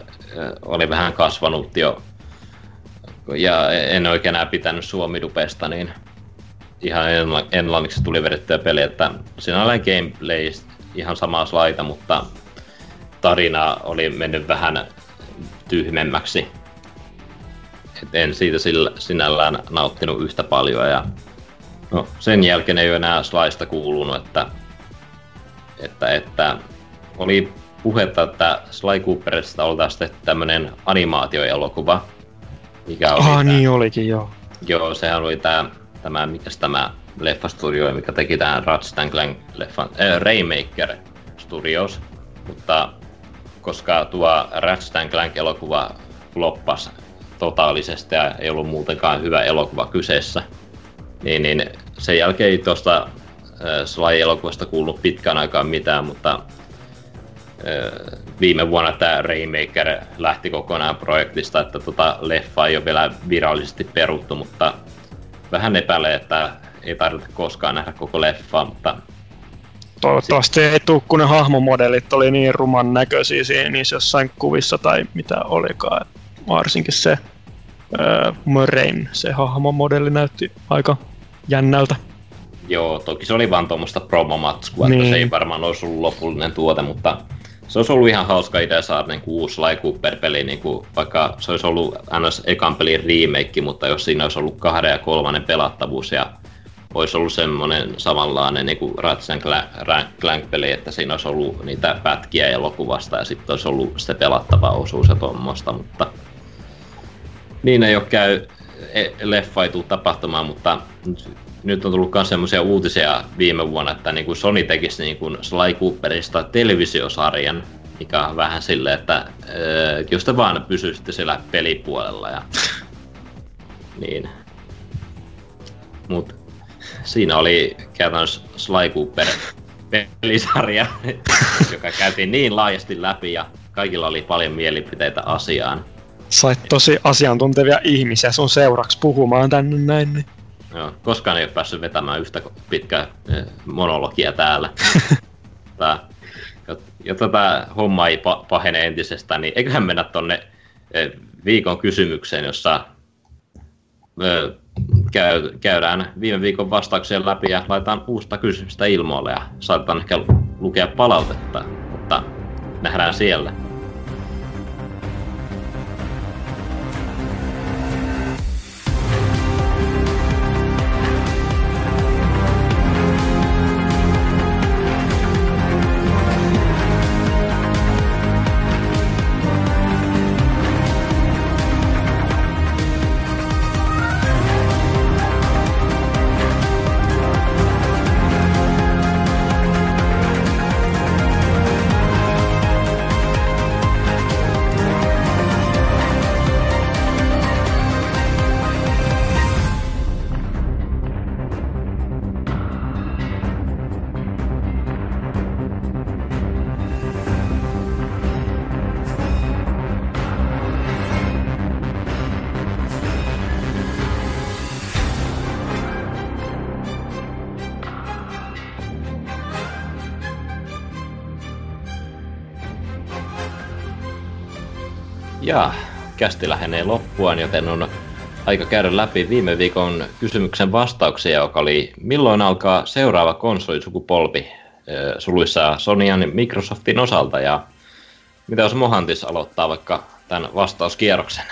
oli vähän kasvanut jo ja en oikein enää pitänyt suomidupesta, niin ihan englanniksi tuli vedettyä peli, että oli gameplay ihan sama laita, mutta tarina oli mennyt vähän tyhmemmäksi. Et en siitä sillä, sinällään nauttinut yhtä paljon ja no, sen jälkeen ei ole enää Slaista kuulunut, että, että, että oli puhetta, että Sly Cooperista oltaisiin tehty tämmönen animaatioelokuva, mikä oli ah, tää, niin olikin, joo. Joo, sehän oli tää, tämä, mikä tämä leffastudio, mikä teki tämän Ratchet Clank leffan, äh, Raymaker Studios, mutta koska tuo Ratchet Clank elokuva floppasi totaalisesti ja ei ollut muutenkaan hyvä elokuva kyseessä, niin, niin sen jälkeen ei tuosta äh, Sly-elokuvasta kuulunut pitkään aikaan mitään, mutta viime vuonna tämä Raymaker lähti kokonaan projektista, että tota leffa ei ole vielä virallisesti peruttu, mutta vähän epäilee, että ei tarvitse koskaan nähdä koko leffaa, mutta Toivottavasti ei tule, kun ne hahmomodelit oli niin ruman näköisiä siinä niissä jossain kuvissa tai mitä olikaan. Varsinkin se äh, Murrayn, se hahmomodelli näytti aika jännältä. Joo, toki se oli vaan tuommoista promomatskua, niin. että se ei varmaan olisi ollut lopullinen tuote, mutta se olisi ollut ihan hauska idea saada niin uusi Sly Cooper-peli, niin kuin, vaikka se olisi ollut ns. ekan pelin remake, mutta jos siinä olisi ollut kahden ja kolmannen pelattavuus ja olisi ollut semmoinen samanlainen niin kuin Ratchet Clank-peli, että siinä olisi ollut niitä pätkiä elokuvasta ja sitten olisi ollut se pelattava osuus ja tuommoista, mutta niin ei ole käy, e, leffa ei tule tapahtumaan, mutta nyt on tullut myös semmoisia uutisia viime vuonna, että niin kuin Sony tekisi niin kuin Sly Cooperista televisiosarjan, mikä on vähän silleen, että äh, jos te vaan pysyisitte siellä pelipuolella. Ja, niin. Mut siinä oli käytännössä Sly Cooper pelisarja, joka käytiin niin laajasti läpi ja kaikilla oli paljon mielipiteitä asiaan. Sait tosi asiantuntevia ihmisiä sun seuraksi puhumaan tänne näin. Niin. Joo, koskaan ei ole päässyt vetämään yhtä pitkää eh, monologia täällä. Tää, ja tätä homma ei pahene entisestään, niin eiköhän mennä tonne eh, viikon kysymykseen, jossa eh, käydään viime viikon vastauksia läpi ja laitetaan uusta kysymystä ilmoille ja saatetaan ehkä lukea palautetta, mutta nähdään siellä. Ja kästi lähenee loppuaan, joten on aika käydä läpi viime viikon kysymyksen vastauksia, joka oli milloin alkaa seuraava konsolisukupolvi suluissa Sonyan Microsoftin osalta ja mitä jos Mohantis aloittaa vaikka tämän vastauskierroksen?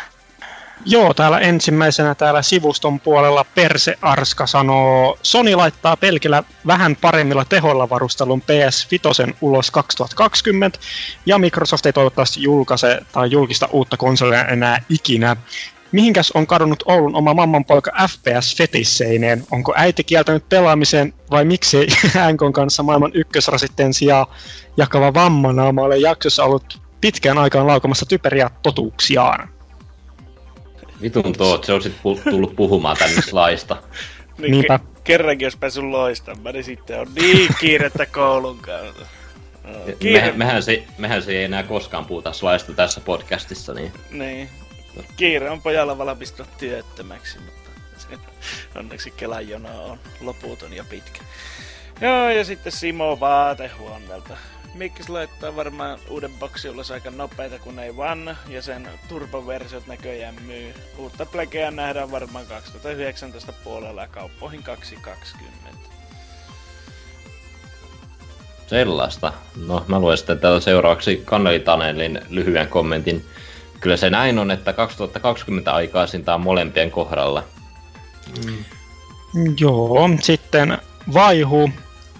Joo, täällä ensimmäisenä täällä sivuston puolella Perse Arska sanoo, Sony laittaa pelkillä vähän paremmilla tehoilla varustelun ps Vitosen ulos 2020, ja Microsoft ei toivottavasti julkaise tai julkista uutta konsolia enää ikinä. Mihinkäs on kadonnut Oulun oma mammanpoika FPS-fetisseineen? Onko äiti kieltänyt pelaamisen vai miksi Änkon kanssa maailman ykkösrasitteen sijaan jakava vammanaama ole jaksossa ollut pitkään aikaan laukamassa typeriä totuuksiaan? Vitun toot, se on sit pu- tullut puhumaan tänne slaista. Niinpä. Kerrankin jos päässyt loistamaan, niin sitten on niin kiirettä koulun kautta. Me, mehän, se, mehän se ei enää koskaan puhuta slaista tässä podcastissa, niin... Niin. Kiire on pojalla valmistua työttömäksi, mutta onneksi Kelan jono on loputon ja pitkä. Joo, ja sitten Simo vaatehuoneelta. Mikkis laittaa varmaan uuden boksi ulos aika nopeita, kun ei vanna, ja sen turboversiot näköjään myy. Uutta plekeä nähdään varmaan 2019 puolella ja kauppoihin 2020. Sellaista. No, mä luen sitten täällä seuraavaksi Kanneli Tanelin lyhyen kommentin. Kyllä se näin on, että 2020 aikaisintaan molempien kohdalla. Mm. Joo, sitten Vaihu.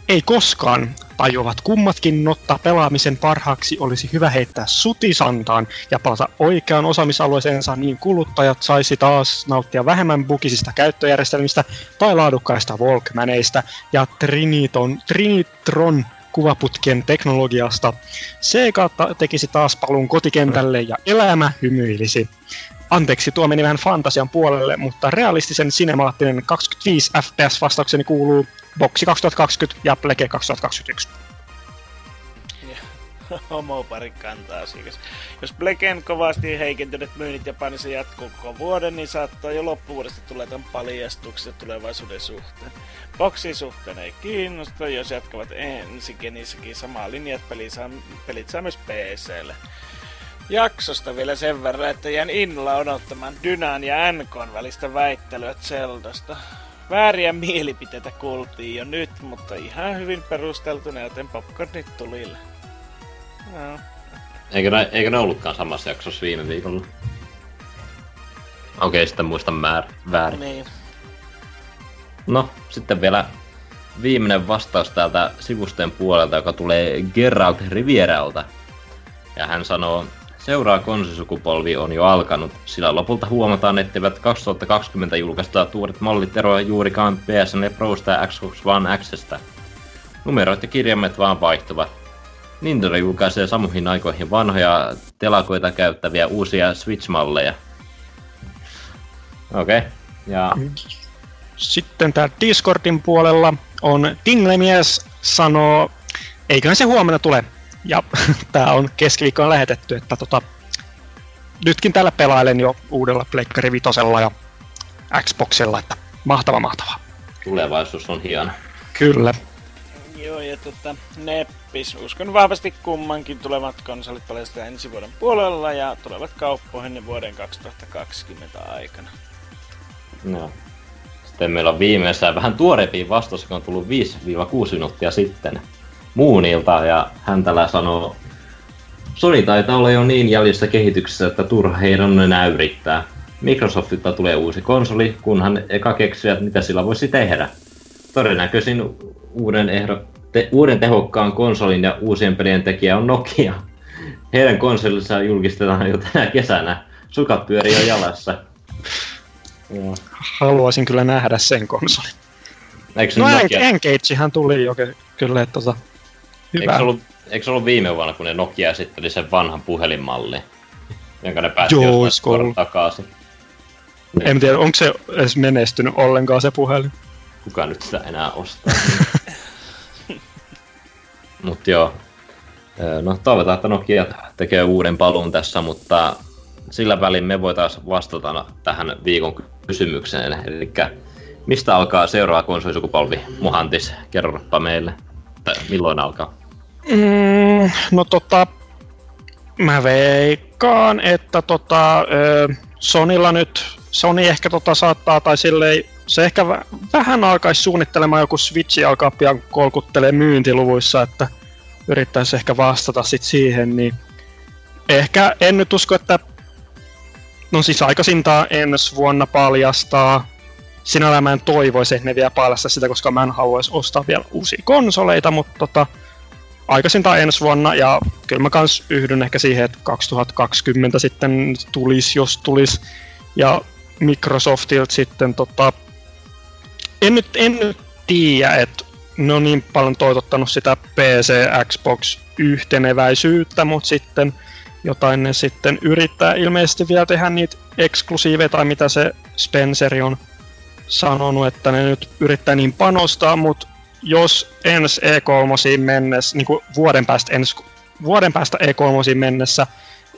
Ei koskaan tajuavat kummatkin notta pelaamisen parhaaksi olisi hyvä heittää sutisantaan ja palata oikeaan osaamisalueeseensa niin kuluttajat saisi taas nauttia vähemmän bukisista käyttöjärjestelmistä tai laadukkaista Walkmaneista ja Triniton, Trinitron kuvaputkien teknologiasta. Sega tekisi taas palun kotikentälle ja elämä hymyilisi. Anteeksi, tuo meni vähän fantasian puolelle, mutta realistisen sinemaattinen 25 FPS-vastaukseni kuuluu Boxi 2020 ja Plege 2021. Homoparin kantaa asiakas. Jos Bleken kovasti heikentyneet myynnit Japanissa jatkuu koko vuoden, niin saattaa jo loppuvuodesta tulla tämän paljastuksia tulevaisuuden suhteen. Boxin suhteen ei kiinnosta, jos jatkavat ensigenissäkin samaa linjat, pelit saa, pelit saa myös PClle. Jaksosta vielä sen verran, että jään innolla odottamaan Dynan ja NKn välistä väittelyä Zeldasta. Vääriä mielipiteitä kuultiin jo nyt, mutta ihan hyvin perusteltuna, joten popcornit tulille. No. Eikö, ne, eikö ne ollutkaan samassa jaksossa viime viikolla? Okei, okay, sitten muistan määr, väärin. Niin. No, sitten vielä viimeinen vastaus täältä sivusten puolelta, joka tulee Geralt Rivieralta. Ja hän sanoo, Seuraa konsisukupolvi on jo alkanut, sillä lopulta huomataan, etteivät 2020 julkaistavat uudet mallit eroa juurikaan PSN Prosta ja Xbox One Xstä. Numerot ja kirjaimet vaan vaihtuvat. Nintendo julkaisee samoihin aikoihin vanhoja telakoita käyttäviä uusia Switch-malleja. Okei, okay. ja... Sitten tää Discordin puolella on Tinglemies sanoo, eiköhän se huomenna tule. Ja tää on keskiviikkoon lähetetty, että tota, nytkin täällä pelailen jo uudella Pleikkari Vitosella ja Xboxilla, että mahtava mahtava. Tulevaisuus on hieno. Kyllä. Joo, ja tota, Neppis. Uskon vahvasti kummankin tulevat konsolit paljastetaan ensi vuoden puolella ja tulevat kauppoihin vuoden 2020 aikana. No. Sitten meillä on viimeisessä vähän tuoreempi vastaus, joka on tullut 5-6 minuuttia sitten. Muunilta ja hän tällä sanoo, Sony taitaa olla jo niin jäljessä kehityksessä, että turha heidän on enää yrittää. Microsoftilta tulee uusi konsoli, kunhan eka keksivät, mitä sillä voisi tehdä. Todennäköisin uuden, ehdo, te, uuden tehokkaan konsolin ja uusien pelien tekijä on Nokia. Heidän konsolissa julkistetaan jo tänä kesänä. Sukat pyörii jo jalassa. Haluaisin kyllä nähdä sen konsolin. Eikö no Nokia... Engagehan tuli jo kyllä, että tota, Hyvä. Eikö se, ollut, eikö se ollut viime vuonna, kun ne Nokia esitteli sen vanhan puhelinmalli, jonka ne päätti Joo, takaisin? En tiedä, onko se edes menestynyt ollenkaan se puhelin. Kuka nyt sitä enää ostaa? Mut joo. No toivotaan, että Nokia tekee uuden paluun tässä, mutta sillä välin me voitaisiin vastata tähän viikon kysymykseen. Eli mistä alkaa seuraava konsolisukupolvi? Muhantis, kerropa meille. Tai milloin alkaa? Mm, no tota, mä veikkaan, että tota, Sonilla nyt, Sony ehkä tota saattaa, tai silleen, se ehkä vähän alkaisi suunnittelemaan joku Switch alkaa pian kolkuttelee myyntiluvuissa, että yrittäisi ehkä vastata sit siihen, niin ehkä en nyt usko, että no siis aikaisintaan ensi vuonna paljastaa. Sinällään mä en toivoisi, että ne vielä paljasta sitä, koska mä en haluaisi ostaa vielä uusia konsoleita, mutta tota, aikaisintaan ensi vuonna, ja kyllä mä kans yhdyn ehkä siihen, että 2020 sitten tulisi, jos tulisi, ja Microsoftilta sitten tota, en nyt, en nyt tiedä, että ne on niin paljon toitottanut sitä PC, Xbox yhteneväisyyttä, mutta sitten jotain ne sitten yrittää ilmeisesti vielä tehdä niitä eksklusiiveja tai mitä se Spenceri on sanonut, että ne nyt yrittää niin panostaa, mutta jos ensi E3 mennessä, niin kuin vuoden päästä, ens, vuoden päästä E3 mennessä,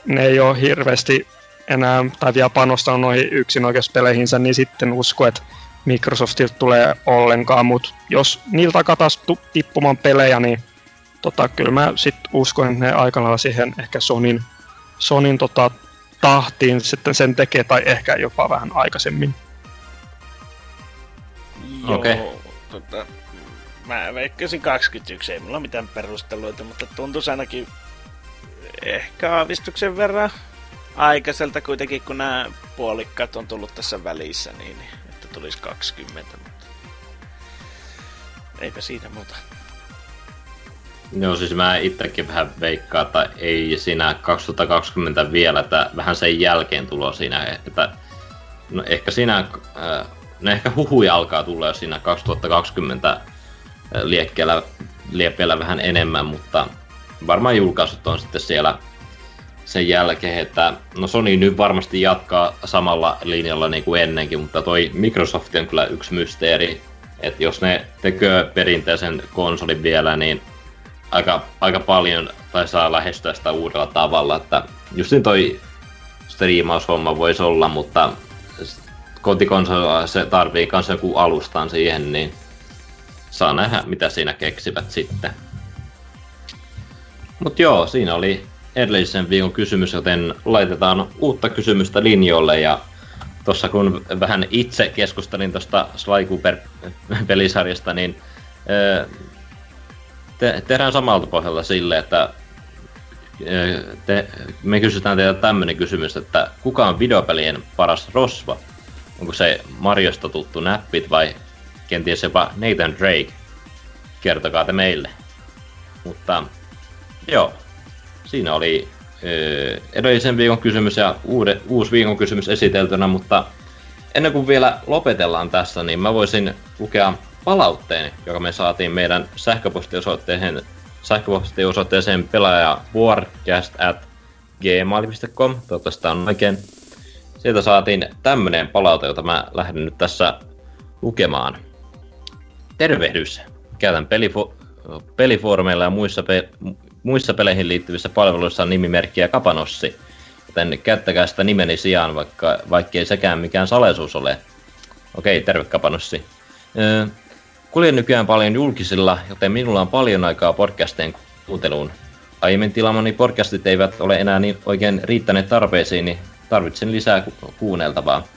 ne ei ole hirveästi enää, tai vielä panostanut noihin yksinoikeuspeleihinsä, niin sitten usko, että Microsoftilta tulee ollenkaan, mutta jos niiltä katas tippumaan pelejä, niin tota, kyllä mä sit uskon, että ne aikanaan siihen ehkä Sonin, Sonin tota, tahtiin sitten sen tekee, tai ehkä jopa vähän aikaisemmin. Okei. tota, mä veikkasin 21, ei mulla mitään perusteluita, mutta tuntuisi ainakin ehkä aavistuksen verran aikaiselta kuitenkin, kun nämä puolikkaat on tullut tässä välissä, niin että tulisi 20, mutta eipä siitä muuta. Joo, siis mä itsekin vähän veikkaan, että ei siinä 2020 vielä, että vähän sen jälkeen tulo siinä, että no ehkä siinä, äh, no ehkä huhuja alkaa tulla jo siinä 2020 liekkeellä, liekkeellä vähän enemmän, mutta varmaan julkaisut on sitten siellä sen jälkeen, että no Sony nyt varmasti jatkaa samalla linjalla niin kuin ennenkin, mutta toi Microsoft on kyllä yksi mysteeri, että jos ne tekee perinteisen konsolin vielä, niin aika, aika paljon tai saa lähestyä sitä uudella tavalla, että just niin toi striimaushomma voisi olla, mutta kotikonsolilla se tarvii kanssa joku alustan siihen, niin saa nähdä mitä siinä keksivät sitten. Mut joo, siinä oli edellisen viikon kysymys, joten laitetaan uutta kysymystä linjoille ja tuossa kun vähän itse keskustelin tuosta Sly Cooper-pelisarjasta, niin te, tehdään samalta pohjalta sille, että te, me kysytään teiltä tämmöinen kysymys, että kuka on videopelien paras rosva? Onko se Mariosta tuttu näppit vai kenties jopa Nathan Drake? Kertokaa te meille. Mutta joo, siinä oli ö, edellisen viikon kysymys ja uude, uusi viikon kysymys esiteltynä, mutta ennen kuin vielä lopetellaan tässä, niin mä voisin lukea palautteen, joka me saatiin meidän sähköpostiosoitteeseen, sähköpostiosoitteeseen pelaaja at gmail.com, toivottavasti tämä on oikein. Sieltä saatiin tämmönen palaute, jota mä lähden nyt tässä lukemaan. Tervehdys! Käytän pelifo- pelifoorumeilla ja muissa, pe- muissa peleihin liittyvissä palveluissa on nimimerkkiä Kapanossi, joten käyttäkää sitä nimeni sijaan, vaikka, vaikkei sekään mikään salaisuus ole. Okei, terve Kapanossi. Öö, kuljen nykyään paljon julkisilla, joten minulla on paljon aikaa podcastien kuunteluun. Aiemmin tilamani podcastit eivät ole enää niin oikein riittäneet tarpeisiin, niin tarvitsen lisää ku- kuunneltavaa.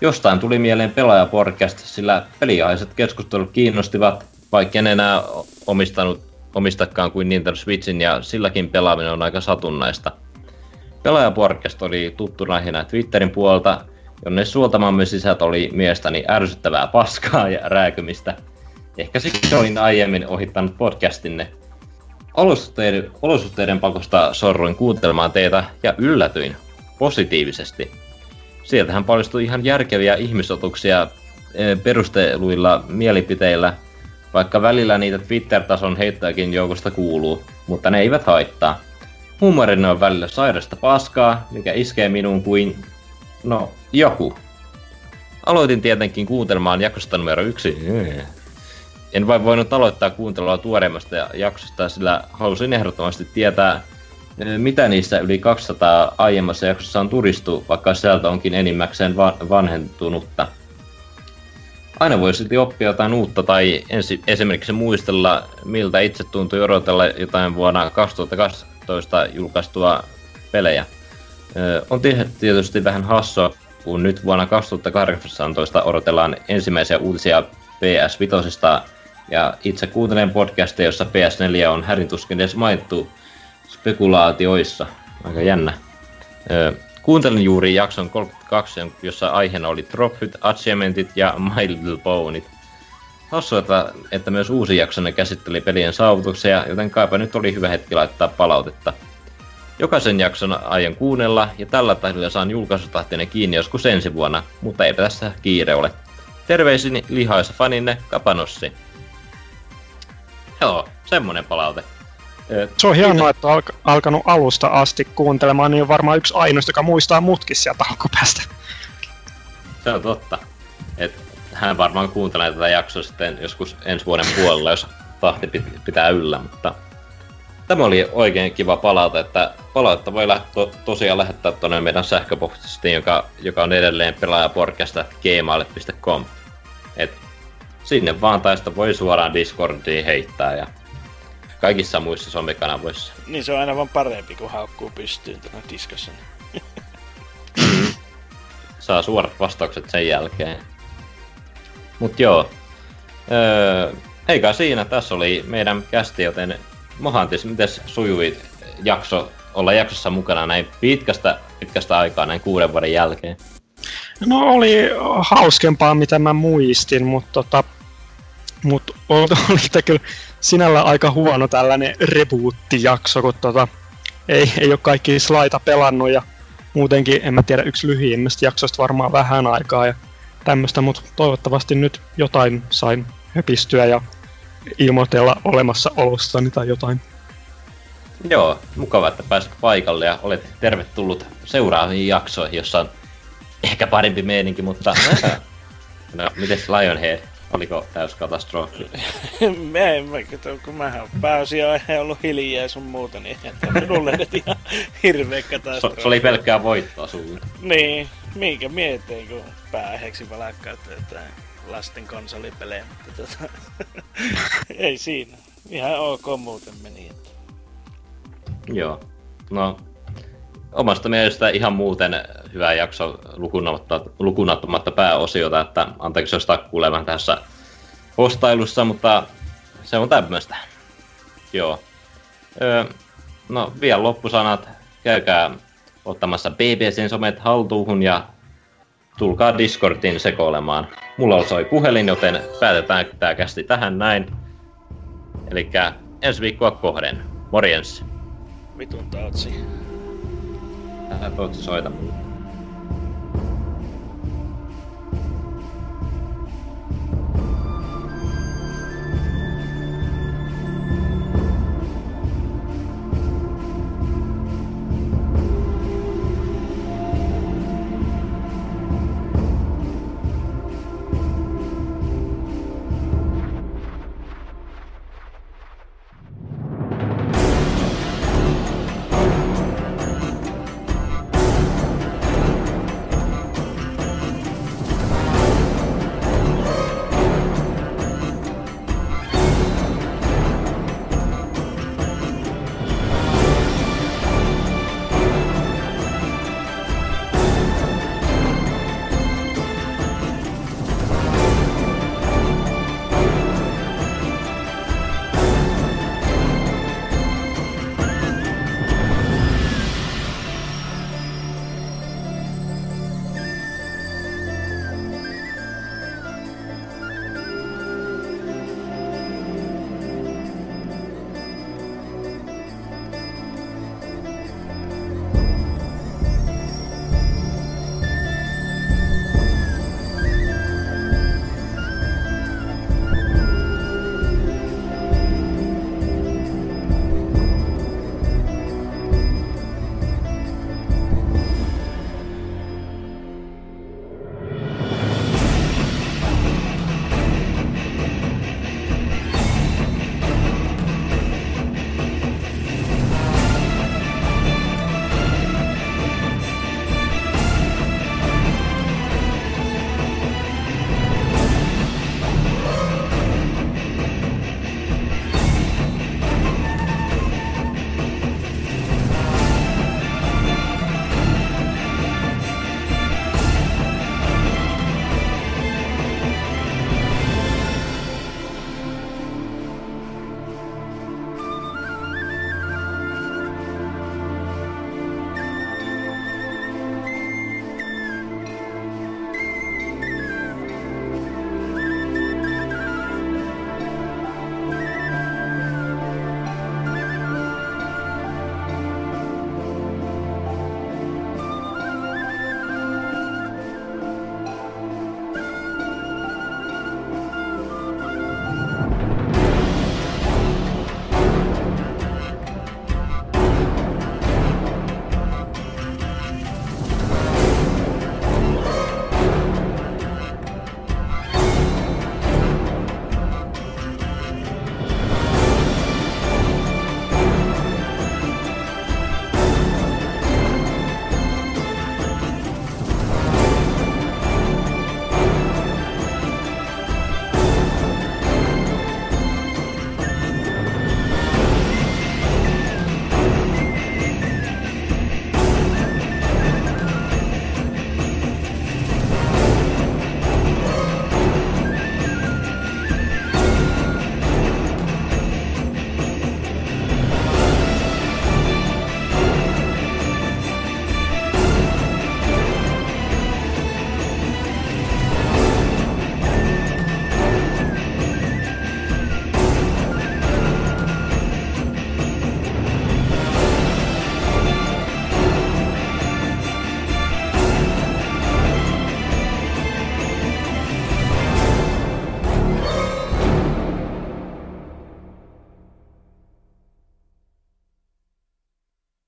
Jostain tuli mieleen pelaajapodcast, sillä peliaiset keskustelut kiinnostivat, vaikka en enää omistanut, omistakaan kuin Nintendo Switchin ja silläkin pelaaminen on aika satunnaista. Pelaajapodcast oli tuttu lähinnä Twitterin puolta, jonne suoltamamme sisältö oli mielestäni ärsyttävää paskaa ja rääkymistä. Ehkä siksi olin aiemmin ohittanut podcastinne. Olosuhteiden, olosuhteiden pakosta sorruin kuuntelemaan teitä ja yllätyin positiivisesti. Sieltähän paljastui ihan järkeviä ihmisotuksia eh, perusteluilla mielipiteillä, vaikka välillä niitä Twitter-tason heittäjäkin joukosta kuuluu, mutta ne eivät haittaa. Huumorinne on välillä sairasta paskaa, mikä iskee minuun kuin, no, joku. Aloitin tietenkin kuuntelemaan jaksosta numero yksi. En vain voinut aloittaa kuuntelua tuoreimmasta jaksosta, sillä halusin ehdottomasti tietää, mitä niissä yli 200 aiemmassa jaksossa on turistu, vaikka sieltä onkin enimmäkseen va- vanhentunutta. Aina voi silti oppia jotain uutta tai ensi, esimerkiksi muistella, miltä itse tuntui odotella jotain vuonna 2012 julkaistua pelejä. On tie- tietysti vähän hassua, kun nyt vuonna 2018 odotellaan ensimmäisiä uutisia PS5 ja itse kuuntelen podcastia, jossa PS4 on härintuskin edes mainittu spekulaatioissa. Aika jännä. Ö, Kuuntelin juuri jakson 32, jossa aiheena oli Dropfit, Achievementit ja My Little Ponyt. Hassua, että, että myös uusi jaksonne käsitteli pelien saavutuksia, joten kaipa nyt oli hyvä hetki laittaa palautetta. Jokaisen jakson aion kuunnella, ja tällä tahdilla saan julkaisutahtinen kiinni joskus ensi vuonna, mutta ei tässä kiire ole. Terveisin lihaisa faninne Kapanossi. Joo, semmonen palaute. Ö, Se on hienoa, että on alka- alkanut alusta asti kuuntelemaan, niin on varmaan yksi ainoa, joka muistaa mutkin sieltä alkupäästä. Se on totta. Et hän varmaan kuuntelee tätä jaksoa sitten joskus ensi vuoden puolella, jos tahti pitää yllä, mutta tämä oli oikein kiva palata, että palautta voi läht- to- tosiaan lähettää tuonne meidän sähköpostiin, joka, joka on edelleen pelaajaporkasta.gmail.com. Et sinne vaan tai sitä voi suoraan Discordiin heittää ja kaikissa muissa somekanavoissa. Niin se on aina vaan parempi, kun haukkuu pystyyn tänä diskassa. Saa suorat vastaukset sen jälkeen. Mut joo. Öö, eikä siinä, tässä oli meidän kästi, joten Mohantis, miten sujui jakso, olla jaksossa mukana näin pitkästä, pitkästä aikaa, näin kuuden vuoden jälkeen? No oli hauskempaa, mitä mä muistin, mutta tota, mut oli kyllä sinällä aika huono tällainen reboot-jakso, kun tota, ei, ei ole kaikki slaita pelannut ja muutenkin, en mä tiedä, yksi lyhyimmistä jaksoista varmaan vähän aikaa ja tämmöistä, mutta toivottavasti nyt jotain sain höpistyä ja ilmoitella olemassa olostani tai jotain. Joo, mukava, että pääsit paikalle ja olet tervetullut seuraaviin jaksoihin, jossa on ehkä parempi meininki, mutta... no, mites Lionhead? Oliko täys katastrofi? mä en mä kato, kun mähän pääasiassa ollut hiljaa ja sun muuta, niin että minulle nyt ihan hirveä katastrofi. Se, se oli pelkkää voittoa sulle. Niin, minkä mietin, kun pääheksi valakkaa tätä lasten konsolipelejä, mutta tota, ei siinä. Ihan ok muuten meni. Että. Joo. No, omasta mielestä ihan muuten hyvä jakso lukunottamatta pääosiota, että anteeksi jos takkuulemaan tässä postailussa, mutta se on tämmöistä. Joo. Öö, no vielä loppusanat. Käykää ottamassa BBCn somet haltuuhun ja tulkaa Discordin sekoilemaan. Mulla soi puhelin, joten päätetään tämä kästi tähän näin. Eli ensi viikkoa kohden. Morjens! Vitun tautsi. Älä soita.